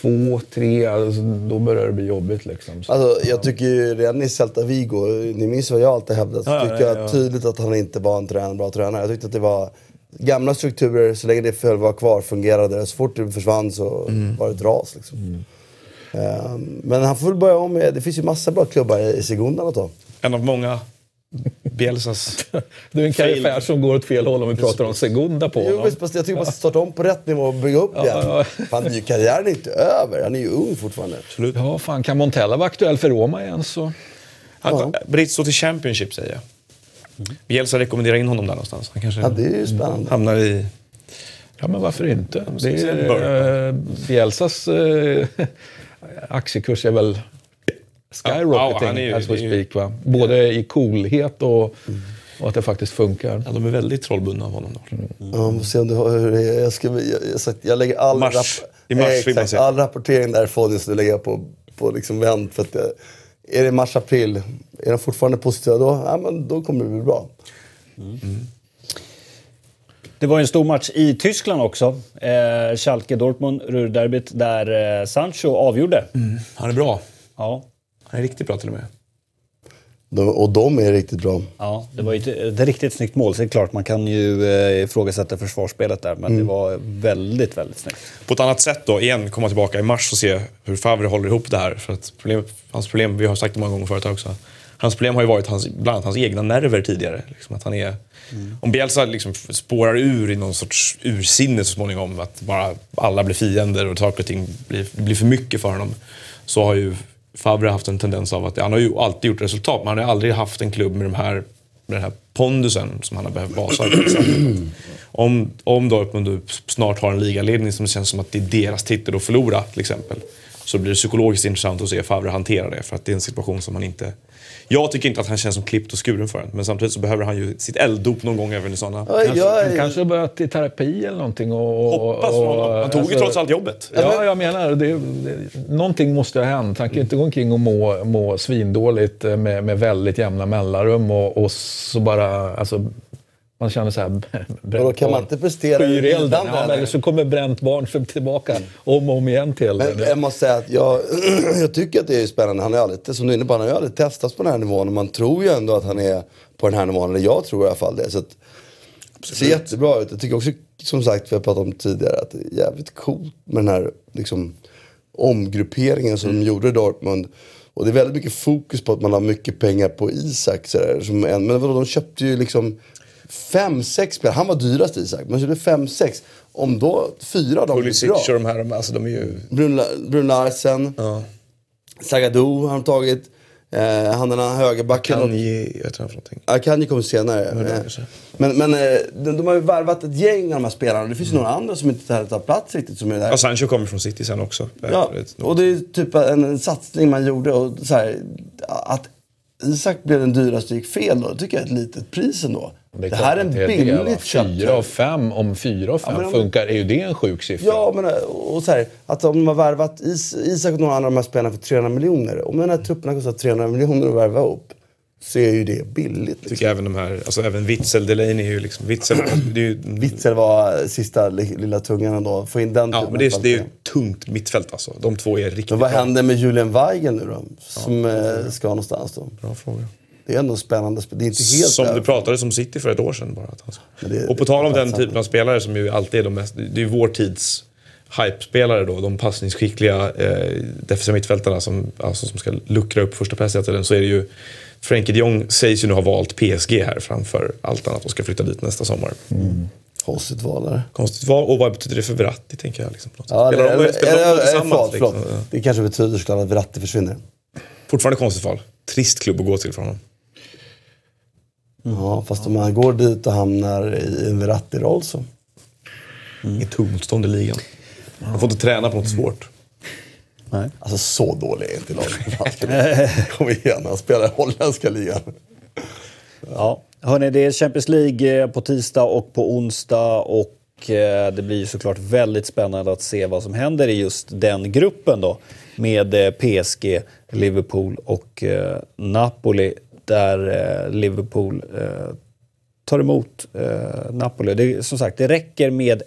Två, tre, alltså, då börjar det bli jobbigt. Liksom. Så, Alltså, jag tycker ju redan i Celta Vigo, ni minns vad jag alltid hävdat, så Ja, tycker ja, jag ja. tydligt att han inte var en trän, bra tränare. Jag tyckte att det var gamla strukturer, så länge det föll var kvar fungerade det. Så fort det försvann så Mm. var det ett ras. Liksom. Ehm, men han får väl börja om med, det finns ju massa bra klubbar i, i Segundan att ta. En av många Bielsas... det är en karriär som går åt fel håll om vi pratar om Segunda på Jo, honom. visst, fast jag tycker man ska starta om på rätt nivå och bygga upp igen. ja. Fan, det är ju- karriären är inte över, han är ju ung fortfarande. Ja, fan, kan Montella vara aktuell för Roma igen så... Han, Berizzo till Championship säger jag. Bielsa rekommenderar in honom där någonstans. Han kanske Ja, det är ju spännande. hamnar i... Ja, men varför inte? Det är, eh, Bielsas eh, aktiekurs är väl skyrocketing Ja, ju- as we speak. Va? Både i coolhet och, och att det faktiskt funkar. Ja, de är väldigt trollbundna av honom. Då. Ja, vi får se om du har hur det är. Jag, ska, jag, jag, jag lägger all, Mars. rapp- I mars Eh, exakt, all rapportering därifrån just nu lägger jag på, på liksom vänt. För att det, är det mars, april, är de fortfarande positiva då, ja, men då kommer det bli bra. Det var en stor match i Tyskland också. Eh, Schalke-Dortmund, Ruhrderbyt, där eh, Sancho avgjorde. Han är bra. Ja. Han är riktigt bra till och med. De, och de är riktigt bra. Ja, det var ju ett, ett riktigt snyggt mål. Så det är klart, man kan ju eh, ifrågasätta försvarsspelet där, men det var väldigt, väldigt snyggt. På ett annat sätt då, igen, komma tillbaka i mars och se hur Favre håller ihop det här. För att problem, hans problem, vi har sagt det många gånger förut också, hans problem har ju varit hans, bland annat hans egna nerver tidigare. Liksom att han är, Om Bielsa liksom spårar ur i någon sorts ursinne så småningom, att bara alla blir fiender och saker och ting blir, blir för mycket för honom, så har ju Favre har haft en tendens av att, han har ju alltid gjort resultat, men han har aldrig haft en klubb med de här med den här pondusen som han har behövt basa. om, om Dortmund snart har en ligaledning som känns som att det är deras titel att förlora till exempel. Så blir det psykologiskt intressant att se Favre hantera det. För att det är en situation som han inte... Jag tycker inte att han känns som klippt och skuren för en. Men samtidigt så behöver han ju sitt elddop någon gång även i sådana... Kanske, han kanske har börjat i terapi eller någonting. Och, och, Hoppas för honom. Han tog ju alltså- trots allt jobbet. Ja, jag menar det, det, Någonting måste ha hänt. Han kan ju inte gå omkring och må, må svindåligt eh, med, med väldigt jämna mellanrum och, och så bara... Alltså, man känner så här... bränt då kan man inte prestera skyr elden. Ja, men eller? så kommer bränt barn tillbaka om och om igen till Men elden. jag måste säga att jag, jag tycker att det är spännande. Han har aldrig, som du är inne på, han har ju aldrig testats på den här nivån. Och man tror ju ändå att han är på den här nivån. Eller jag tror i alla fall det. Så att, det ser jättebra ut. Jag tycker också, som sagt, vi har pratat om tidigare, att det är jävligt coolt med den här liksom, omgrupperingen som de gjorde i Dortmund. Och det är väldigt mycket fokus på att man har mycket pengar på Isak. Så där, som en, men vadå, de köpte ju liksom fem, sex spelare. Han var dyrast Isak, men körde fem, sex. Om då fyra av dem Pulisic bra. och de här, alltså de är ju... Brun, Brun Larsen, Ja. Zagadou har de tagit. Eh, han den här högerbacken. Kan ge... Jag vet inte för någonting. Akanji kommer senare. Eh. Men, men eh, de, de har ju värvat ett gäng av de här spelarna. Det finns ju några andra som inte tar- tar plats riktigt. Som är där. Ja, Sancho kommer från City sen också. Ja, och det är typ en, en satsning man gjorde. Och så här, att Isak blev den dyraste gick fel då, det tycker jag är ett litet pris ändå. Det, klart här är en det det, billigt köpt Fyra av fem, om fyra av fem men om- funkar, är ju det en sjuk siffra? Ja, men och så här, att om de har värvat Is, Isak och några andra av de här spelarna för 300 miljoner. Om den här truppen har kostat 300 miljoner att värva upp så är ju det billigt. Liksom. tycker även de här, alltså även Witzel, Delaney är ju liksom, Witzel, det är ju... Witzel var sista li- lilla tungan ändå. Få in den Ja, men det är, det är ju tungt mittfält alltså. De två är riktigt Men vad bra. händer med Julian Weigel nu då? Som eh, ska någonstans då? Bra fråga. Det är ändå spännande. sp- Det är inte helt Som det över. pratades om City för ett år sedan bara. Men det- och på tal om den sant. typen av spelare som ju alltid är de mest, det är ju vår tids hype-spelare då, de passningsskickliga eh, defensiva mittfältarna som, alltså, som ska luckra upp första presshättaren så är det ju Frenkie de Jong sägs ju nu ha valt PSG här framför allt annat och ska flytta dit nästa sommar. Konstigt val där. Konstigt val. Och vad betyder det för Verratti, tänker jag. Liksom. Ja, Spelar eller, de- spelar de eller, tillsammans, förlåt, liksom? Det kanske betyder såklart att Verratti försvinner. Fortfarande konstigt val. Trist klubb att gå till för honom. Ja, fast om man går dit och hamnar i en Verratti-roll så. Inget tungmotstånd i ligan. De får inte träna på något svårt. Nej. Alltså så dålig är inte laget. Kom igen, han spelar i holländska ligan. Ja. Hörrni, det är Champions League eh, på tisdag och på onsdag. Och eh, det blir såklart väldigt spännande att se vad som händer i just den gruppen då. Med eh, PSG, Liverpool och Napoli. Där eh, Liverpool eh, tar emot eh, Napoli. Det, som sagt, det räcker med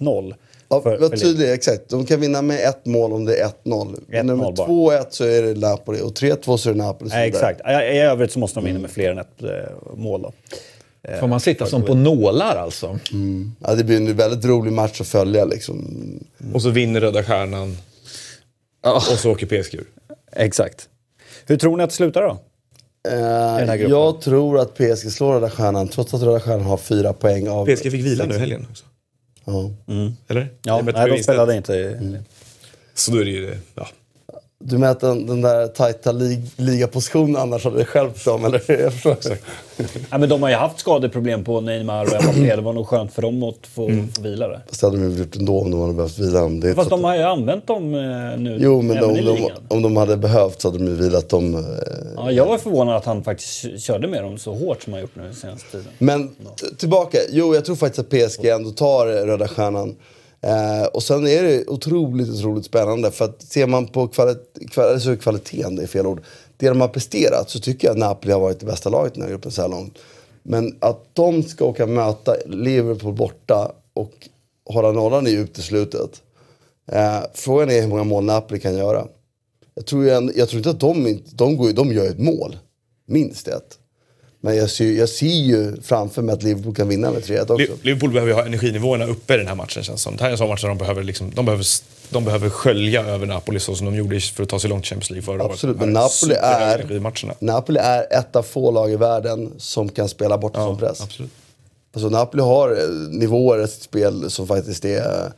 1-0. Ja, för- var tydlig, exakt. De kan vinna med ett mål om det är 1-0. 1-0 Nummer bara. 2-1 så är det Napoli och 3-2 så är det Napoli. Nej, exakt. I, I övrigt så måste de vinna med fler än ett eh, mål. Då. Får man sitta som på nålar alltså? Ja, det blir en väldigt rolig match att följa liksom. Och så vinner Röda Stjärnan. Och så åker PSG ur. Exakt. Hur tror ni att det slutar då? Eh, jag tror att PSG slår Röda Stjärnan trots att Röda Stjärnan har fyra poäng av... PSG fick vila nu i helgen också. Ja. Eller? Ja, nej, de spelade inte. Så då är det ju. Ja. Du menar att den, den där tajta lig, ligapositionen annars hade stjälpt dem? Eller? Jag förstår. Ja, men de har ju haft skadeproblem på Neymar och Mbappé. Det var nog skönt för dem att få, få vila det. Fast det hade de gjort ändå om de hade behövt vila. dem. Det Fast de har ju använt dem eh, nu Jo, men de, de, om de hade behövt så hade de ju vilat dem. eh, Ja, jag var förvånad att han faktiskt körde med dem så hårt som han gjort nu senaste tiden. Men tillbaka. Jo, jag tror faktiskt att PSG ändå tar Röda Stjärnan. Eh, och sen är det otroligt, otroligt spännande. För att ser man på kvali kval kvaliteten, det är fel ord. Det de har presterat så tycker jag att Napoli har varit det bästa laget i den här gruppen så här långt. Men att de ska åka och möta Liverpool borta och hålla nollan i uteslutet. Eh, frågan är hur många mål Napoli kan göra. Jag tror, jag, jag tror inte att de, de, går, ju- de gör ett mål. Minst ett. Men jag ser, jag ser ju framför mig att Liverpool kan vinna med 3-1 också. Li- Liverpool behöver ju ha energinivåerna uppe i den här matchen känns det som. Det här är en sån match där de behöver, liksom, de behöver, de behöver skölja över Napoli så som de gjorde för att ta sig långt i Champions League förra Absolut, året. men Napoli är. Napoli är ett av få lag i världen som kan spela bort en sån press. absolut. Alltså Napoli har eh, nivåer i sitt spel som faktiskt är,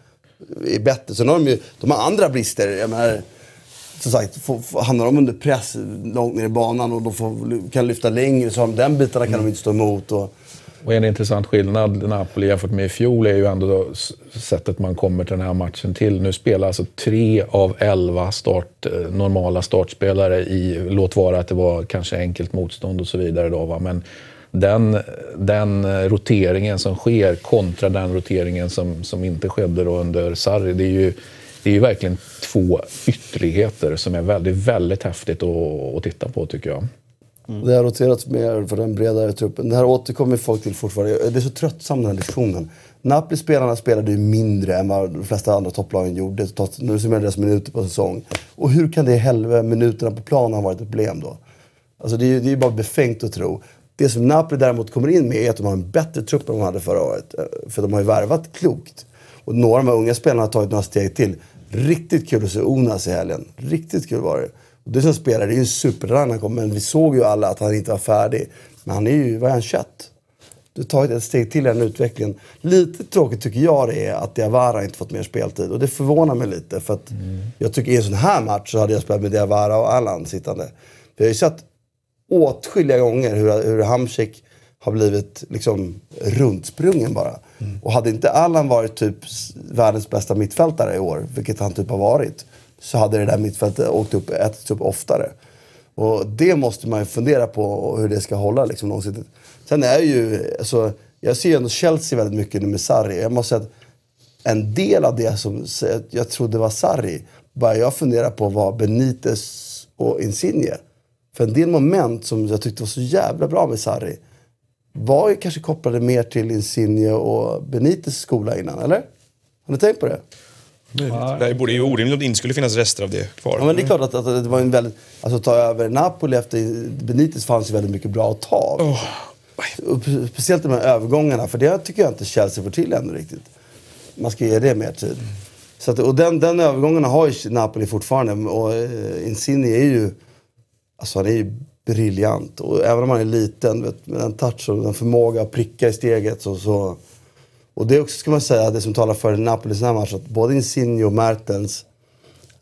är bättre. Sen har de ju de har andra brister. Jag menar, som sagt, får, hamnar de under press långt ner i banan och de får, kan lyfta längre så har de den bitarna kan de inte stå emot. Och, Och en intressant skillnad Napoli jämfört med i fjol är ju ändå då sättet man kommer till den här matchen till. Nu spelar alltså tre av elva start, eh, normala startspelare i, låt vara att det var kanske enkelt motstånd och så vidare då va, men den, den eh, roteringen som sker kontra den roteringen som, som inte skedde då under Sarri, det är ju det är ju verkligen två ytterligheter som är väldigt, väldigt häftigt att, att titta på tycker jag. Mm. Det har roterats mer för den bredare truppen. Det här återkommer folk till fortfarande. Det är så tröttsamt den här diskussionen. Napoli-spelarna spelade ju mindre än vad de flesta andra topplagen gjorde. Nu ser man deras minuter på säsong. Och hur kan det helvete minuterna på planen ha varit ett problem då? Alltså det är ju det är bara befängt att tro. Det som Napoli däremot kommer in med är att de har en bättre trupp än de hade förra året. Eh, för de har ju värvat klokt. Och några av de här unga spelarna har tagit några steg till. Riktigt kul att se Onas i helgen. Riktigt kul var det. Och det som spelar, det är ju en han kom. Men vi såg ju alla att han inte var färdig. Men han är ju, vad är han, 21? Du har tagit ett steg till i den utvecklingen. Lite tråkigt tycker jag det är att Diawara inte fått mer speltid. Och det förvånar mig lite. För att jag tycker i en sån här match så hade jag spelat med Diawara och Allan sittande. Vi har ju sett åtskilliga gånger hur, hur Hamsik har blivit liksom runtsprungen bara. Mm. Och hade inte Allan varit typ världens bästa mittfältare i år, vilket han typ har varit, så hade det där mittfältet åkt upp, ätits upp oftare. Och det måste man ju fundera på hur det ska hålla liksom långsiktigt. Sen är ju, alltså, jag ser ju ändå Chelsea väldigt mycket nu med Sarri. Jag måste säga att en del av det som jag trodde var Sarri, Började jag fundera på var Benitez och Insigne. För en del moment som jag tyckte var så jävla bra med Sarri var ju kanske kopplade mer till Insigne och Benitez skola innan, eller? Har ni tänkt på det? Det borde ju orimligt om det inte skulle finnas rester av det kvar. Ja, men det är klart att, att det var en väldigt... Alltså ta över Napoli efter Benitez fanns ju väldigt mycket bra att ta spe- Speciellt de här övergångarna, för det tycker jag inte Chelsea får till ännu riktigt. Man ska ge det mer tid. Så att, och den, den övergången har ju Napoli fortfarande. Och eh, Insigne är ju... Alltså han är ju briljant. Och även om han är liten, vet, med den touch och den förmåga att pricka i steget så... så och det är också, ska man säga, det som talar för Napoli i den här matchen. Att både Insigne och Mertens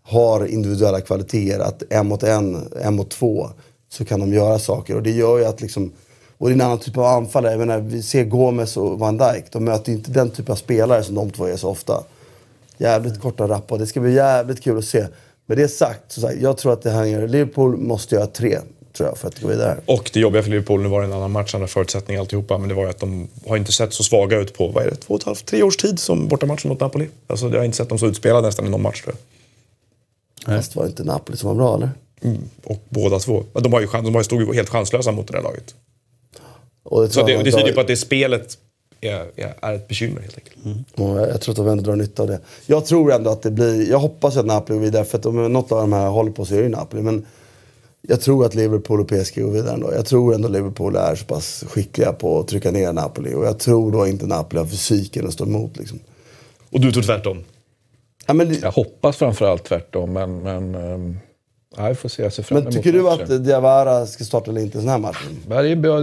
har individuella kvaliteter. Att en mot en, en mot två, så kan de göra saker. Och det gör ju att liksom... Och det är en annan typ av anfallare. Jag menar, vi ser Gomes och Van Dijk. De möter inte den typ av spelare som de två är så ofta. Jävligt korta rappa. Det ska bli jävligt kul att se. Med det sagt, så sagt jag tror att det här. Liverpool måste göra tre, tror jag, för att gå vidare. Och det jobbiga för Liverpool, nu var det en annan match, andra förutsättningar alltihopa, men det var ju att de har inte sett så svaga ut på, vad är det, två och ett halvt, tre års tid som bortamatchen mot Napoli. Alltså jag har inte sett dem så utspelade nästan i någon match tror jag. Fast var det inte Napoli som var bra, eller? Och båda två. De, har ju, de har ju stod ju helt chanslösa mot det där laget. Och det, Så det, det tyder ju på att det spelet är, är, är ett bekymmer helt enkelt. Och jag, jag tror att de ändå drar nytta av det. Jag tror ändå att det blir... Jag hoppas att Napoli går vidare, för att om något av de här håller på så är det ju Napoli. Men jag tror att Liverpool och PSG går vidare ändå. Jag tror ändå Liverpool är så pass skickliga på att trycka ner Napoli. Och jag tror då inte Napoli har fysiken att stå emot liksom. Och du tror tvärtom? Ja, men, Jag hoppas framförallt tvärtom, men... men ehm, ja, vi får se. Jag ser fram men emot tycker du matchen. att Diawara ska starta eller inte i den här matchen? Ja, Det, är bra.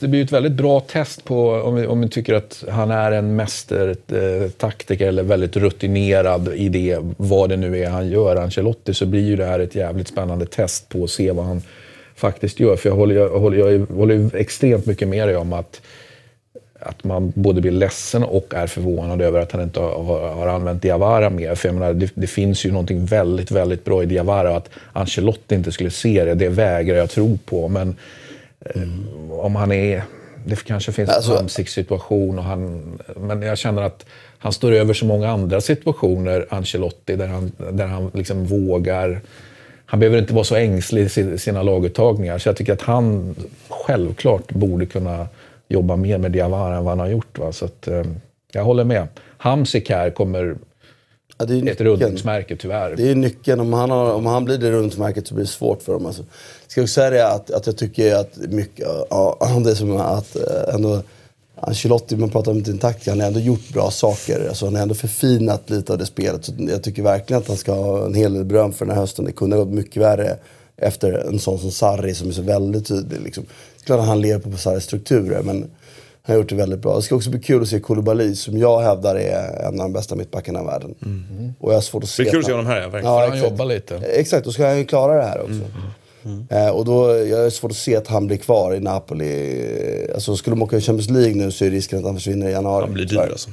Det, blir ett väldigt bra test på om vi, om vi tycker att han är en mästertaktiker eller väldigt rutinerad i det, vad det nu är han gör, Ancelotti, så blir ju det här ett jävligt spännande test på att se vad han faktiskt gör. För jag håller, jag håller, jag håller extremt mycket med dig om att att man både blir ledsen och är förvånad över att han inte har, har använt Diawara mer. För jag menar, det, det finns ju någonting väldigt, väldigt bra i Diawara. Att Ancelotti inte skulle se det, det vägrar jag tro på. Men eh, om han är... Det kanske finns Alltså- en ansiktssituation och han... Men jag känner att han står över så många andra situationer, Ancelotti, där han, där han liksom vågar... Han behöver inte vara så ängslig i si- sina laguttagningar. Så jag tycker att han självklart borde kunna jobba mer med Diawara än vad han har gjort. Va? Så att, eh, jag håller med. Hamsik här kommer Ja, det är ett rundningsmärke tyvärr. Det är nyckeln. Om han, har, om han blir det rundsmärket så blir det svårt för dem. Alltså. Ska jag också säga det att, att jag tycker att mycket, ja, det är som att eh, ändå Ancelotti, man pratar om sin taktik, han har ändå gjort bra saker. Alltså, han har ändå förfinat lite av det spelet. Så jag tycker verkligen att han ska ha en hel del beröm för den här hösten. Det kunde ha gått mycket värre efter en sån som Sarri som är så väldigt tydlig. Liksom. Klart han lever på Sarris strukturer, men han har gjort det väldigt bra. Det ska också bli kul att se Koulibaly som jag hävdar är en av de bästa mittbackarna i världen. Och jag har svårt att se Det är kul att se honom här, ja, verkligen. Får han exakt. jobba lite? Exakt, då ska han ju klara det här också. Eh, och då, jag är svårt att se att han blir kvar i Napoli. Alltså skulle de åka i Champions League nu så är risken att han försvinner i januari. Han blir dyr alltså.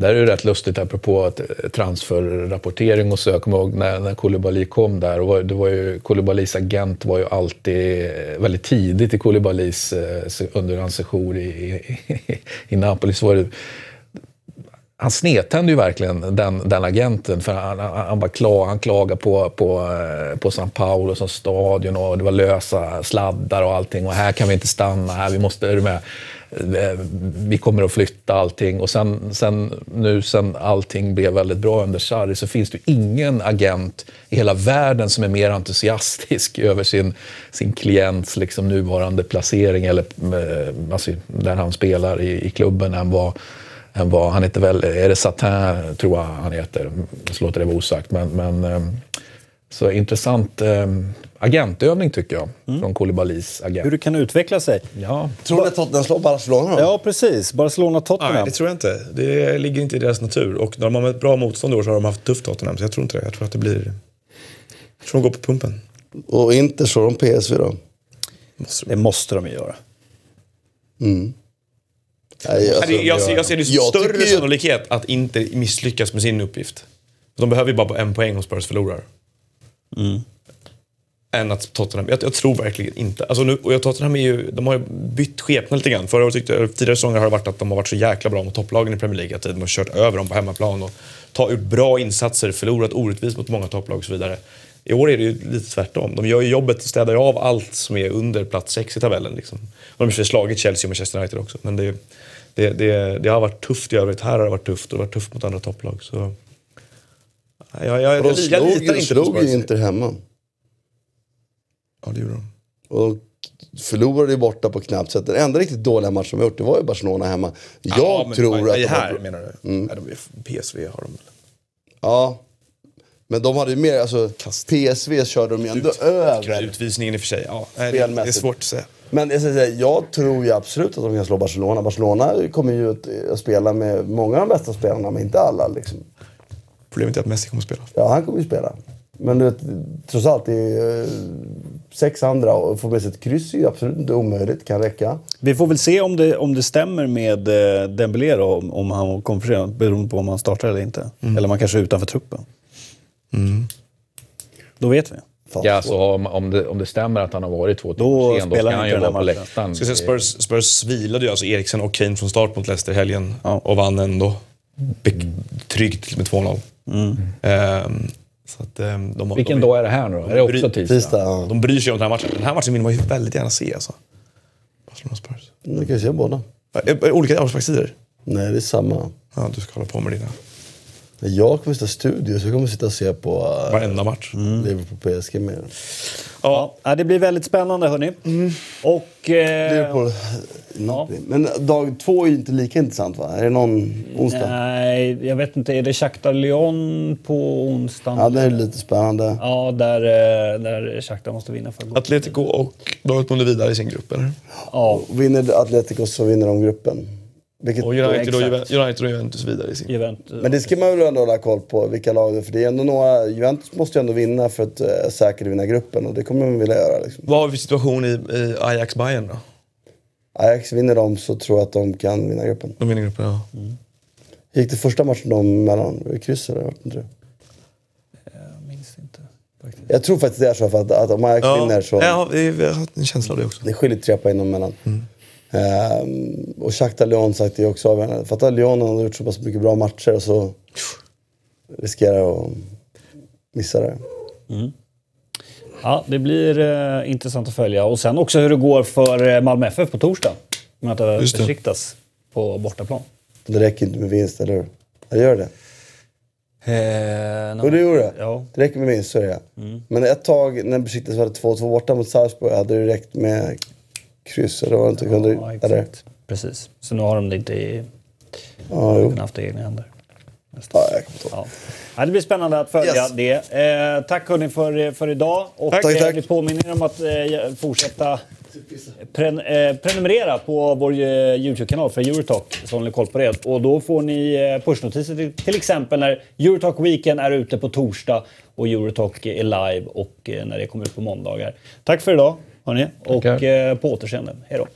Där är det rätt lustigt apropå att, eh, transferrapportering och så. Jag kommer ihåg när, när Koulibaly kom där. Och var, det var ju, Koulibalys agent var ju alltid eh, väldigt tidigt i Koulibalys eh, under hans sejour i, i, i Napoli. Så var det, han snedtände ju verkligen den, den agenten. För han, han, han, bara klag, han klagade på, på, på San Paulo som stadion och det var lösa sladdar och allting. Och här kan vi inte stanna, här vi måste, är du med? Eh, vi kommer att flytta allting. Och sen, sen, nu sen allting blev väldigt bra under Sarri så finns det ingen agent i hela världen som är mer entusiastisk över sin, sin klients liksom, nuvarande placering eller eh, alltså, där han spelar i, i klubben än vad än vad, han heter väl, är det Satin tror jag han heter, så låter det vara osagt. Men, men eh, så intressant eh, agentövning tycker jag, från Koulibalys agent. Hur det kan utveckla sig. Ja, Tror ni att Tottenham slår Barcelona då? Ja, precis. Barcelona-Tottenham. Nej, det tror jag inte. Det ligger inte i deras natur. Och när de har mött bra motstånd år så har de haft tufft Tottenham. Så jag tror inte det. Jag tror att det blir... Jag tror de går på pumpen. Och inte slår de PSV då? Måste de. Det måste de ju göra. Nej, alltså, Nej, jag, ser- jag ser det som jag större sannolikhet att inte misslyckas med sin uppgift. De behöver ju bara på en poäng om Spurs förlorar. Mm. Än att Tottenham... Jag, jag tror verkligen inte... Alltså nu, och Tottenham är ju, de har ju bytt skepnad lite grann. Förra året tidigare säsonger har det varit att de har varit så jäkla bra mot topplagen i Premier League. Att de har kört över dem på hemmaplan och tagit ut bra insatser, förlorat orättvist mot många topplag och så vidare. I år är det ju lite tvärtom. De gör ju jobbet, städar ju av allt som är under plats 6 i tabellen. Liksom. De har ju slagit Chelsea och Manchester United också. Men det, det, det, det har varit tufft i övrigt. Här har det varit tufft och det har varit tufft mot andra topplag. Så... Jag, jag, jag, Och de jag, slog, litar de inte på slog ju Spurs. Inter hemma. Ja, det gjorde de. Och de förlorade ju borta på knappt sätt. Den enda riktigt dåliga matchen de gjort, det var ju Barcelona hemma. Jag ja, men tror det att de här har... menar du? Nej, de är, PSV har de väl? Ja. Men de hade ju mer, alltså PSV körde de ju ändå över. Utvisningen i och för sig, ja. Nej, det, det är svårt att säga. Men jag, säga, jag tror ju absolut att de kan slå Barcelona. Barcelona kommer ju att, att spela med många av de bästa spelarna, men inte alla. Liksom. Problemet är att Messi kommer att spela. Ja, han kommer ju spela. Men du vet, trots allt, det är eh, sex andra och få med sig ett kryss är absolut inte omöjligt. Kan räcka. Vi får väl se om det, om det stämmer med eh, Dembélé då, om, om han kommer för sent, beroende på om han startar eller inte. Eller om han kanske är utanför truppen. Då vet vi. Fan, ja så om, om, det, om det stämmer att han har varit två Då timmar sen, då ska han ju vara på läktaren. Spurs, Spurs vilade ju alltså Eriksen och Kane från start mot Leicester helgen Ja. och vann ändå tryggt med 2-0. Ehm, så att, ehm, de, Vilken de, dag är det här nu då? Är det också bry- tisdag? Tisdag, ja. de bryr sig om den här matchen. Den här matchen vill man ju väldigt gärna se alltså. Barcelona Spurs. Nu kan vi se båda. Ä- ä- Olika avsparkstider? Nej, det är samma. Ja, du ska hålla på med dina. Jag kommer sitta i studio, så jag kommer sitta och se på uh, Varenda match. Liverpool PSG med. Ja, ja, det blir väldigt spännande hörni. Och... Eh, Liverpool, Napoli. Men dag två är ju inte lika intressant va? Är det någon onsdag? Nej, jag vet inte. Är det Shakhtar Lyon på onsdagen? Ja, det är lite spännande. Ja, där, eh, där Shakhtar måste vinna för att gå. Atletico och Dortmund är vidare i sin grupp, eller? Ja, Vinner Atletico så vinner de gruppen. Vilket, Och United och, exakt. Juve- United och Juventus vidare i sin. Juventus. men det ska man väl ändå hålla koll på, vilka lag det är. För det är ändå några, Juventus måste ju ändå vinna för att uh, säkert vinna gruppen. Och det kommer man vilja göra. Liksom. Vad har vi för situation i, i ajax bayern då? Ajax vinner de så tror jag att de kan vinna gruppen. De vinner gruppen, ja. Gick det första matchen de mellan? Var det kryss eller? Vart inte det? Jag minns inte. Faktiskt. Jag tror faktiskt det är så för att, att om Ajax vinner så... Ja, vi vi har haft en känsla av det också. Det skiljer tre poäng dem emellan. Ehm, och Shakhtar Lyon sagt det också avgörande. För att Lyon har gjort så pass mycket bra matcher och så riskerar att missa det. Ja, det blir eh, intressant att följa. Och sen också hur det går för eh, Malmö FF på torsdag. Möta det. Besiktas på bortaplan. Det räcker inte med vinst, eller hur? Eller gör det? Eh, Jo, det gjorde det. Ja. Det räcker med vinst, så är det Men ett tag när Besiktas hade 2-2 borta mot Sarpsborg hade det räckt med kryss. Eller var det inte? Kunde, Ja, eller? exakt. Precis. Så nu har de det inte i... Ja, jo. haft det i egna händer. Ja. Ja. Ja, det blir spännande att följa Yes. det. Eh, tack hörni för, för idag. Och Tack, eh, tack. vi påminner er om att eh, fortsätta pren, eh, prenumerera på vår eh, YouTube-kanal för Eurotalk så håller ni koll på det. Och då får ni eh, pushnotiser till, till exempel när Eurotalk Weekend är ute på torsdag och Eurotalk är live och när det kommer ut på måndagar. Tack för idag Hörni, och Tackar. Eh, på återseende. Hej då.